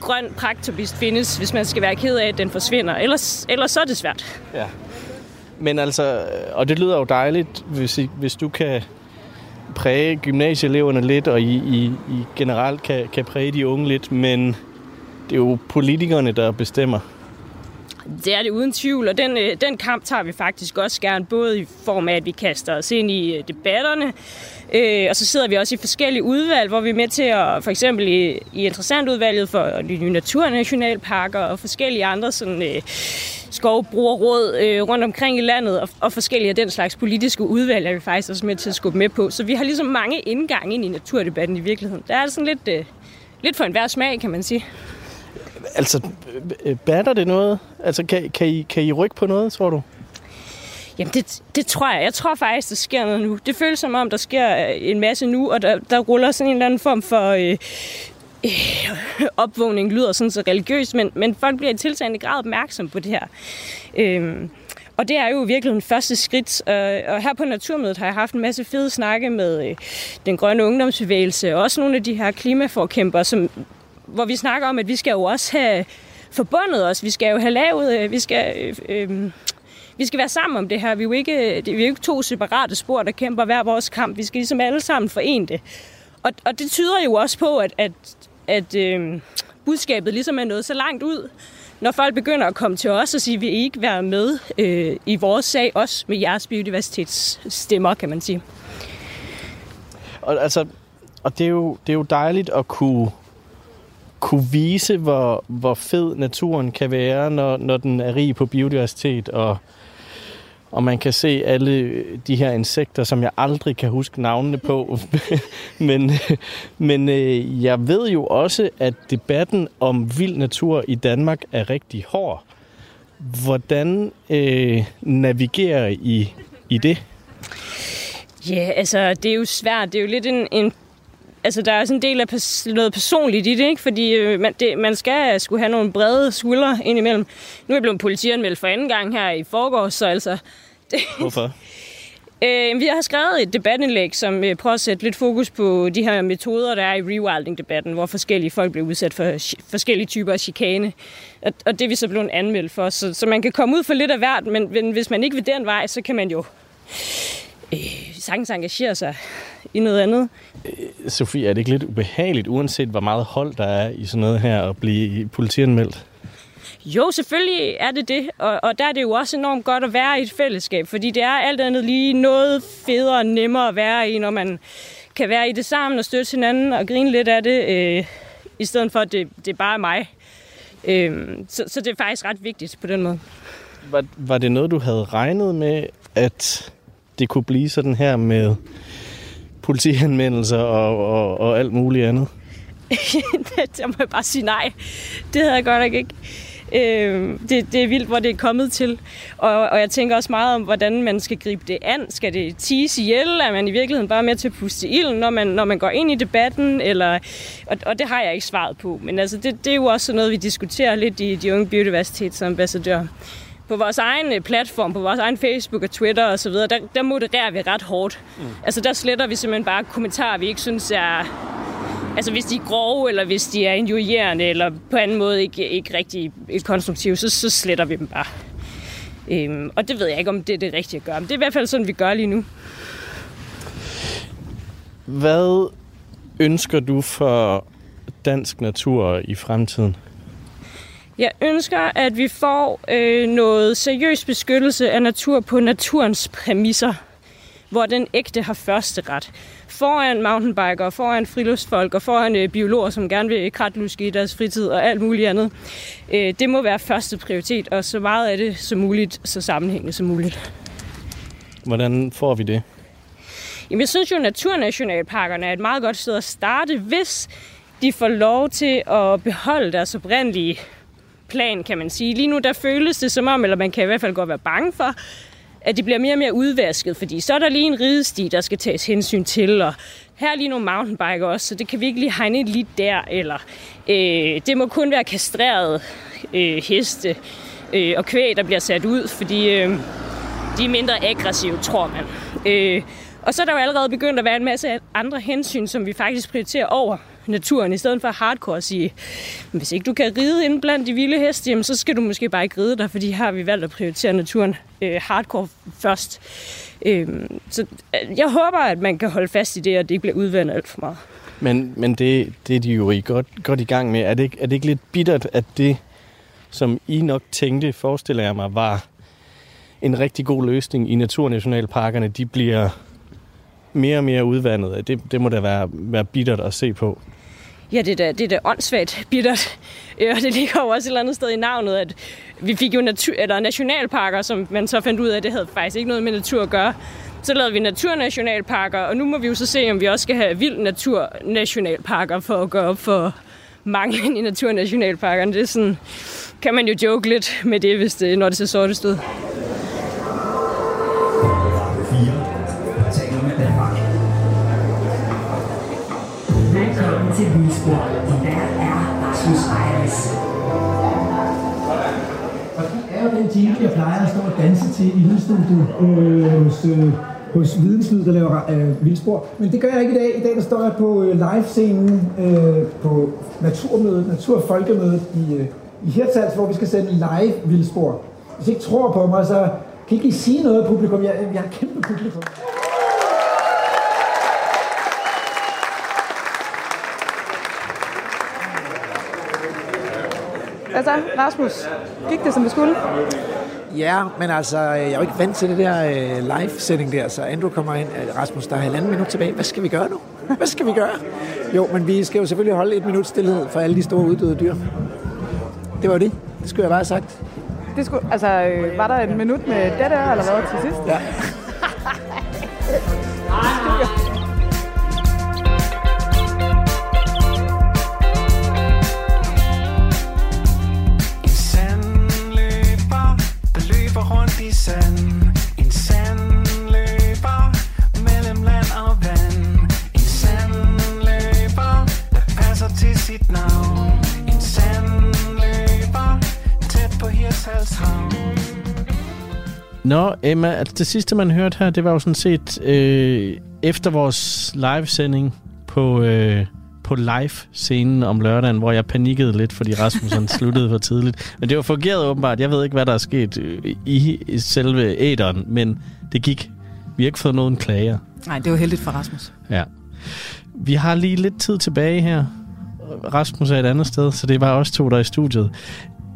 Speaker 21: grøn praktobist findes, hvis man skal være ked af, at den forsvinder. Ellers, ellers så er det svært.
Speaker 5: Ja. Men altså, og det lyder jo dejligt, hvis, I, hvis du kan præge gymnasieeleverne lidt, og I, I, I generelt kan, kan præge de unge lidt, men det er jo politikerne, der bestemmer.
Speaker 21: Det er det uden tvivl, og den, øh, den kamp tager vi faktisk også gerne, både i form af, at vi kaster os ind i øh, debatterne, øh, og så sidder vi også i forskellige udvalg, hvor vi er med til at, for eksempel i, i interessantudvalget for de nye naturnationalparker og forskellige andre sådan, øh, skovbrugerråd øh, rundt omkring i landet, og, og forskellige af den slags politiske udvalg er vi faktisk også med til at skubbe med på. Så vi har ligesom mange indgange ind i naturdebatten i virkeligheden. Der er sådan lidt, øh, lidt for enhver smag, kan man sige.
Speaker 5: Altså, øh, øh, batter det noget? Altså, kan, kan, I, kan I rykke på noget, tror du?
Speaker 21: Jamen, det, det tror jeg. Jeg tror faktisk, der sker noget nu. Det føles som om, der sker øh, en masse nu, og der, der ruller sådan en eller anden form for øh, øh, opvågning. lyder sådan så religiøst, men, men folk bliver i tiltagende grad opmærksom på det her. Øhm, og det er jo virkelig en første skridt. Og her på Naturmødet har jeg haft en masse fede snakke med øh, den grønne ungdomsbevægelse, og også nogle af de her klimaforkæmper, som hvor vi snakker om, at vi skal jo også have forbundet os. Vi skal jo have lavet, øh, vi skal, øh, øh, vi skal være sammen om det her. Vi er jo ikke, det er jo ikke to separate spor, der kæmper hver vores kamp. Vi skal ligesom alle sammen forene det. Og, og det tyder jo også på, at, at, at øh, budskabet ligesom er nået så langt ud, når folk begynder at komme til os og sige, at vi ikke være med øh, i vores sag, også med jeres biodiversitetsstemmer, kan man sige.
Speaker 5: Og, altså, og det, er jo, det er jo dejligt at kunne kunne vise, hvor, hvor fed naturen kan være, når, når den er rig på biodiversitet, og, og man kan se alle de her insekter, som jeg aldrig kan huske navnene på. men men øh, jeg ved jo også, at debatten om vild natur i Danmark er rigtig hård. Hvordan øh, navigerer I i det?
Speaker 21: Ja, altså det er jo svært. Det er jo lidt en, en altså, der er sådan en del af pers- noget personligt i det, ikke? fordi øh, man, det, man skal skulle have nogle brede skuldre indimellem. Nu er jeg blevet politianmeldt for anden gang her i forgårs, så altså...
Speaker 5: Det, Hvorfor?
Speaker 21: Øh, vi har skrevet et debatindlæg, som øh, prøver at sætte lidt fokus på de her metoder, der er i rewilding-debatten, hvor forskellige folk bliver udsat for forskellige typer af chikane. Og, og det er vi så blevet anmeldt for. Så, så man kan komme ud for lidt af hvert, men, men hvis man ikke vil den vej, så kan man jo øh, sagtens engagere sig i noget andet.
Speaker 5: Sofie, er det ikke lidt ubehageligt, uanset hvor meget hold der er i sådan noget her, at blive politianmeldt?
Speaker 21: Jo, selvfølgelig er det det, og, og der er det jo også enormt godt at være i et fællesskab, fordi det er alt andet lige noget federe og nemmere at være i, når man kan være i det sammen og støtte hinanden og grine lidt af det, øh, i stedet for at det, det er bare mig. Øh, så, så det er faktisk ret vigtigt på den måde.
Speaker 5: Var, var det noget, du havde regnet med, at det kunne blive sådan her med politianmeldelser og, og, og alt muligt andet?
Speaker 21: der må jeg bare sige nej. Det havde jeg godt nok ikke. Øh, det, det er vildt, hvor det er kommet til. Og, og jeg tænker også meget om, hvordan man skal gribe det an. Skal det tease ihjel? Er man i virkeligheden bare med til at puste ilden, når man, når man går ind i debatten? Eller, og, og det har jeg ikke svaret på. Men altså, det, det er jo også noget, vi diskuterer lidt i de unge biodiversitetsambassadører på vores egen øh, platform, på vores egen Facebook og Twitter og så videre, der, der modererer vi ret hårdt. Mm. Altså der sletter vi simpelthen bare kommentarer, vi ikke synes er... Altså hvis de er grove, eller hvis de er injurierende, eller på anden måde ikke, ikke rigtig konstruktive, så, så sletter vi dem bare. Øhm, og det ved jeg ikke, om det er det rigtige at gøre. Men det er i hvert fald sådan, vi gør lige nu.
Speaker 5: Hvad ønsker du for dansk natur i fremtiden?
Speaker 21: Jeg ønsker, at vi får øh, noget seriøs beskyttelse af natur på naturens præmisser, hvor den ægte har første ret. Foran mountainbiker, foran friluftsfolk og foran øh, biologer, som gerne vil kratluske i deres fritid og alt muligt andet. Øh, det må være første prioritet, og så meget af det som muligt, så sammenhængende som muligt.
Speaker 5: Hvordan får vi det?
Speaker 21: Jamen, jeg synes jo, at naturnationalparkerne er et meget godt sted at starte, hvis de får lov til at beholde deres oprindelige plan, kan man sige. Lige nu der føles det som om, eller man kan i hvert fald godt være bange for, at det bliver mere og mere udvasket, fordi så er der lige en ridesti, der skal tages hensyn til, og her er lige nogle mountainbiker også, så det kan vi ikke lige hegne lige der, eller øh, det må kun være kastreret øh, heste øh, og kvæg, der bliver sat ud, fordi øh, de er mindre aggressive, tror man. Øh, og så er der jo allerede begyndt at være en masse andre hensyn, som vi faktisk prioriterer over naturen, i stedet for hardcore at sige, hvis ikke du kan ride ind blandt de vilde heste, jamen, så skal du måske bare ikke ride der, fordi her har vi valgt at prioritere naturen øh, hardcore først. Øhm, øh, så jeg håber, at man kan holde fast i det, og det ikke bliver udvandet alt for meget.
Speaker 5: Men, men det, det er de jo i godt, godt i gang med. Er det, ikke, er det ikke lidt bittert, at det, som I nok tænkte, forestiller jeg mig, var en rigtig god løsning i naturnationalparkerne, de bliver mere og mere udvandet. Det, det må da være, være bittert at se på.
Speaker 21: Ja, det er da, det er da åndssvagt bittert. Øh, og det ligger jo også et eller andet sted i navnet, at vi fik jo natur, eller nationalparker, som man så fandt ud af, at det havde faktisk ikke noget med natur at gøre. Så lavede vi naturnationalparker, og nu må vi jo så se, om vi også skal have vild naturnationalparker for at gøre op for mange i naturnationalparkerne. Det er sådan, kan man jo joke lidt med det, hvis det, når det ser sorte
Speaker 22: ud. musik, jeg plejer at stå og danse til i Lydstudiet øh, hos, øh, hos Videnslyd, der laver øh, Vildspor. Men det gør jeg ikke i dag. I dag der står jeg på øh, live-scenen øh, på Naturmødet, Naturfolkemødet i, øh, i Hirtshals, hvor vi skal sende live Vildspor. Hvis I ikke tror på mig, så kan I ikke sige noget, publikum. Jeg, jeg er kæmpe publikum.
Speaker 3: Hvad så, Rasmus? Gik det, som det skulle?
Speaker 4: Ja, men altså, jeg er jo ikke vant til det der øh, live-setting der, så Andrew kommer ind. Øh, Rasmus, der er halvanden minut tilbage. Hvad skal vi gøre nu? Hvad skal vi gøre? Jo, men vi skal jo selvfølgelig holde et minut stillhed for alle de store uddøde dyr. Det var det. Det skulle jeg bare have sagt.
Speaker 3: Det skulle, altså, øh, var der en minut med det der, eller hvad, til sidst?
Speaker 4: Ja.
Speaker 5: Nå, Emma, altså det sidste, man hørte her, det var jo sådan set øh, efter vores livesending på, øh, på live-scenen om lørdagen, hvor jeg panikkede lidt, fordi Rasmus han sluttede for tidligt. Men det var fungeret åbenbart. Jeg ved ikke, hvad der er sket øh, i, i selve æderen, men det gik Vi har ikke fået nogen klager.
Speaker 3: Nej, det var heldigt for Rasmus.
Speaker 5: Ja. Vi har lige lidt tid tilbage her. Rasmus er et andet sted, så det er bare os to, der er i studiet.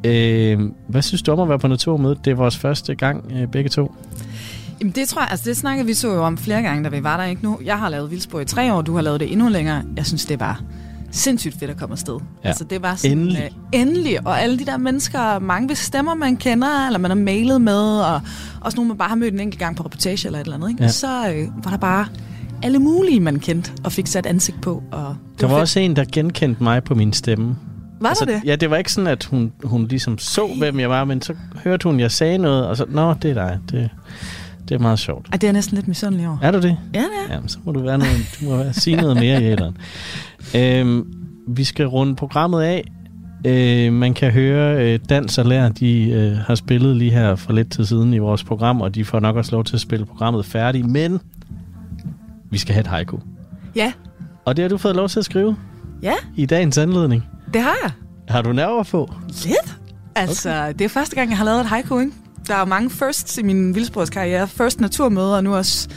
Speaker 5: Øh, hvad synes du om at være på Naturmødet? Det er vores første gang, øh, begge to.
Speaker 3: Jamen det tror jeg, altså det snakker vi så jo om flere gange, da vi var der ikke nu. Jeg har lavet vildspor i tre år, du har lavet det endnu længere. Jeg synes, det var sindssygt fedt at komme afsted.
Speaker 5: Ja.
Speaker 3: Altså det var sådan,
Speaker 5: Endelig.
Speaker 3: Øh, endelig. Og alle de der mennesker, mange stemmer man kender, eller man har mailet med, og også nogle, man bare har mødt en enkelt gang på reportage eller et eller andet. Ikke?
Speaker 5: Ja.
Speaker 3: Og så øh, var der bare alle mulige, man kendte, og fik sat ansigt på. Og det
Speaker 5: Der var
Speaker 3: fedt.
Speaker 5: også en, der genkendte mig på min stemme.
Speaker 3: Var der det?
Speaker 5: Ja, det var ikke sådan, at hun, hun ligesom så, hvem jeg var, men så hørte hun, jeg sagde noget, og så, nå, det er dig. Det, det er meget sjovt.
Speaker 3: Ej, det er næsten lidt misundelig over.
Speaker 5: Er du det?
Speaker 3: Ja, det er.
Speaker 5: Jamen, så må du, være noget, du må være, sige noget mere i æderen. Øhm, vi skal runde programmet af. Øh, man kan høre øh, Dans og Lær, de øh, har spillet lige her for lidt tid siden i vores program, og de får nok også lov til at spille programmet færdigt, men vi skal have et haiku.
Speaker 3: Ja,
Speaker 5: Og det har du fået lov til at skrive
Speaker 3: ja,
Speaker 5: i dagens anledning.
Speaker 3: Det har jeg.
Speaker 5: Har du nerver på?
Speaker 3: Lidt. Altså, okay. det er første gang, jeg har lavet et haiku, ikke? Der er mange firsts i min vildsportskarriere. Først naturmøder, og nu også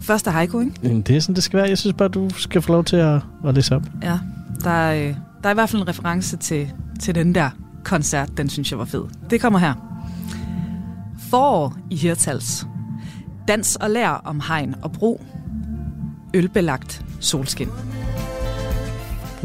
Speaker 3: første haiku, ikke?
Speaker 5: Jamen, Det er sådan, det skal være. Jeg synes bare, du skal få lov til at, at læse op.
Speaker 3: Ja, der er, øh, der er i hvert fald en reference til, til den der koncert. Den synes jeg var fed. Det kommer her. Forår i Hirtals. Dans og lær om hegn og bro. Ølbelagt solskin.